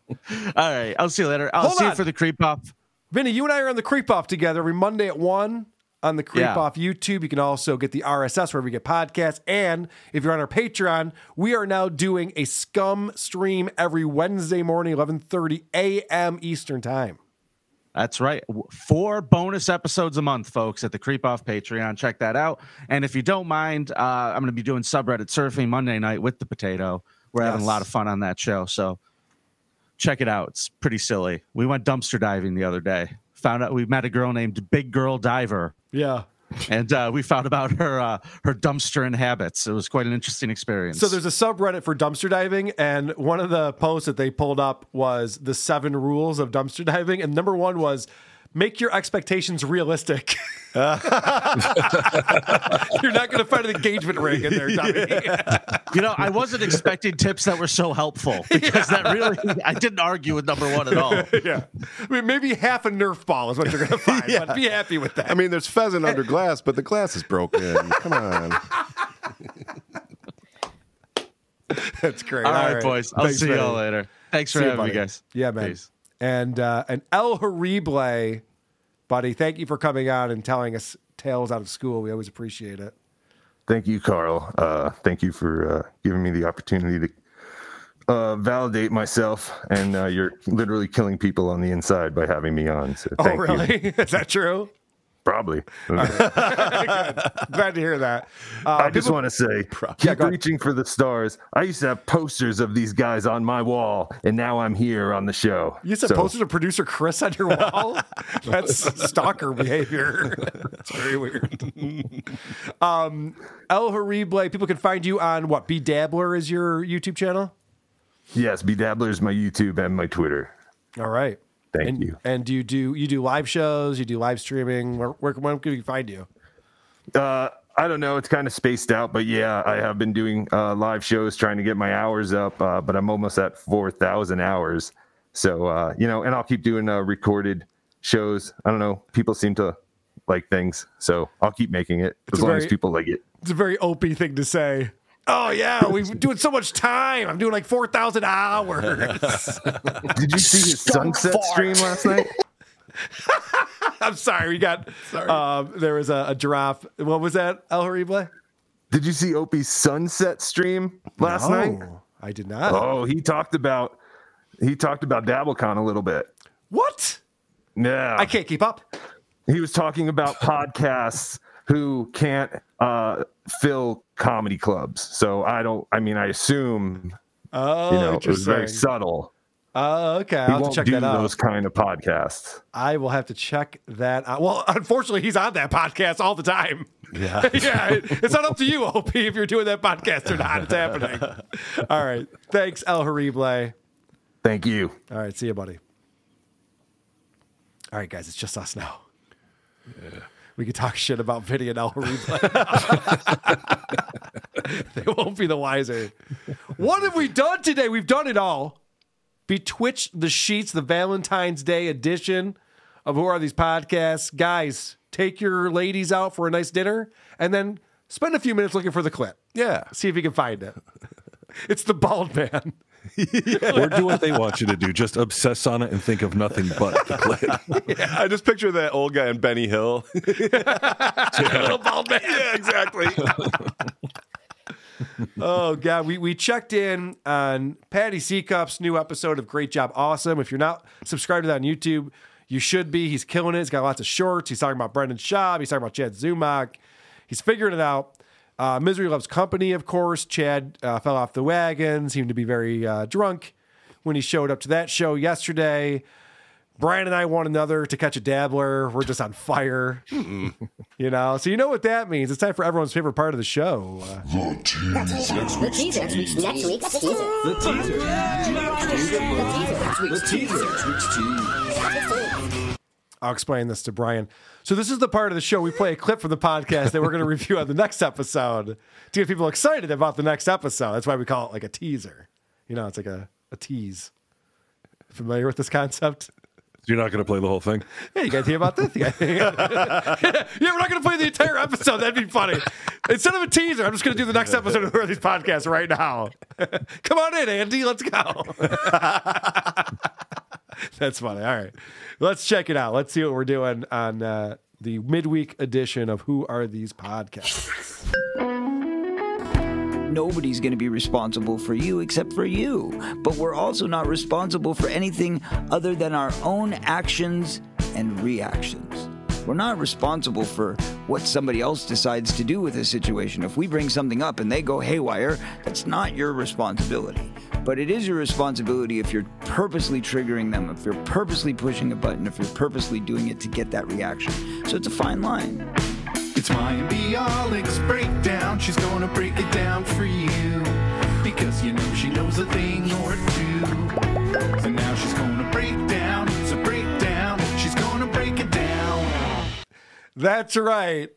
All right. I'll see you later. I'll
Hold
see
on.
you for the creep off.
Vinny, you and I are on the Creep Off together every Monday at 1 on the Creep
Yeah.
Off YouTube. You can also get the RSS wherever you get podcasts. And if you're on our Patreon, we are now doing a scum stream every Wednesday morning, 11.30 a.m. Eastern Time.
That's right. Four bonus episodes a month, folks, at the Creep Off Patreon. Check that out. And if you don't mind, uh, I'm going to be doing subreddit surfing Monday night with the potato. We're having a lot of fun on that show. So check it out. It's pretty silly. We went dumpster diving the other day. Found out we met a girl named Big Girl Diver.
Yeah.
And uh, we found about her uh, her dumpstering habits. It was quite an interesting experience.
So there's a subreddit for dumpster diving, and one of the posts that they pulled up was the seven rules of dumpster diving, and number one was make your expectations realistic. You're not going to find an engagement ring in there, dummy.
you know, I wasn't expecting tips that were so helpful because that really, I didn't argue with number one at all.
yeah, I mean, maybe half a Nerf ball is what you're going to find. But be happy with that.
I mean, there's pheasant under glass, but the glass is broken. Come on.
That's great.
All right, boys. I'll
Thanks,
see y'all later. Thanks for
See you,
having me,
buddy.
guys.
Yeah, man.
Peace.
And uh, and El Horrible, buddy, thank you for coming out and telling us tales out of school. We always appreciate it.
Thank you, Carl. Uh, thank you for uh, giving me the opportunity to uh, validate myself. And uh, you're literally killing people on the inside by having me on. So
Oh,
thank you.
really? Is that true?
Probably.
Glad to hear that. Uh,
I just
people-
want to say,
Yeah,
keep
ahead.
reaching for the stars. I used to have posters of these guys on my wall, and now I'm here on the show.
You said
So-
posters of producer Chris on your wall? That's stalker behavior. That's very weird. Um, El Horrible, people can find you on what? B Dabbler is your YouTube channel?
Yes, B Dabbler is my YouTube and my Twitter.
All right.
Thank
and,
you.
And do you do you do live shows? You do live streaming? Where, where, where can we find you?
Uh, I don't know. It's kind of spaced out, but yeah, I have been doing uh, live shows, trying to get my hours up. Uh, but I'm almost at four thousand hours. So uh, you know, and I'll keep doing uh, recorded shows. I don't know. People seem to like things, so I'll keep making it
It's
as long
very-
as people like it.
It's a very opie thing to say. Oh yeah, we've doing so much time. I'm doing like four thousand hours.
Did you see his sunset stream last night?
I'm sorry. We got. Um, there was a, a giraffe. What was that? El Horrible.
Did you see Opie's sunset stream last
No,
night?
I did not.
Oh, he talked about he talked about DabbleCon a little bit.
What?
Yeah,
I can't keep up.
He was talking about podcasts who can't uh, fill comedy clubs. So I don't. I mean, I assume
Oh,
you know it was very subtle.
Oh, okay. I'll have
won't
to check
do
that out.
those kind of podcasts.
I will have to check that out. Well, unfortunately, he's on that podcast all the time.
Yeah.
yeah. It's not up to you, OP, if you're doing that podcast or not. It's happening. All right. Thanks, El Horrible.
Thank you.
All right. See you, buddy. All right, guys. It's just us now. We can talk shit about Vinny and El Horrible. they won't be the wiser. What have we done today? We've done it all. Be Twitch the Sheets, the Valentine's Day edition of Who Are These Podcasts. Guys, take your ladies out for a nice dinner and then spend a few minutes looking for the clip.
Yeah.
See if you can find it. It's the bald man.
Or do what they want you to do. Just obsess on it and think of nothing but the clip.
I just picture that old guy in Benny Hill.
Little bald man.
yeah, exactly.
oh god, we we checked in on Patty Seacup's new episode of Great Job Awesome. If you're not subscribed to that on YouTube, you should be. He's killing it. He's got lots of shorts. He's talking about Brendan Schaub. He's talking about Chad Zumock. He's figuring it out. Uh, Misery loves company, of course. Chad uh, fell off the wagon. Seemed to be very uh, drunk when he showed up to that show yesterday. Brian and I want another to catch a dabbler. We're just on fire. You know, so you know what that means. It's time for everyone's favorite part of the show. Uh,
The teaser. Next week's Next week's teaser.
The teaser. The teaser. The teaser.
I'll explain this to Brian. So this is the part of the show we play a clip from the podcast that we're going to review on the next episode to get people excited about the next episode. That's why we call it like a teaser. You know, it's like a a tease. Familiar with this concept?
You're not going to play the whole thing.
Hey, you guys hear about this? yeah, we're not going to play the entire episode. That'd be funny. Instead of a teaser, I'm just going to do the next episode of These Podcasts right now. Come on in, Andy. Let's go. That's funny. All right. Let's check it out. Let's see what we're doing on uh, the midweek edition of Who Are These Podcasts.
Nobody's going to be responsible for you except for you. But we're also not responsible for anything other than our own actions and reactions. We're not responsible for what somebody else decides to do with a situation. If we bring something up and they go haywire, that's not your responsibility. But it is your responsibility if you're purposely triggering them, if you're purposely pushing a button, if you're purposely doing it to get that reaction. So it's a fine line.
It's Mayim Bialik's breakdown. She's gonna break it down for you. Because you know she knows a thing or two. So now she's gonna break down. So break down. She's gonna break it down.
That's right.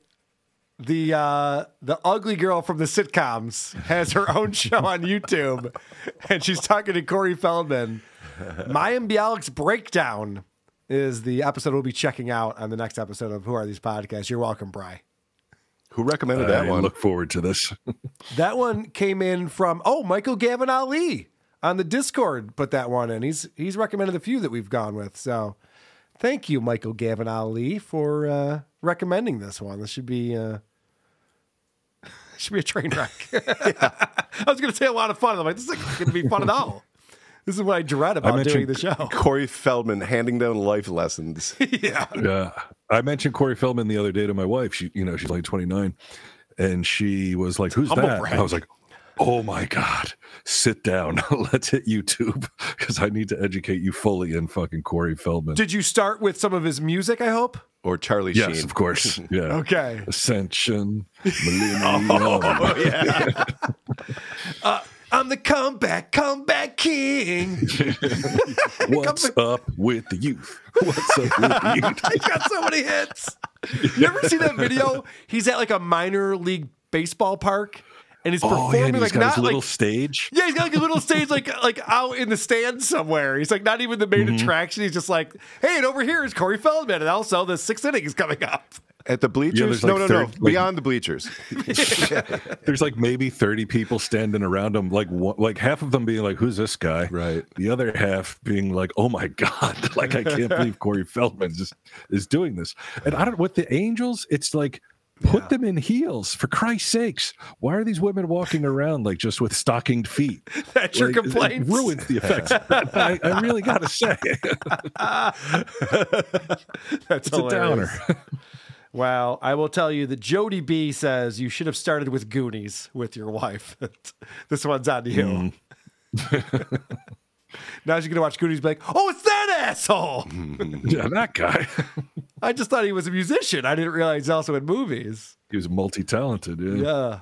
The uh, the ugly girl from the sitcoms has her own show on YouTube, and she's talking to Corey Feldman. Mayim Bialik's breakdown is the episode we'll be checking out on the next episode of Who Are These Podcasts. You're welcome, Bry.
Who recommended that
I
one?
look forward to this.
That one came in from oh Michael Gavin Ali on the Discord. Put that one in. He's he's recommended a few that we've gone with. So thank you, Michael Gavin Ali, for uh, recommending this one. This should be uh, should be a train wreck. I was going to say a lot of fun. I'm like, this is going to be fun at all. This is what I dread about doing the show.
Corey Feldman handing down life lessons.
yeah.
Yeah. I mentioned Corey Feldman the other day to my wife. She, you know, she's like 29, and she was like, "Who's
Humble
that?"
brag.
And I was like, "Oh my god, sit down. Let's hit YouTube because I need to educate you fully in fucking Corey Feldman."
Did you start with some of his music? I hope.
Or Charlie
yes,
Sheen.
of course. Yeah.
Okay.
Ascension.
Oh, yeah. Uh, I'm the comeback, comeback king.
What's up with the youth? What's up with the youth?
He's got so many hits. You ever see that video? He's at like a minor league baseball park and he's
Oh, yeah,
performing
and he's
like
got
not
his little
like
stage.
yeah, he's got like a little stage like like out in the stands somewhere. He's like not even the main
Mhm.
attraction. He's just like, hey, and over here is Corey Feldman, and also the sixth inning is coming up.
At the bleachers?
there's
no,
like
no, no.
third- like-
Beyond the bleachers.
There's like maybe 30 people standing around him, like one, like half of them being like, "Who's this guy?"
Right.
The other half being like, "Oh my god!" Like I can't believe Corey Feldman is is doing this. And I don't with the Angels. It's like put them in heels for Christ's sakes. Why are these women walking around like just with stockinged feet?
That's your
Like, it-
complaint.
Ruins the effects. I, I really got to say,
That's
it's a downer.
Well, I will tell you that Jody B says you should have started with Goonies with your wife. this one's on you.
Mm.
Now she's gonna watch Goonies, and be like, "Oh, it's that asshole."
yeah, that guy.
I just thought he was a musician. I didn't realize he's also in movies.
He was multi-talented. Yeah.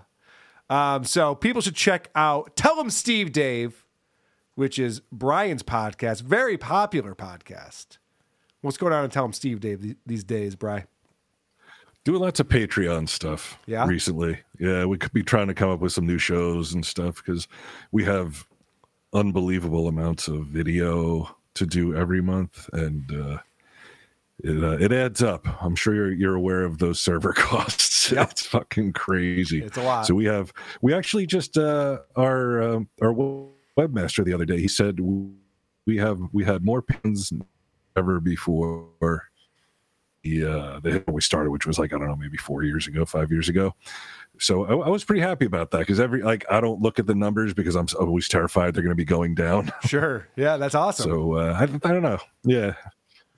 Yeah. Um, so people should check out Tell 'Em Steve-Dave, which is Brian's podcast, very popular podcast. What's going on in Tell 'Em Steve-Dave these days, Brian?
Doing lots of Patreon stuff
Yeah?
recently. Yeah, we could be trying to come up with some new shows and stuff because we have unbelievable amounts of video to do every month, and uh, it uh, it adds up. I'm sure you're you're aware of those server costs. it's fucking crazy.
It's a lot.
So we have we actually just uh, our um, our webmaster the other day. He said we have we had more pins ever before the uh the we started which was like i don't know maybe four years ago five years ago so i, I was pretty happy about that because every like i don't look at the numbers because i'm always terrified they're going to be going down
Sure. Yeah, that's awesome.
so uh I, I don't know yeah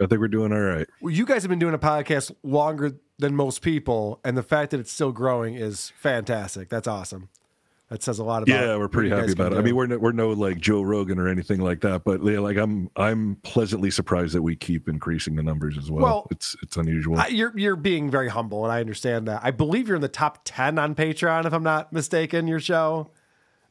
i think we're doing all right
Well, you guys have been doing a podcast longer than most people, and the fact that it's still growing is fantastic. That's awesome. That says a lot about.
yeah we're pretty happy about it i mean we're no, we're no like joe rogan or anything like that but yeah, like i'm i'm pleasantly surprised that we keep increasing the numbers as well,
Well,
it's it's unusual
I, you're you're being very humble, and I understand that. I believe you're in the top ten on Patreon, if I'm not mistaken. Your show.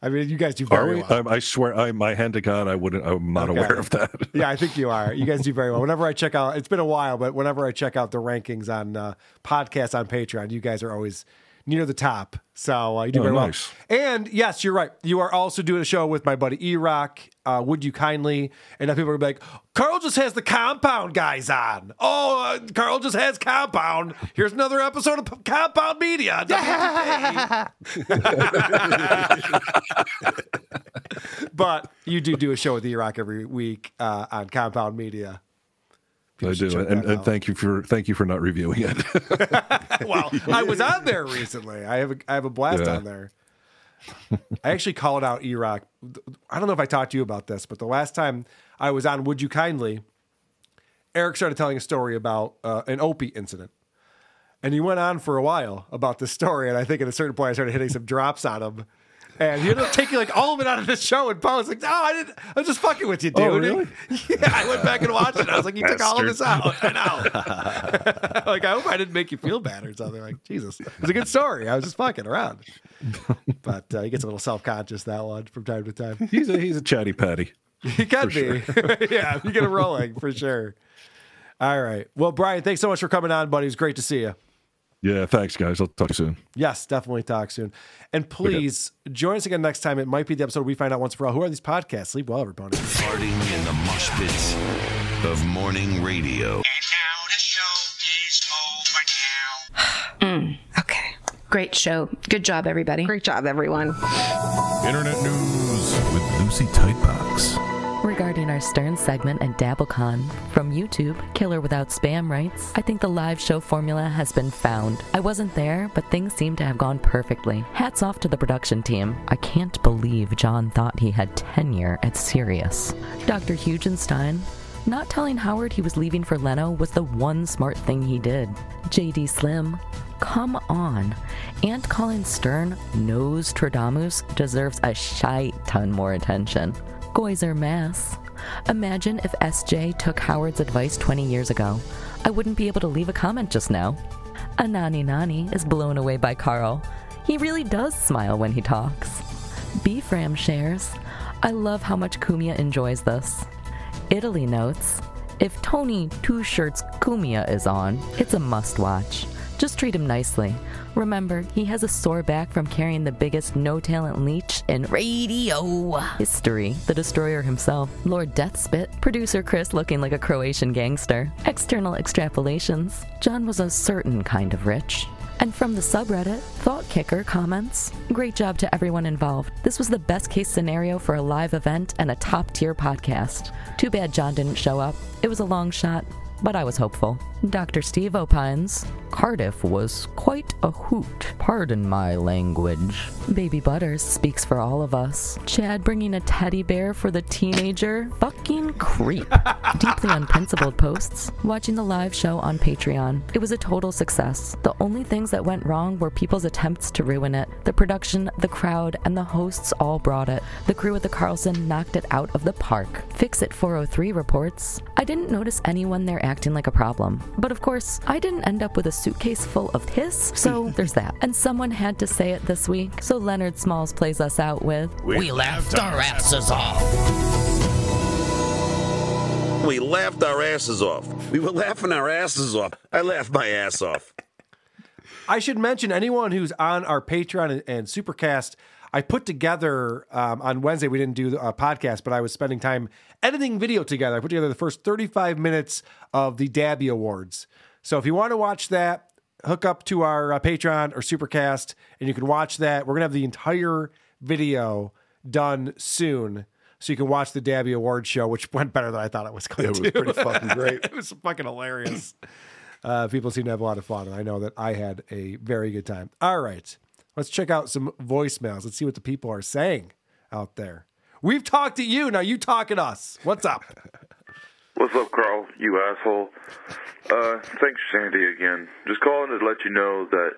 I mean, you guys do very
we?
well.
I, I swear, I my hand to God, I wouldn't. I'm not
Okay.
aware of that.
yeah, I think you are. You guys do very well. Whenever I check out, it's been a while, but whenever I check out the rankings on uh, podcasts on Patreon, you guys are always near the top. So uh, you do
Oh,
very well. And yes, you're right. You are also doing a show with my buddy E Rock. Uh, Would you kindly? And now people are like, Carl just has the compound guys on. Oh, uh, Carl just has compound. Here's another episode of P- Compound Media. but you do do a show with E Rock every week uh, on Compound Media.
I do, and, and thank you for thank you for not reviewing it.
well, I was on there recently. I have a, I have a blast
Yeah.
on there. I actually called out E Rock. I don't know if I talked to you about this, but the last time I was on Would You Kindly, Eric started telling a story about uh, an Opie incident. And he went on for a while about this story. And I think at a certain point, I started hitting some drops on him. And he ended up taking like all of it out of this show. And Paul was like, "No, I didn't. I was just fucking with you, dude."
Oh, really?
Yeah, I went back and watched it. I was like, "You took all of this out." I know. like, I hope I didn't make you feel bad or something. Like, Jesus, it was a good story. I was just fucking around. But uh, he gets a little self conscious that one from time to time.
he's a he's a chatty patty.
He can be. yeah, you get it rolling for sure. All right. Well, Brian, thanks so much for coming on, buddy. It was great to see you.
Yeah, thanks guys. I'll talk to you soon.
Yes, definitely talk soon. And please join us again next time. It might be the episode we find out once for all. Who are these podcasts? Sleep well, everybody.
Farting in the mosh pits of morning radio.
Mm, okay. Great show. Good job, everybody. Great job, everyone.
Internet news with Lucy Tightbox.
Regarding our Stern segment and DabbleCon, from YouTube, Killer Without Spam writes, I think the live show formula has been found. I wasn't there, but things seem to have gone perfectly. Hats off to the production team. I can't believe John thought he had tenure at Sirius. Dr. Hugenstein, not telling Howard he was leaving for Leno was the one smart thing he did. JD Slim, come on. And Colin Stern knows Tradamus deserves a shite ton more attention. Goizer Mass. Imagine if SJ took Howard's advice 20 years ago. I wouldn't be able to leave a comment just now. Anani Nani is blown away by Carl. He really does smile when he talks. Beefram shares. I love how much Cumia enjoys this. Italy notes. If Tony Two Shirts Cumia is on, it's a must watch. Just treat him nicely. Remember, he has a sore back from carrying the biggest no talent leech in radio history. The destroyer himself, Lord Deathspit, producer Chris looking like a Croatian gangster. External extrapolations John was a certain kind of rich. And from the subreddit, Thought Kicker comments Great job to everyone involved. This was the best case scenario for a live event and a top tier podcast. Too bad John didn't show up. It was a long shot, but I was hopeful. Dr. Steve opines Cardiff was quite a hoot. Pardon my language. Baby Butters speaks for all of us. Chad bringing a teddy bear for the teenager? Fucking creep. Deeply unprincipled posts. Watching the live show on Patreon. It was a total success. The only things that went wrong were people's attempts to ruin it. The production, the crowd, and the hosts all brought it. The crew at the Carlson knocked it out of the park. Fix It 403 reports I didn't notice anyone there acting like a problem. But of course, I didn't end up with a suitcase full of hiss, so there's that. And someone had to say it this week, so Leonard Smalls plays us out with
We laughed our asses off.
We laughed our asses off. We were laughing our asses off. I laughed my ass off.
I should mention anyone who's on our Patreon and, and Supercast. I put together um, on Wednesday. We didn't do a podcast, but I was spending time editing video together. I put together the first 35 minutes of the Dabby Awards. So if you want to watch that, hook up to our uh, Patreon or Supercast, and you can watch that. We're gonna have the entire video done soon, so you can watch the Dabby Awards show, which went better than I thought it was going
It
to.
was pretty fucking great.
it was fucking hilarious. Uh, people seem to have a lot of fun, and I know that I had a very good time. All right, let's check out some voicemails. Let's see what the people are saying out there. We've talked to you, now you talk at us. What's up?
What's up, Carl? You asshole. Uh, thanks, Sandy, again. Just calling to let you know that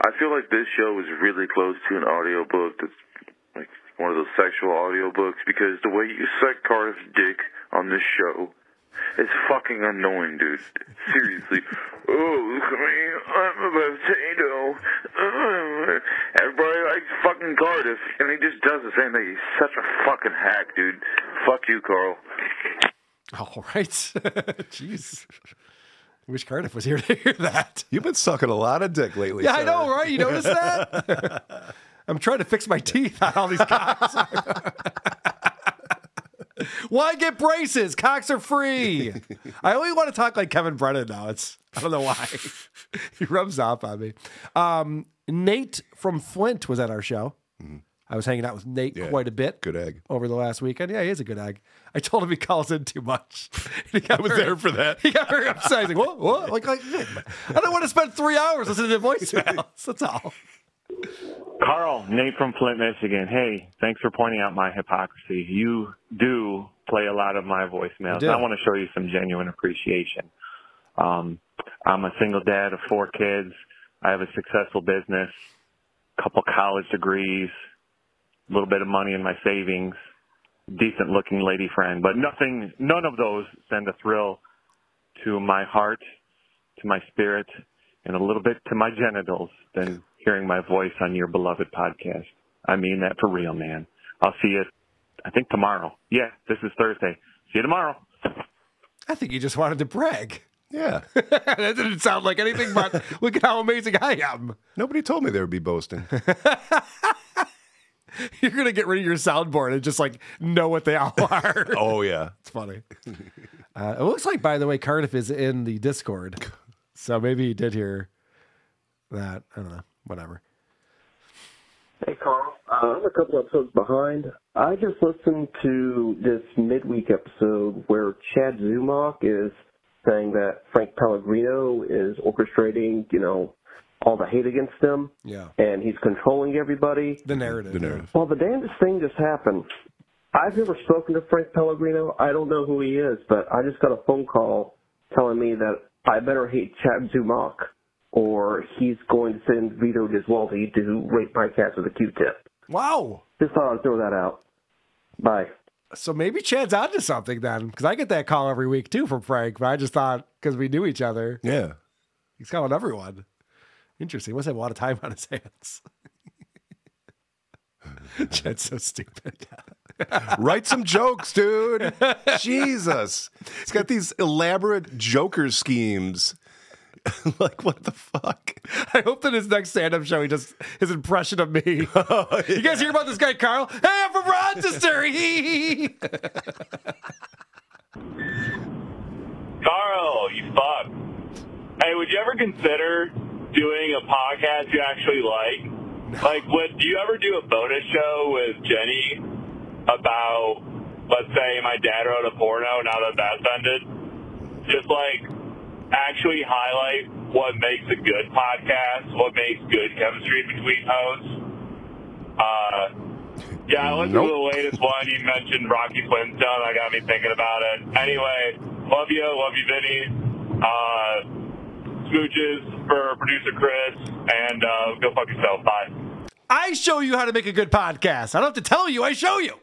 I feel like this show is really close to an audiobook that's like one of those sexual audiobooks because the way you suck Cardiff's dick on this show is fucking annoying, dude. Seriously. Oh, look at me. I'm a potato. Uh, Everybody likes fucking Cardiff, and he just does the same thing. He's such a fucking hack, dude. Fuck you, Carl.
All right. Jeez. wish Cardiff was here to hear that.
You've been sucking a lot of dick lately.
Yeah, I know, right? You notice that? I'm trying to fix my teeth on all these cocks. Why get braces? Cocks are free. I only want to talk like Kevin Brennan now. It's I don't know why. he rubs off on me. Um, Nate from Flint was at our show. I was hanging out with Nate quite a bit.
Good egg.
Over the last weekend. Yeah, he is a good egg. I told him he calls in too much. He got
I was
very-
there for that.
He got very upset. He's like, what? What? Like, like, I don't want to spend three hours listening to voicemails. That's all.
Carl, Nate from Flint, Michigan. Hey, thanks for pointing out my hypocrisy. You do play a lot of my voicemails.
do.
I want to show you some genuine appreciation. Um, I'm a single dad of four kids. I have a successful business, a couple college degrees, a little bit of money in my savings, decent looking lady friend, but nothing, none of those send a thrill to my heart, to my spirit, and a little bit to my genitals than hearing my voice on your beloved podcast. I mean that for real, man. I'll see you, I think tomorrow. Yeah, this is Thursday. See you tomorrow.
I think he just wanted to brag.
Yeah.
that didn't sound like anything but look at how amazing I am.
Nobody told me they would be boasting.
You're gonna get rid of your soundboard and just like know what they all are.
oh yeah,
it's funny. Uh, it looks like, by the way, Cardiff is in the Discord, so maybe he did hear that. I don't know. Whatever.
Hey, Carl. Uh, I'm a couple episodes behind. I just listened to this midweek episode where Chad Zumock is saying that Frank Pellegrino is orchestrating, you know, all the hate against him,
Yeah.
and he's controlling everybody.
The narrative.
The narrative.
Well, the damnedest thing just happened. I've never spoken to Frank Pellegrino. I don't know who he is, but I just got a phone call telling me that I better hate Chad Zumock or he's going to send Vito Diswaldi to rape my cats with a Q-tip.
Wow.
Just thought I'd throw that out. Bye.
So maybe Chad's onto something then, because I get that call every week too from Frank. But I just thought because we knew each other,
Yeah.
he's calling everyone. Interesting. He Must have a lot of time on his hands. Chad's so stupid.
Write some jokes, dude. Jesus. He's got these elaborate Joker schemes. like, what the fuck?
I hope that his next stand-up show he does his impression of me.
Oh,
You guys hear about this guy Carl? Hey, I'm from Rochester.
Carl, you fuck. Hey, would you ever consider doing a podcast you actually like? Like, would do you ever do a bonus show with Jenny about, let's say, my dad wrote a porno now that that's ended? Just like actually highlight what makes a good podcast, what makes good chemistry between hosts. Uh, yeah, I listened to the latest one. You mentioned Rocky Flintstone. That got me thinking about it. Anyway, love you. Love you, Vinny. Uh, smooches for producer Chris. And uh, go fuck yourself. Bye.
I show you how to make a good podcast. I don't have to tell you. I show you.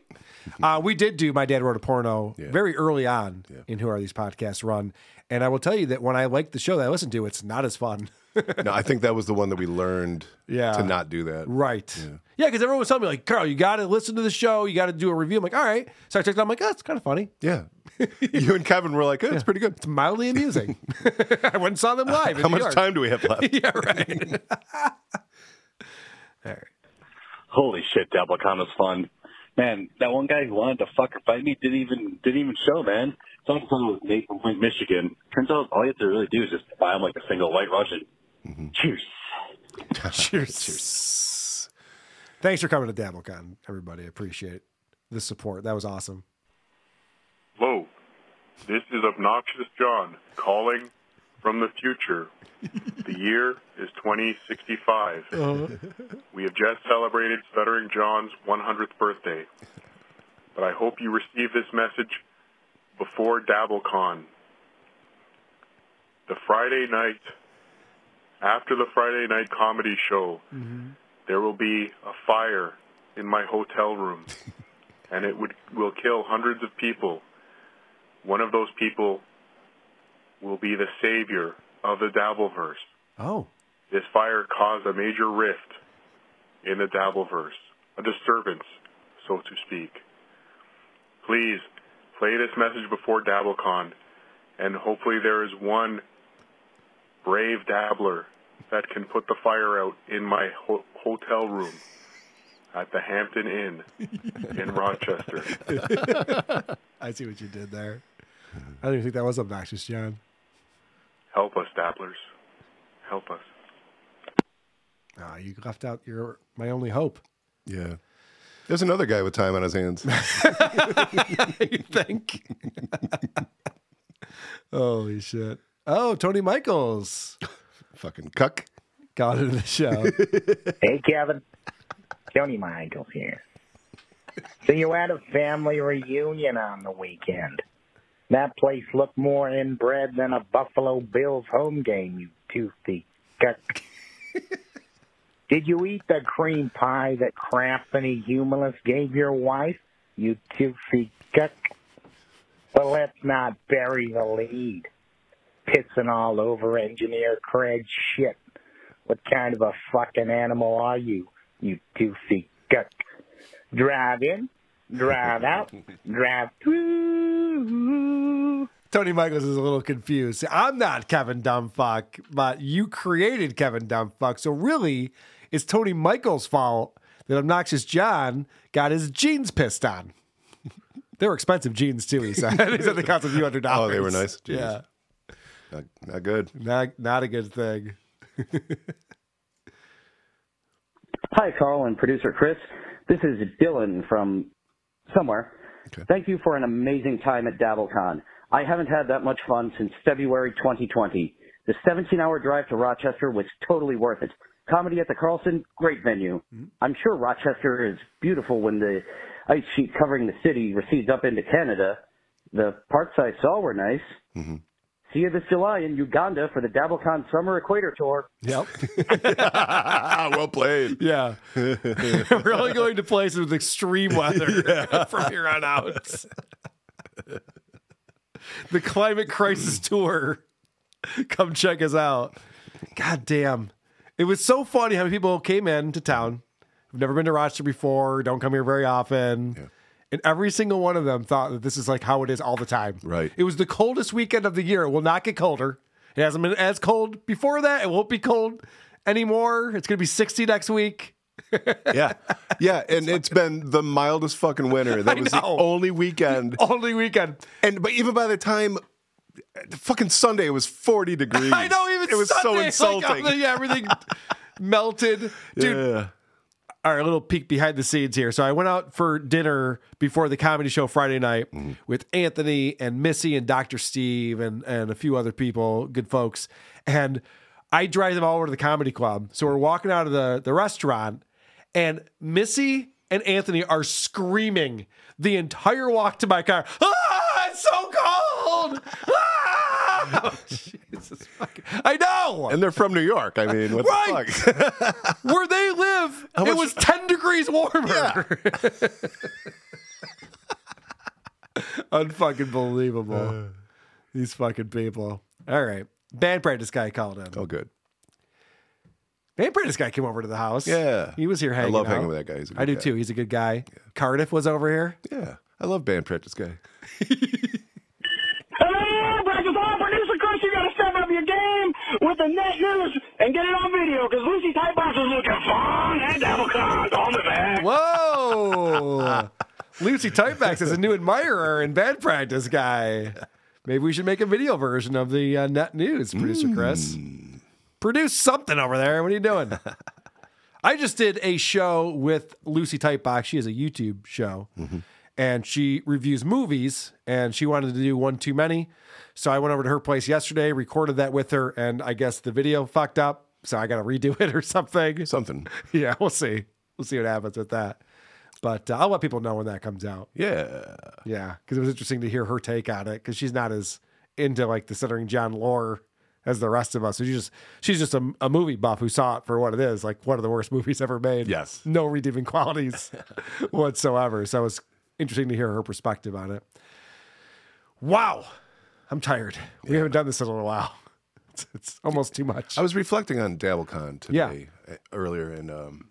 Uh, we did do My Dad Wrote a Porno very early on in Who Are These Podcasts Run. And I will tell you that when I like the show that I listen to, it's not as fun.
no, I think that was the one that we learned
Yeah.
to not do that.
Right. Yeah, because everyone was telling me, like, Carl, you got to listen to the show. You got to do a review. I'm like, all right. So I checked it out. I'm like, oh, it's kind of funny.
Yeah. you and Kevin were like, oh, it's pretty good.
It's mildly amusing. I went and saw them live. in
How
New
much
York.
time do we have left?
yeah, right.
Holy shit, Dabblecon was fun. Man, that one guy who wanted to fuck or fight me didn't even didn't even show, man. So I thought it was Nate from Flint, Michigan. Turns out all you have to really do is just buy him like a single white Russian. Mm-hmm. Cheers.
Cheers. Cheers. Thanks for coming to DabbleCon, everybody. I appreciate the support. That was awesome.
Hello, this is Obnoxious John calling from the future. the year is 2065. Uh-huh. We have just celebrated Stuttering John's 100th birthday. But I hope you receive this message before DabbleCon. The Friday night, after the Friday night comedy show, mm-hmm. there will be a fire in my hotel room, and it would will kill hundreds of people. One of those people will be the savior of the Dabbleverse.
Oh.
This fire caused a major rift in the Dabbleverse, a disturbance, so to speak. Please play this message before DabbleCon, and hopefully there is one brave dabbler that can put the fire out in my ho- hotel room at the Hampton Inn in Rochester.
I see what you did there. I even think that was obnoxious, John.
Help us, dabblers. Help us.
Ah, you left out your my only hope.
Yeah. There's another guy with time on his hands.
you think? Holy shit! Oh, Tony Michaels,
fucking cuck,
got into the show.
Hey, Kevin. Tony Michaels here. So you had a family reunion on the weekend. That place looked more inbred than a Buffalo Bills home game, you toothy guck. Did you eat the cream pie that Crafty Humulus gave your wife, you toothy guck? But let's not bury the lead. Pissing all over Engineer Craig's shit. What kind of a fucking animal are you, you toothy guck? Drive in, drive out, drive through.
Tony Michaels is a little confused. I'm not Kevin Dumbfuck, but you created Kevin Dumbfuck. So really, it's Tony Michaels' fault that Obnoxious John got his jeans pissed on. they were expensive jeans too, he said. he said they cost a few hundred dollars.
Oh, they were nice jeans.
Yeah.
Not, not good.
Not, not a good thing.
Hi, Carl and producer Chris. This is Dylan from somewhere. Thank you for an amazing time at DabbleCon. I haven't had that much fun since February 2020. The 17 hour drive to Rochester was totally worth it. Comedy at the Carlson, great venue. Mm-hmm. I'm sure Rochester is beautiful when the ice sheet covering the city recedes up into Canada. The parts I saw were nice. Mm-hmm. See you this July in Uganda for the DabbleCon Summer Equator Tour.
Yep.
well played.
Yeah. We're only going to places with extreme weather from here on out. the Climate Crisis Tour. Come check us out. God damn. It was so funny how many people came in to town. I've never been to Rochester before, don't come here very often. And every single one of them thought that this is like how it is all the time.
Right.
It was the coldest weekend of the year. It will not get colder. It hasn't been as cold before that. It won't be cold anymore. It's going to be 60 next week.
yeah. Yeah. And it's been the mildest fucking winter. That was the only weekend.
Only weekend.
And but even by the time the fucking Sunday it was 40 degrees.
I know, even
it was so
Sunday, like,
insulting.
the- yeah, everything melted. Dude,
Yeah.
All right, a little peek behind the scenes here. So I went out for dinner before the comedy show Friday night with Anthony and Missy and Dr. Steve and, and a few other people, good folks. And I drive them all over to the comedy club. So we're walking out of the, the restaurant, and Missy and Anthony are screaming the entire walk to my car. Ah, it's so cold! Ah! Jesus fucking. I know!
And they're from New York. I mean, what
Right.
the fuck?
Where they live,
How
it
much-
was 10 degrees warmer. Unfucking believable. Uh. These fucking people. All right. Band practice guy called in.
Oh, good.
Band practice guy came over to the house.
Yeah.
He was here hanging I
love
out.
hanging with that guy. He's a good
I do
guy.
too. He's a good guy. Cardiff was over here.
Yeah. I love band practice guy.
Hello, with the net news and get it on video because Lucy Typebox is looking fun at DabbleCon on the back.
Whoa. Lucy Tightbacks is a new admirer and bad practice guy. Maybe we should make a video version of the uh, net news, producer Chris. Produce something over there. What are you doing? I just did a show with Lucy Tightbox. She has a YouTube show. And she reviews movies, and she wanted to do one too many. So I went over to her place yesterday, recorded that with her, and I guess the video fucked up. So I got to redo it or something.
Something.
Yeah, we'll see. We'll see what happens with that. But uh, I'll let people know when that comes out.
Yeah.
Yeah, because it was interesting to hear her take on it because she's not as into like the Stuttering John lore as the rest of us. So she's just she's just a, a movie buff who saw it for what it is, like one of the worst movies ever made.
Yes.
no redeeming qualities whatsoever. So it was interesting to hear her perspective on it. Wow, I'm tired. We haven't done this in a little while. It's, it's almost too much.
I was reflecting on DabbleCon today uh, earlier, and um,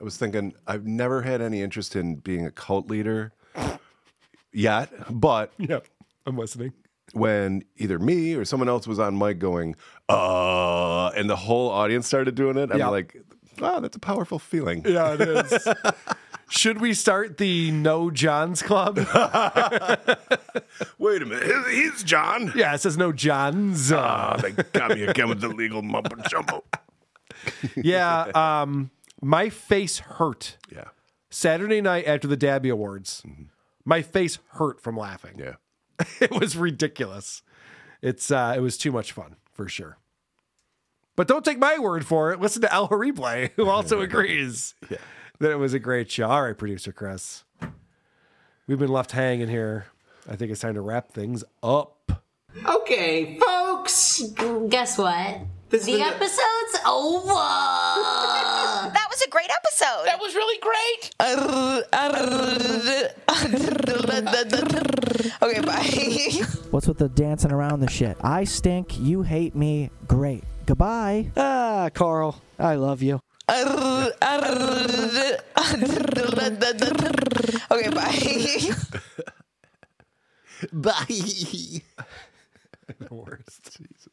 I was thinking I've never had any interest in being a cult leader yet, but
yeah, I'm listening.
when either me or someone else was on mic going, uh, and the whole audience started doing it. I'm
Yeah.
like, wow, that's a powerful feeling.
Yeah, it is. Should we start the No Johns Club?
Wait a minute. He's John.
Yeah, it says No Johns.
Ah, they got me again with the legal mumbo jumbo.
yeah, um, my face hurt.
Yeah.
Saturday night after the Dabby Awards, my face hurt from laughing.
Yeah.
it was ridiculous. It's uh, it was too much fun for sure. But don't take my word for it. Listen to Al Replay, who also agrees that it was a great show. All right, producer Chris, we've been left hanging here. I think it's time to wrap things up.
Okay, folks.
Guess what?
This
the
is a-
episode's over.
That was a great episode. That was really great. okay, bye.
What's with the dancing around the shit? I stink, you hate me, great. Goodbye.
Ah, Carl, I love you.
okay, bye.
Bye.
the Worst. Jesus.